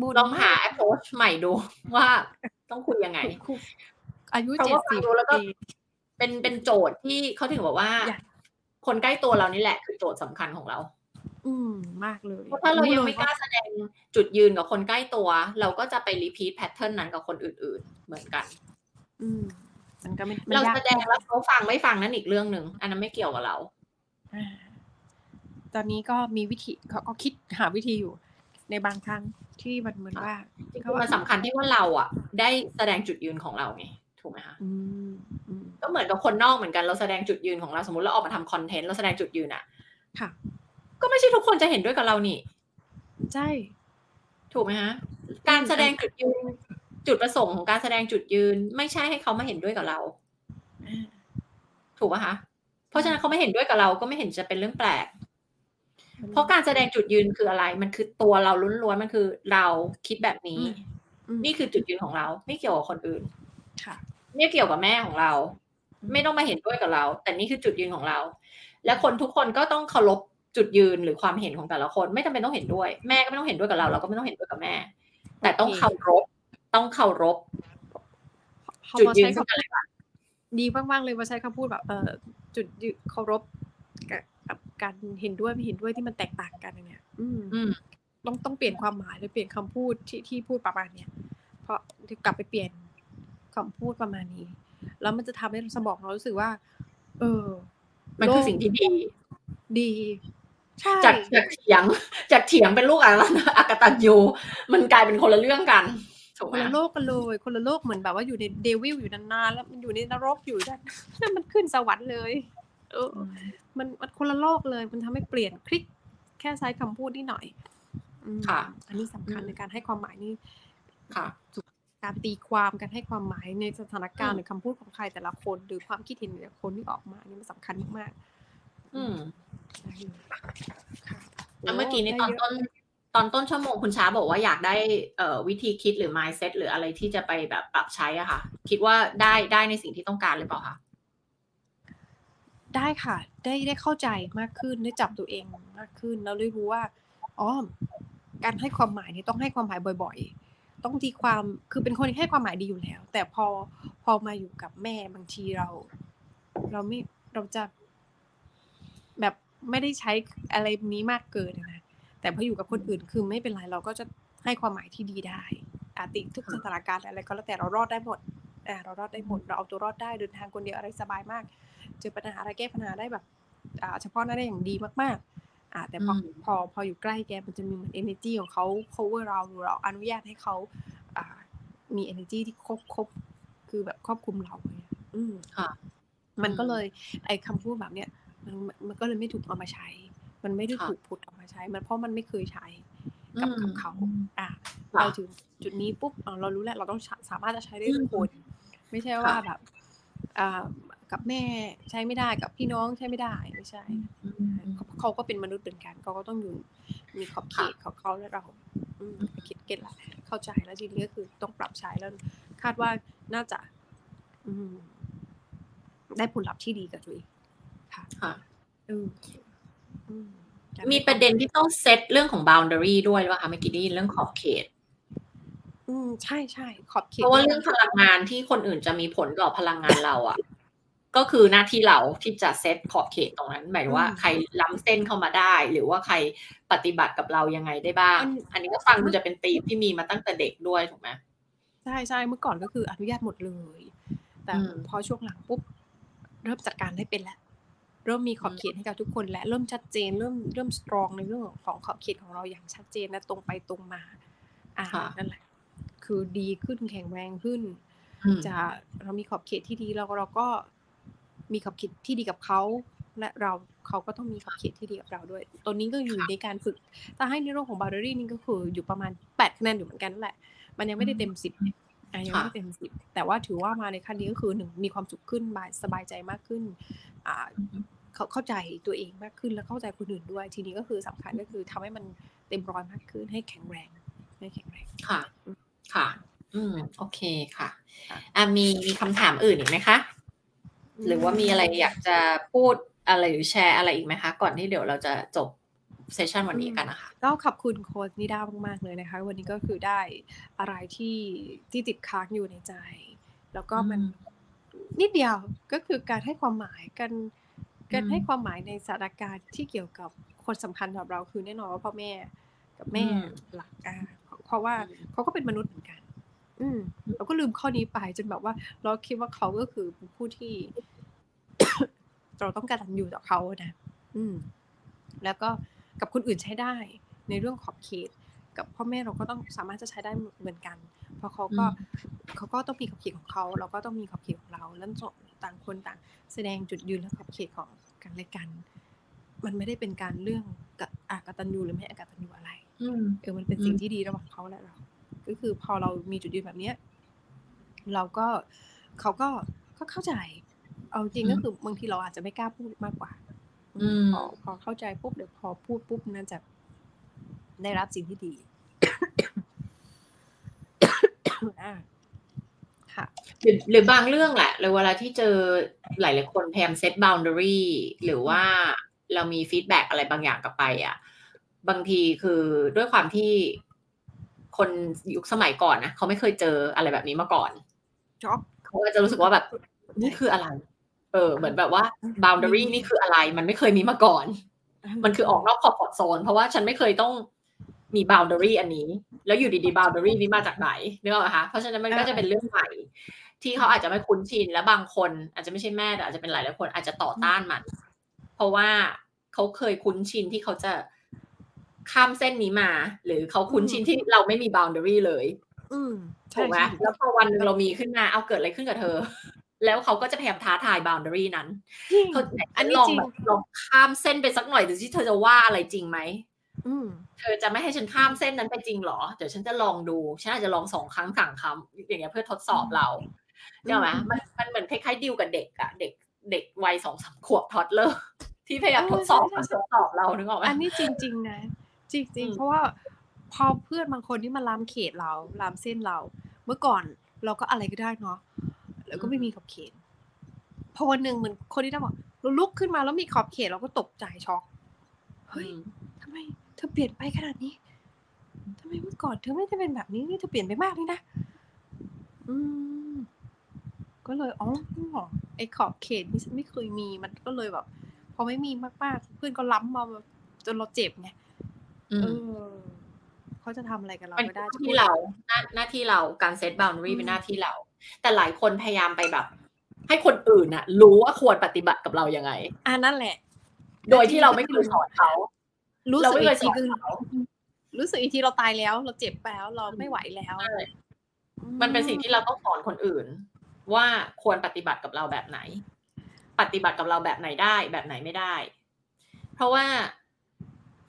บ่นลองหามาก approach ใหม่ดูว่าต้องคุยยังไงครูอายุเพราะเจ็ดว่าฟัสิงบดูแล้วก็เองเป็นเป็นโจทย์ที่เขาถึงบอกว่าอยากคนใกล้ตัวเรานี่แหละ คือโจทย์สำคัญของเรา อืมมากเลยเพราะถ้าเรายังลไม่กล้าว่าแสดงจุดยืนกับคนใกล้ตัว เราก็จะไปรีพีทแพทเทิร์นนั้นกับคนอื่น ๆ เหมือนกัน อืมมันก็ไม่ไม่เรายากแสดงแล้วเขาฟังไม่ฟังนั่นอีกเรื่องหนึ่งอันนั้นไม่เกี่ยวกับเราอ่าตอนนี้ก็มีวิธีเขาก็คิดหาวิธีอยู่ ในบางครั้งที่มันเหมือนว่าจริงๆมันสำคัญที่ว่าเราอะ ได้แสดงจุดยืนของเราไงถูกไหมคะอืมอืมก็เหมือนกับคนนอกเหมือนกันเราแสดงจุดยืนของเราสมมติเราออกมาทำคอนเทนต์เราแสดงจุดยืนอะ ค่ะ ก็ไม่ใช่ทุกคนจะเห็นด้วยกับเรานี่ ใช่ ถูกไหมฮะ การแสดงจุดยืน จุดประสงค์ของการแสดงจุดยืน ไม่ใช่ให้เขามาเห็นด้วยกับเราอ่าถูกป่ะคะ เพราะฉะนั้นเขาไม่เห็นด้วยกับเราก็ไม่เห็นจะเป็นเรื่องแปลก เพราะการแสดงจุดยืนคืออะไร มันคือตัวเราล้วนๆ มันคือเราคิดแบบนี้อืมนี่คือจุดยืนของเรา ไม่เกี่ยวกับคนอื่น ค่ะ ไม่เกี่ยวกับแม่ของเรา ไม่ต้องมาเห็นด้วยกับเรา แต่นี่คือจุดยืนของเรา และคนทุกคนก็ต้องเคารพจุดยืนหรือความเห็นของแต่ละคน ไม่จำเป็นต้องเห็นด้วย แม่ก็ไม่ต้องเห็นด้วยกับเรา เราก็ไม่ต้องเห็นด้วยกับแม่ แต่ต้องเคารพ ต้องเคารพเขาจุดพอยืนใช้ซึ่งคำกันและกันดีมากๆเลยว่าใช้คำพูดแบบเออจุดยืนเคารพกับ กับการเห็นด้วยไม่เห็นด้วยที่มันแตกต่างกันอย่างเนี่ยอืมอืมต้องต้องเปลี่ยนความหมายหรือเปลี่ยนคำพูดที่ที่พูดประมาณเนี้ยเพราะกลับไปเปลี่ยนคำพูดประมาณนี้ แล้วมันจะทำให้สมองเรารู้สึกว่า เออ มันคือสิ่งที่ดี ดีใช่จากจากเถียง จากเถียงเป็นลูกอะไรนะอากตันยูมันกลายเป็นคนละเรื่องกันถูกคไหมนละโลกกันเลย คนละโลกเหมือนแบบว่าอยู่ในเดวิลอยู่นานๆแล้วมันอยู่ในนรกอยู่นั่นนั่นมันขึ้นสวรรค์เลย เออ มันมันคนละโลกเลย มันทำให้เปลี่ยนคลิก แค่ใช้คำพูดนิดหน่อยอืมค่ะ อันนี้สำคัญอืมในการให้ความหมายนี่ค่ะการตีความการให้ความหมายในสถานการอืณ์มหรือคำพูดของใครแต่ละคนหรือความคิดเห็นแต่ละคนที่ออกมานี่มันสำคัญมากๆอืมได้เลยค่ะแล้วเมื่อกี้ในโตอนได้เยะต้นตอนต้นชั่วโมงคุณช้าบอกว่าอยากได้เอ่อวิธีคิดหรือ mindset หรืออะไรที่จะไปแบบปรับใช้อะค่ะ คิดว่าได้ได้ในสิ่งที่ต้องการหรือเปล่าคะ ได้ค่ะ ได้ได้เข้าใจมากขึ้นได้จับตัวเองมากขึ้น แล้วได้รู้ว่าอ๋อการให้ความหมายนี่ต้องให้ความหมายบ่อย ๆ ต้องตีความคือเป็นคนที่ให้ความหมายดีอยู่แล้ว แต่พอพอมาอยู่กับแม่บางทีเรา เราไม่เราจะ แบบไม่ได้ใช้อะไรนี้มากเกินนะแต่พออยู่กับคนอื่นคือไม่เป็นไรเราก็จะให้ความหมายที่ดีได้อาติทุกสถานการณ์อะไรก็แล้วแต่เรารอดได้หมดเรารอดได้หมดเราเอาตัวรอดได้เดินทางคนเดียวอะไรสบายมาก เจอปัญหาอะไรแก้ปัญหาได้แบบอ่าเฉพาะหน้าได้อย่างดีมากๆอ่าแต่พออืมพอพออยู่ใกล้แกมันจะมีเหมือน energy ของเขา cover เราหรือเราอนุญาตให้เขาอ่ามี energy ที่ครบครบคือแบบครอบคลุมเราเนี่ยอืมค่ะ มันก็เลยไอ้คำพูดแบบเนี้ยมันมันก็เลยไม่ถูกเอามาใช้ มันไม่ได้ค่ะถูกพุดออกมาใช้ มันเพราะมันไม่เคยใช้กับอืมกับเขาอะค่ะเราถึงจุดนี้ปุ๊บอะเรารู้แล้วเราต้องสามารถจะใช้ได้ทุกคน ไม่ใช่ว่าค่ะแบบอ่า กับแม่ใช้ไม่ได้กับพี่น้องใช้ไม่ได้ไม่ใช่อืมเขาเขาก็เป็นมนุษย์เหมือนกันเขาก็ต้องอยู่มีขอบเขตของเขาและเราอืมคิดเก็ตละเข้าใจแล้วทีนี้ก็คือต้องปรับใช้แล้ว คาดว่าน่าจะ อืมได้ผลลัพธ์ที่ดีกับตัวเองค่ะค่ะอืมอืมมีประเด็นที่ต้องเซตเรื่องของ boundary ด้วยหรือเปล่าคะเมื่อกี้ได้ยินเรื่องขอบเขต อืมใช่ใช่ขอบเขตเพราะว่าเรื่องพลังงานที่คนอื่นจะมีผลต่อพลังงานเราอะ ก็คือหน้าที่เราที่จะเซตขอบเขตตรงนั้นหมายถึงว่าใครล้ำเส้นเข้ามาได้ หรือว่าใครปฏิบัติกับเรายังไงได้บ้าง อันนี้ก็ฟังดูจะเป็นธีมที่มีมาตั้งแต่เด็กด้วยถูกไหมใช่ใช่เมื่อก่อนก็คืออนุญาตหมดเลย แต่อืมพอช่วงหลังปุ๊บเริ่มจัดการได้เป็นแล้วเริ่มมีขอบเขตให้กับทุกคน และเริ่มชัดเจนเริ่มเริ่มสตรองในเรื่องของขอบเขตของเราอย่างชัดเจนและตรงไปตรงมา อ่าค่ะนั่นแหละ คือดีขึ้นแข็งแรงขึ้นอืมจะเรามีขอบเขตที่ดีเราเราก็ มีขอบเขตที่ดีกับเขาและเราเขาก็ต้องมีขอบเขตที่ดีกับเราด้วย ตัวนี้ก็อยู่ในการฝึกถ้าให้ในเรื่องของบาร์เดอรี่นี่ก็คืออยู่ประมาณแปดคะแนนอยู่เหมือนกันนั่นแหละ มันยังไม่ได้เต็มสิบอะยังค่ะไม่เต็มสิบแต่ว่าถือว่ามาในขั้นนี้ก็คือหนึ่งมีความสุขขึ้นบายสบายใจมากขึ้นอ่าอือฮึเขาเข้าใจตัวเองมากขึ้นแล้วเข้าใจคนอื่นด้วย ทีนี้ก็คือสำคัญก็คือทำให้มันเต็มร้อยมากขึ้นให้แข็งแรงให้แข็งแรงค่ะ ค่ะ อืมโอเคค่ะค่ะอะมีมีคำถามอื่นอีกไหมคะ หรือว่ามีอะไรอยากจะพูดอะไรหรือแชร์อะไรอีกไหมคะ ก่อนที่เดี๋ยวเราจะจบเซสชันวันนี้กันนะคะก็ขอบคุณโค้ชนิด้ามาก ๆ เลยนะคะ วันนี้ก็คือได้อะไรที่ที่ติดค้างอยู่ในใจ แล้วก็มันอืมนิดเดียวก็คือการให้ความหมายกันการอืมให้ความหมายในสถานการณ์ที่เกี่ยวกับคนสำคัญสำหรับเราคือแน่นอนว่าพ่อแม่กับแม่อืมหลักอะเพราะว่าเขาก็เป็นมนุษย์เหมือนกัน อืมเราก็ลืมข้อนี้ไปจนแบบว่า เราคิดว่าเขาก็คือผู้ที่เราต้องการอยู่ต่อเขานะ อืม แล้วก็กับคนอื่นใช้ได้ ในเรื่องขอบเขต กับพ่อแม่เราก็ต้องสามารถจะใช้ได้เหมือนกัน เพราะเขาก็เขาก็ต้องมีขอบเขตของเขา เราก็ต้องมีขอบเขตของเรา แล้วต่างคนต่าง แสดงจุดยืนและขอบเขตของกันและกัน มันไม่ได้เป็นการเรื่องกะอากตันยูหรือไม่อากตันยูอะไรอืมเออมันเป็นสิ่งที่ดีระหว่างเขาและเรา ก็คือพอเรามีจุดยืนแบบเนี้ยเราก็เขาก็ก็เข้าใจ เอาจริงอืมก็คือบางทีเราอาจจะไม่กล้าพูดมากกว่าอืมพอพอเข้าใจปุ๊บเดี๋ยวพอพูดปุ๊บนั่นจะได้รับสิ่งที่ดีอ่าค่ะหรือหรือบางเรื่องแหละหรือเวลาที่เจอหลายๆคนพยายามเซตบ o ว d ด r y หรือว่าเรามี feedback อะไรบางอย่างกลับไป อะ บางทีคือด้วยความที่ คนยุคสมัยก่อนนะเขาไม่เคยเจออะไรแบบนี้มาก่อนจ็อบเขาก็จะรู้สึกว่าแบบนี่คืออะไร เออ เหมือนแบบว่า boundary นี่คืออะไร มันไม่เคยมีมาก่อน มันคือออกนอกขอบขอบโซน เพราะว่าฉันไม่เคยต้องมี boundary อันนี้ แล้วอยู่ดีๆ boundary นี้มาจากไหนนึกออกไหมคะ เพราะฉะนั้นมันก็จะเป็นเรื่องใหม่ ที่เขาอาจจะไม่คุ้นชิน และบางคน อาจจะไม่ใช่แม่แต่อาจจะเป็นหลายหลายๆคนอาจจะต่อต้านมัน เพราะว่าเขาเคยคุ้นชินที่เขาจะ ข้ามเส้นนี้มา หรือเขาคุ้นชินที่เราไม่มี boundary เลย อืมใช่ถูกไหมใช่แล้วพอวันหนึงเรามีขึ้นมาเอาเกิดอะไรขึ้นกับเธอ แล้วเขาก็จะพยายามท้าทาย boundary นั้นจริงเขาไหนอันนี้ลองจริงแบบลองข้ามเส้นไปสักหน่อยดูที่เธอจะว่าอะไรจริงไหมอืมเธอจะไม่ให้ฉันข้ามเส้นนั้นไปจริงเหรอ เดี๋ยวฉันจะลองดู ฉันอาจจะลองสองครั้งสามครั้งอย่างเงี้ยเพื่อทดสอบเราเดี๋ยวไหมมันมันเหมือนคล้ายๆดิวกับเด็กอะเด็กเด็กวัยสองสามขวบทอดเลอร์ที่พยายามทดสอบมาทดสอบเรานึกออกไหมอันนี้จริง ๆ นะ จริงอืมๆเพราะว่าพอเพื่อนบางคนที่มาล้ำเขตเราล้ำเส้นเรา เมื่อก่อนเราก็อะไรก็ได้เนาะแล้วก็ไม่มีขอบเขตพอวันหนึ่งเหมือนคนที่ได้บอกเราลุกขึ้นมาแล้วมีขอบเขตเราก็ตกใจช็อกเฮ้ยอืมทำไมเธอเปลี่ยนไปขนาดนี้ทำไมเมื่อก่อนเธอไม่ได้เป็นแบบนี้นี่เธอเปลี่ยนไปมากเลยนะ อืม ก็เลยอ๋อไอ้ขอบเขตนี่ฉันไม่เคยมีมันก็เลยแบบพอไม่มีมากๆเพื่อนก็ล้ำมาแบบจนเราเจ็บไง อืเอมอเขาจะทำอะไรกับเราเป็นไม่ได้หจะน้าพูที่ดเราหน้าหน้าที่เราการเซต boundary อืมเป็นหน้าที่เรา แต่หลายคนพยายามไปแบบ ให้คนอื่นน่ะ รู้ว่าควรปฏิบัติกับเรายังไง อ่านั่นแหละ โดยที่เราไม่เคยสอนเขา รู้เราสึกไม่เคอียกสทีอนคือเขา รู้สึกอีกทีเราตายแล้ว เราเจ็บไปแล้วเราไม่ไหวแล้วใช่มันเป็นสิ่งที่เราต้องสอนคนอื่น ว่าควรปฏิบัติกับเราแบบไหน ปฏิบัติกับเราแบบไหนได้ แบบไหนไม่ได้ เพราะว่า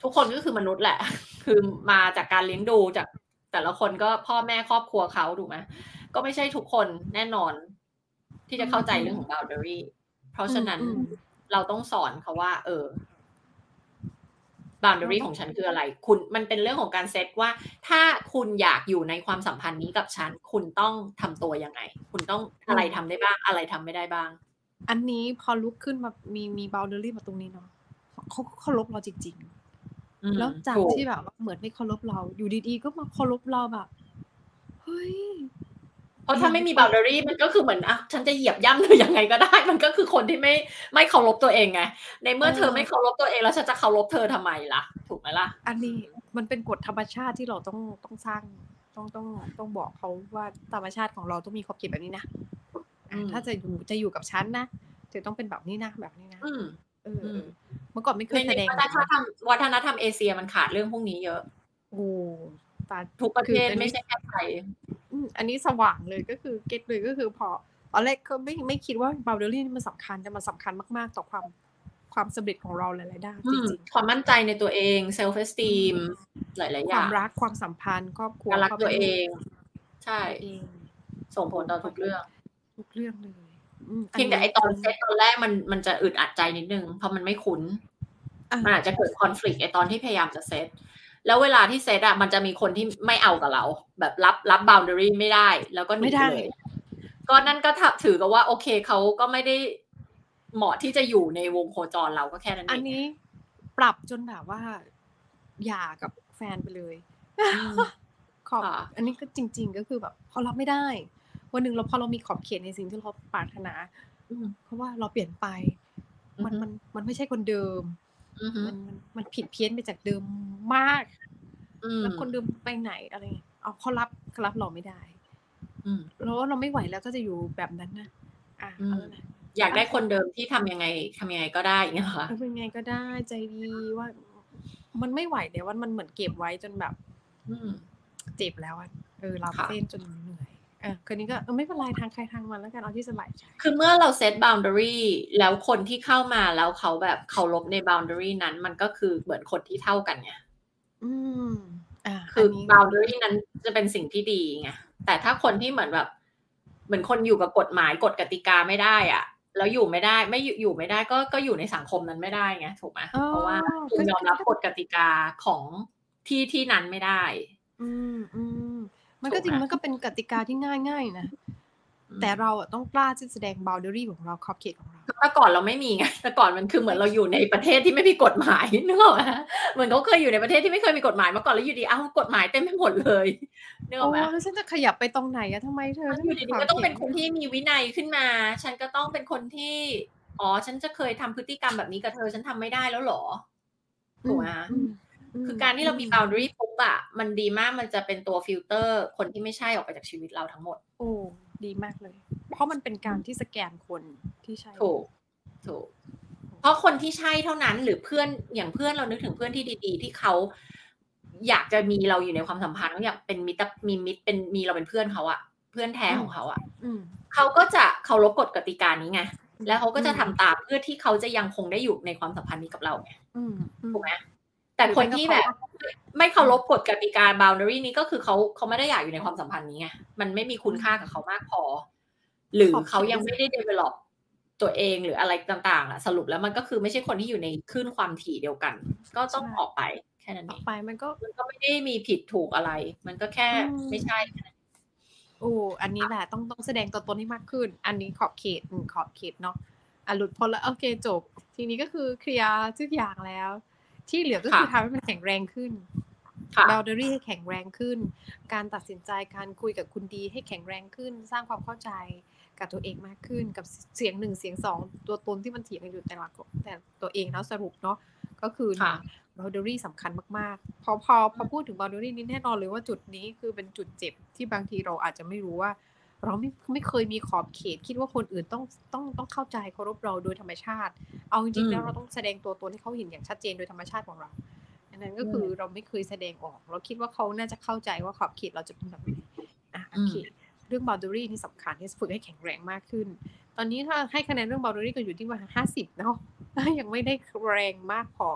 ทุกคนก็คือมนุษย์แหละ คือมาจากการเลี้ยงดูจากแต่ละคนก็พ่อแม่ครอบครัวเขาถูกไหมก็ไม่ใช่ทุกคนแน่นอน ที่จะเข้าใจเรื่องของ boundary เพราะฉะนั้นอืมเราต้องสอนเขาว่า เออ boundary ของฉันคืออะไร คุณมันเป็นเรื่องของการเซตว่า ถ้าคุณอยากอยู่ในความสัมพันธ์นี้กับฉัน คุณต้องทำตัวยังไง คุณต้องอะไรทำได้บ้าง อะไรทำไม่ได้บ้าง อันนี้พอลุกขึ้นมามีมีบ o ลเดอรี่มาตรงนี้เนาะเขาก็เคารพเราจริงอืมๆ แล้วจากถูกที่แบบว่าเหมือนไม่เคารพเรา อยู่ดีๆก็มาเคารพเราแบบเฮ้ยเพราะถ้าไม่มี boundary มันก็คือเหมือนอะฉันจะเหยียบย่ำเธอยังไงก็ได้ มันก็คือคนที่ไม่ไม่เคารพตัวเองไงในเมื่อเธอเออไม่เคารพตัวเองแล้วฉันจะเคารพเธอทำไมล่ะ ถูกไหมล่ะ อันนี้มันเป็นกฎธรรมชาติที่เราต้องต้องสร้างต้องต้องต้องบอกเขาว่าธรรมชาติของเราต้องมีขอบเขตแบบนี้นะอะอืมถ้าจะอยู่จะอยู่กับฉันนะจะต้องเป็นแบบนี้นะแบบนี้นะอืม เอออมเมื่อก่อนไม่เคในยในแสดงวัแบฒบนนี้ธรรมวัฒนธรรมเอเชียมันขาดเรื่องพวกนี้เยอะโอ้ตาทุกประเทศคืออันนี้ไม่ใช่แค่ไทยอืมอันนี้สว่างเลยก็คือเก็ตเลยก็คือพอตอนแรกก็ไม่ไม่คิดว่าบ o ลเดอรี่นี่มันสำคัญแต่มันสำคัญมาก ๆ ต่อความความสำเร็จของเราหลายๆด้านอืจมริงความมั่นใจในตัวเอง self esteem หลายๆๆอควาย่ามงรักความสัมพันธ์ครอบครัวการรักครอบตัวครัเอง ใช่ตัวเองส่งผลต่อทุกเรื่อง ทุกเรื่องเลยอืม เพียงแต่ไอตอนเซตตอนแรกมันมันจะอึดอัดใจนิดนึง เพราะมันไม่คุ้นอะมันอาจจะเกิดคอน FLICT ไอตอนที่พยายามจะเซตแล้วเวลาที่เซตอะมันจะมีคนที่ไม่เอากับเรา แบบรับรับ boundary ไม่ได้ แล้วก็หนีไม่ไปได้เลยก็นั่นก็ถือกับว่า โอเคเขาก็ไม่ได้เหมาะที่จะอยู่ในวงโคจรเราก็แค่นั้นเองอันนี้ปรับจนแบบว่าหย่ากับแฟนไปเลยอืมขอบค่ะอันนี้ก็จริง ๆ ก็คือแบบพอรับไม่ได้ วันหนึ่งเราพอเรามีขอบเขตในสิ่งที่เราปรารถนา อืมเพราะว่าเราเปลี่ยนไป มันอือฮึมันมันไม่ใช่คนเดิมอือฮึมันมันมันผิดเพี้ยนไปจากเดิมมากอืมแล้วคนเดิมไปไหนอะไรเงี้ยเอาเขารับเขารับเราไม่ได้ อืมแล้วเราไม่ไหวแล้วก็จะอยู่แบบนั้นนะอะอืมเอาแล้วนะอยากได้คนเดิมที่ทำยังไงทำยังไงก็ได้อย่างเงี้ยเหรอคะเออเป็นไงก็ได้ใจดีว่า มันไม่ไหวแล้วว่ามันเหมือนเก็บไว้จนแบบ อืมเจ็บแล้วอะเออรับค่ะเส้นจนเหนื่อย เออคืนนี้ก็เออไม่เป็นไรทางใครทางมันแล้วกันเอาที่สบายใจคือเมื่อเราเซต boundary แล้วคนที่เข้ามาแล้วเขาแบบเคารพใน boundary นั้น มันก็คือเหมือนคนที่เท่ากันไงอืมอ่าคือนี้ boundary นั้นจะเป็นสิ่งที่ดีไงแต่ถ้าคนที่เหมือนแบบ เหมือนคนอยู่กับกฎหมายกฎกติกาไม่ได้อะแล้วอยู่ไม่ได้ไม่อยู่อยู่ไม่ได้ก็ก็อยู่ในสังคมนั้นไม่ได้ไงถูกไหมอ๋อเพราะว่าคุณยอมรับกฎกติกาของที่ที่นั้นไม่ได้ อืมอืม มันก็จริงถูกไหมมันก็เป็นกติกาที่ง่ายๆนะ แต่เราอะต้องกล้าที่จะแสดง boundary ของเราขอบเขตของเราแต่ก่อนเราไม่มีไงแต่ก่อนมันคือเหมือนเราอยู่ในประเทศที่ไม่มีกฎหมายนึกออกไหมเหมือนเขาเคยอยู่ในประเทศที่ไม่เคยมีกฎหมายมาก่อนแล้วอยู่ดีเอ้ากฎหมายเต็มไปหมดเลยนึกอโอ้อกไหมแล้วฉันจะขยับไปตรงไหนอะทำไมเธออยู่ดีๆก็ต้องเป็นคนที่มีวินัยขึ้นมา ฉันก็ต้องเป็นคนที่อ๋อฉันจะเคยทำพฤติกรรมแบบนี้กับเธอฉันทำไม่ได้แล้วเหรอถูกไหมอืมม คือการที่เรามี boundary ปุ๊บอะมันดีมากมันจะเป็นตัวฟิลเตอร์คนที่ไม่ใช่ออกไปจากชีวิตเราทั้งหมดโอ้ดีมากเลย เพราะมันเป็นการที่สแกนคนที่ใช่ถูกถูกเพราะคนที่ใช่เท่านั้นหรือเพื่อนอย่างเพื่อนเรานึกถึงเพื่อนที่ดี ๆ ที่เขาอยากจะมีเราอยู่ในความสัมพันธ์เขาอยากเป็นมิตรมีมิตรเป็นมีเราเป็นเพื่อนเขาอะเพื่อนแท้ของเขาอะอืมเขาก็จะเคารพกฎกติกานี้ไงแล้วเขาก็จะทำตามเพื่อที่เขาจะยังคงได้อยู่ในความสัมพันธ์นี้กับเราไงอืมอืมถูกไหม แต่คนที่แบบ ไม่เคารพกฎกติกา boundary นี้ก็คือเขาเขาไม่ได้อยากอยู่ในความสัมพันธ์นี้ไงมันไม่มีคุณค่ากับเขามากพอ หรือเขายังไม่ได้ develop ตัวเองหรืออะไรต่างๆอะสรุปแล้วมันก็คือไม่ใช่คนที่อยู่ในคลื่นความถี่เดียวกัน ก็ต้องออกไปแค่นั้นอเออกงไปมันก็มันก็ไม่ได้มีผิดถูกอะไร มันก็แค่อืมไม่ใช่โอ้อันนี้แหละต้องต้องแสดงตัวตนให้มากขึ้น อันนี้ขอบเขตอืมขอบเขตเนาะอะหลุดพ้นแล้วโอเคจบ ทีนี้ก็คือเคลียร์ทุกอย่างแล้ว ที่เหลือก็คือทำให้มันแข็งแรงขึ้นค่ะ boundary ให้แข็งแรงขึ้น การตัดสินใจการคุยกับคุณดีให้แข็งแรงขึ้น สร้างความเข้าใจกับตัวเองมากขึ้น กับเสียงหนึ่งเสียงสองตัวตนที่มันเถียงกันอยู่แต่ละแต่ตัวเองแล้วสรุปเนาะก็คือค่ะ boundary สำคัญมากๆ พอพอพอพูดถึง boundary นี้แน่นอนเลยว่าจุดนี้คือเป็นจุดเจ็บที่บางทีเราอาจจะไม่รู้ว่า เราไม่ไม่เคยมีขอบเขต คิดว่าคนอื่นต้องต้องต้องเข้าใจเคารพเราโดยธรรมชาติ เอาจริงๆแล้วเราต้องแสดงตัวตนให้เขาเห็นอย่างชัดเจนโดยธรรมชาติของเรา อันนั้นก็คือเราไม่เคยแสดงออก เราคิดว่าเขาน่าจะเข้าใจว่าขอบเขตเราจะเป็นแบบไหนอะโอเคเรื่อง boundary นี่สำคัญที่ฝึกให้แข็งแรงมากขึ้น ตอนนี้ถ้าให้คะแนนเรื่อง boundary ก็อยู่ที่ประมาณห้าสิบเนาะยังไม่ได้แรงมากพอ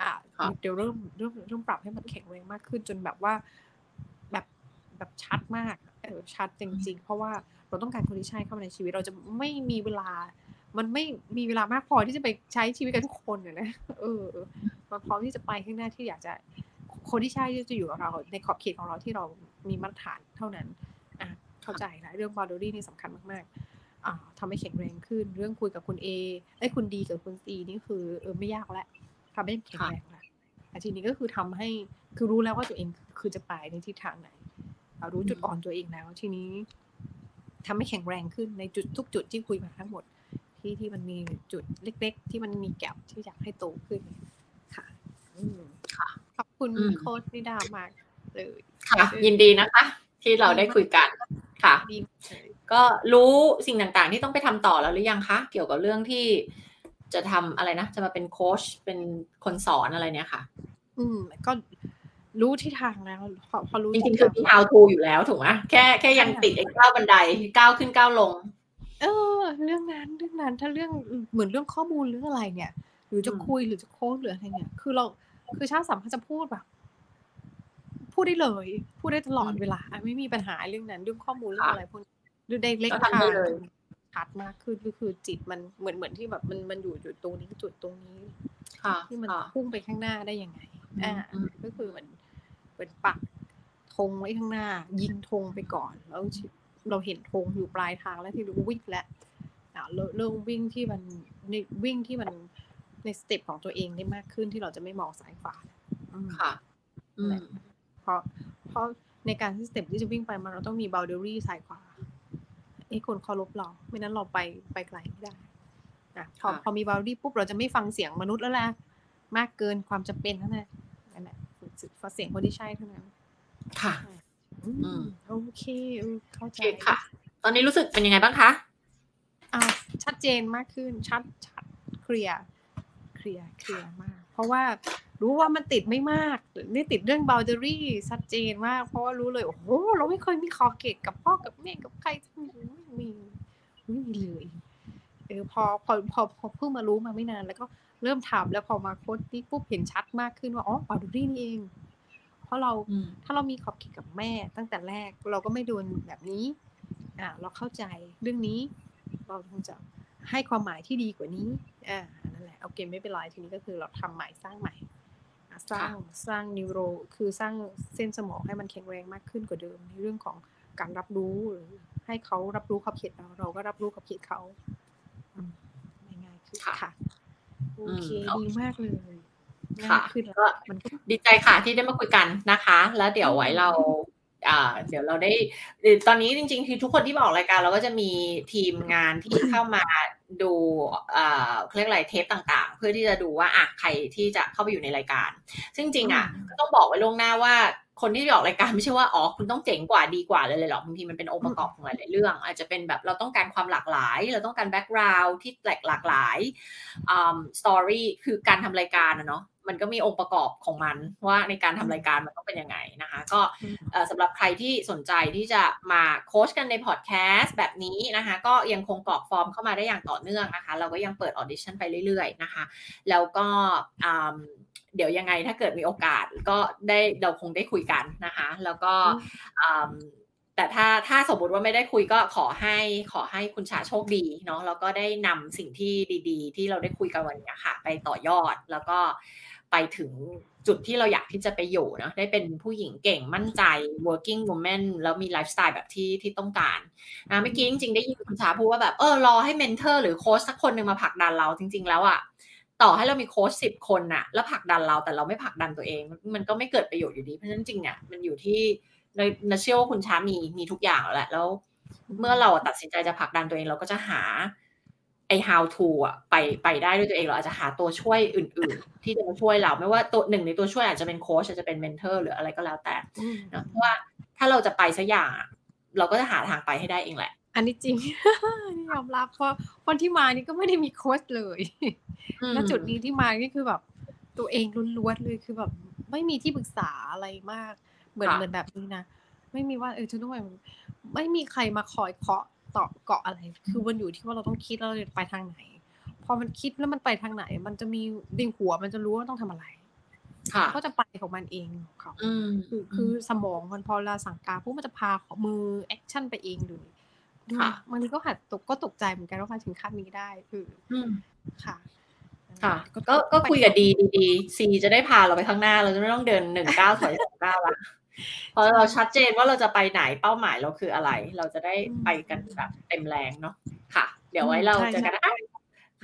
อะครับเดี๋ยวเริ่มเริ่มเริ่มปรับให้มันแข็งแรงมากขึ้นจนแบบว่า แบบแบบชัดมากเออ ชัดจริง ๆ เพราะว่าเราต้องการคนที่ใช่เข้ามาในชีวิต เราจะไม่มีเวลา มันไม่มีเวลามากพอที่จะไปใช้ชีวิตกับทุกคนอะนะเออมันพร้อมที่จะไปข้างหน้าที่อยากจะ คนที่ใช่ที่จะอยู่กับเรา ในขอบเขตของเราที่เรามีมาตรฐานเท่านั้นอะเข้าใจแล้วเรื่อง boundary นี่สำคัญมากๆอ่าทำให้แข็งแรงขึ้น เรื่องคุยกับคุณ A ไอ้ยคุณดีกับคุณ C นี่คือเออไม่ยากแล้วทำให้แข็งแรงแล้วแต่ทีนี้ก็คือทำให้คือรู้แล้วว่าตัวเองคือจะไปในทิศทางไหนเรารู้จุดอ่อนตัวเองแล้ว ทีนี้ทำให้แข็งแรงขึ้นในจุดทุกจุดที่คุยมาทั้งหมด ที่ที่มันมีจุดเล็ก ๆ ที่มันมีแก็บที่อยากให้โตขึ้นค่ะอืมค่ะ ขอบคุณอืมโค้ชนิดามากเลยค่ะ ยินดีนะคะ ที่เราได้คุยกันค่ะดีเลยก็รู้สิ่งต่างๆ ที่ต้องไปทำต่อแล้วหรือยังคะ เกี่ยวกับเรื่องที่จะทำอะไรนะ จะมาเป็นโค้ชเป็นคนสอนอะไรเนี่ยค่ะ อืม ก็ รู้ที่ทางแล้วพอพอรู้จริงๆทิคือศมีทาง how to อยู่แล้วถูกไหมแค่แค่ยังติดไอ้ก้าวบันไดก้าวขึ้นก้าวลง เออ เรื่องนั้นเรื่องนั้นถ้าเรื่องเหมือนเรื่องข้อมูลเรื่องอะไรเนี่ย หรือจะอืมคุยหรือจะโค้ชหรืออะไรเนี่ย คือเราคือชาติสัมพันธ์จะพูดแบบพูดได้เลย พูดได้ตลอดเวลา ไม่มีปัญหาเรื่องนั้น เรื่องข้อมูลเรื่องอะไรพวกนี้ดูได้เล็กก็ทำได้เลยชัดมากขึ้นก็คือจิตมันเหมือนเหมือนที่แบบมันมันอยู่จุดตรงนี้จุดตรงนี้ค่ะที่มันค่ะพุ่งไปข้างหน้าได้ยังไงอืมอ่าอืมก็คือเหมือน เป็นปักธงไว้ข้างหน้า ยิงธงไปก่อน แล้วเราเห็นธงอยู่ปลายทางแล้วที่รู้วิ่งแล้วอ่าเริ่มเริ่มวิ่งที่มันในวิ่งที่มันใน step ของตัวเองได้มากขึ้นที่เราจะไม่มองซ้ายขวาอืมค่ะอืมเพราะเพราะในการที่ step ที่จะวิ่งไปมันเราต้องมีบ o ลเดอรี่ซ้ายขวาไอ้คนเคารพเราไม่นั้นเราไปไปไกลไม่ได้นะพอค่ะพอมีบ o ลเดอรี่ปุ๊บเราจะไม่ฟังเสียงมนุษย์แล้วแหละมากเกินความจำเป็นนั่นแหละ นั่นแหละฟังเสียงคนที่ใช่เท่านั้น ค่ะ อืมอืมโอเคเออเข้าโอใจเคค่ะ ตอนนี้รู้สึกเป็นยังไงบ้างคะอ่าชัดเจนมากขึ้น ชัดชัดเคลียร์เคลียร์เคลียร์มาก เพราะว่ารู้ว่ามันติดไม่มากนี่ติดเรื่อง boundary ชัดเจนมาก เพราะว่ารู้เลยโอ้โหเราไม่เคยมีขอบเขตกับพ่อกับแม่กับใครไม่มีไม่มีเลยเออพอพอพอพอเพิ่งมารู้มาไม่นานแล้วก็ เริ่มถามแล้วพอมาโค้ดนี่ปุ๊บเห็นชัดมากขึ้นว่าอ๋อ boundary นี่เอง เพราะเราอืมถ้าเรามีขอบเขตกับแม่ตั้งแต่แรกเราก็ไม่โดนแบบนี้อ่าเราเข้าใจเรื่องนี้ เราคงจะให้ความหมายที่ดีกว่านี้อ่านั่นแหละโอเคไม่เป็นไรทีนี้ก็คือเราทำใหม่สร้างใหม่อะสร้างสร้างนิวโรคือสร้างเส้นสมองให้มันแข็งแรงมากขึ้นกว่าเดิมในเรื่องของการรับรู้หรือให้เขารับรู้ขอบเขตเราเราก็รับรู้ขอบเขตเขาอืมง่ายๆคือค่ะค่ะ โอเคอืมดีมากเลยง่าค่ะยขึ้นแล้วก็มันก็ดีใจค่ะที่ได้มาคุยกันนะคะ แล้วเดี๋ยวไว้เราอ่าเดี๋ยวเราได้หรือตอนนี้จริงๆ คือทุกคนที่มาออกรายการเราก็จะมีทีมงานที่เข้ามาดูอ่าเขาเรียกอะไรเทปต่างๆ เพื่อที่จะดูว่าอะใครที่จะเข้าไปอยู่ในรายการ ซึ่งจริงๆอะอืมก็ต้องบอกไว้ล่วงหน้าว่า คนที่ออกรายการไม่ใช่ว่าอ๋อคุณต้องเจ๋งกว่าดีกว่าเลยเลยหรอกบางทีมันเป็นองค์ประกอบของหลายๆเรื่อง อาจจะเป็นแบบเราต้องการความหลากหลาย เราต้องการแบ็กกราวด์ที่แตกหลากหลายstory คือการทำรายการนะเนาะมันก็มีองค์ประกอบของมันว่าในการทำรายการมันต้องเป็นยังไงนะคะ ก็เอ่อสำหรับใครที่สนใจที่จะมาโค้ชกันในพอดแคสต์แบบนี้นะคะ ก็ยังคงกรอกฟอร์มเข้ามาได้อย่างต่อเนื่องนะคะ เราก็ยังเปิดออดิชั่นไปเรื่อยๆนะคะ แล้วก็อืม เดี๋ยวยังไงถ้าเกิดมีโอกาสก็ได้เราคงได้คุยกันนะคะ แล้วก็อืมแต่ถ้าถ้าสมมติว่าไม่ได้คุยก็ขอให้ขอให้คุณชาโชคดีเนาะแล้วก็ได้นำสิ่งที่ดี ๆ ที่เราได้คุยกันวันนี้ค่ะ ไปต่อยอดแล้วก็ไปถึงจุดที่เราอยากที่จะไปอยู่เนาะได้เป็นผู้หญิงเก่งมั่นใจ working woman แล้วมีไลฟ์สไตล์แบบที่ที่ต้องการนะเมื่อกี้จริง ๆ ได้ยินคุณชาพูดว่าแบบเออรอให้ mentor หรือโค้ชสักคนหนึ่งมาผลักดันเราจริง ๆ แล้วอะ ต่อให้เรามีโค้ชสิบคนน่ะ แล้วผลักดันเราแต่เราไม่ผลักดันตัวเอง มันก็ไม่เกิดประโยชน์อยู่ดีเพราะฉะนั้นจริงเนี่ยมันอยู่ที่ในนเชื่อว่าคุณชามีมีทุกอย่างแล้วแหละแล้ว เมื่อเราตัดสินใจจะผลักดันตัวเองเราก็จะหาไอ้ how to อะไปไปได้ด้วยตัวเองเราอาจจะหาตัวช่วยอื่น ๆ ที่จะมาช่วยเราไม่ว่าตัวหนึ่งในตัวช่วยอาจจะเป็นโค้ชอาจจะเป็น mentor หรืออะไรก็แล้วแต่นะเพราะว่าถ้าเราจะไปสักอย่างเราก็จะหาทางไปให้ได้เองแหละ อันนี้จริงนี่ยอมรับเพราะคนที่มานี่ก็ไม่ได้มีโค้ชเลยอืมแล้วจุดนี้ที่มานี่คือแบบตัวเองล้วนๆเลยคือแบบไม่มีที่ปรึกษาอะไรมาก เหมือนค่ะเหมือนแบบนี้นะไม่มีว่าเออฉันต้องไปไม่มีใครมาคอยเคาะต่อเกาะอะไร คือมันอยู่ที่ว่าเราต้องคิดแล้วเราจะไปทางไหน พอมันคิดแล้วมันไปทางไหน มันจะมีในหัวมันจะรู้ว่าต้องทำอะไรค่ะก็จะไปของมันเองของเขาอืมคือคือสมองมันพอเราสั่งการพวกมันจะพาของมือ action ไปเองเลย ค่ะบางทีก็หัดตกก็ตกใจเหมือนกันว่ามาถึงขั้นนี้ได้คืออืมค่ะค่ะ ก็ก็คุยกับดีดีซีจะได้พาเราไปข้างหน้า เราจะไม่ต้องเดินหนึ่งก้าวถอยสองก้าวละพอเราชัดเจนว่าเราจะไปไหนเป้าหมายเราคืออะไร เราจะได้ไปกันแบบเต็มแรงเนาะค่ะ เดี๋ยวไว้เราเจอกันนะคะ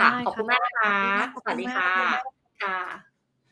ค่ะขอบคุณมากนะคะสวัสดีค่ะค่ะ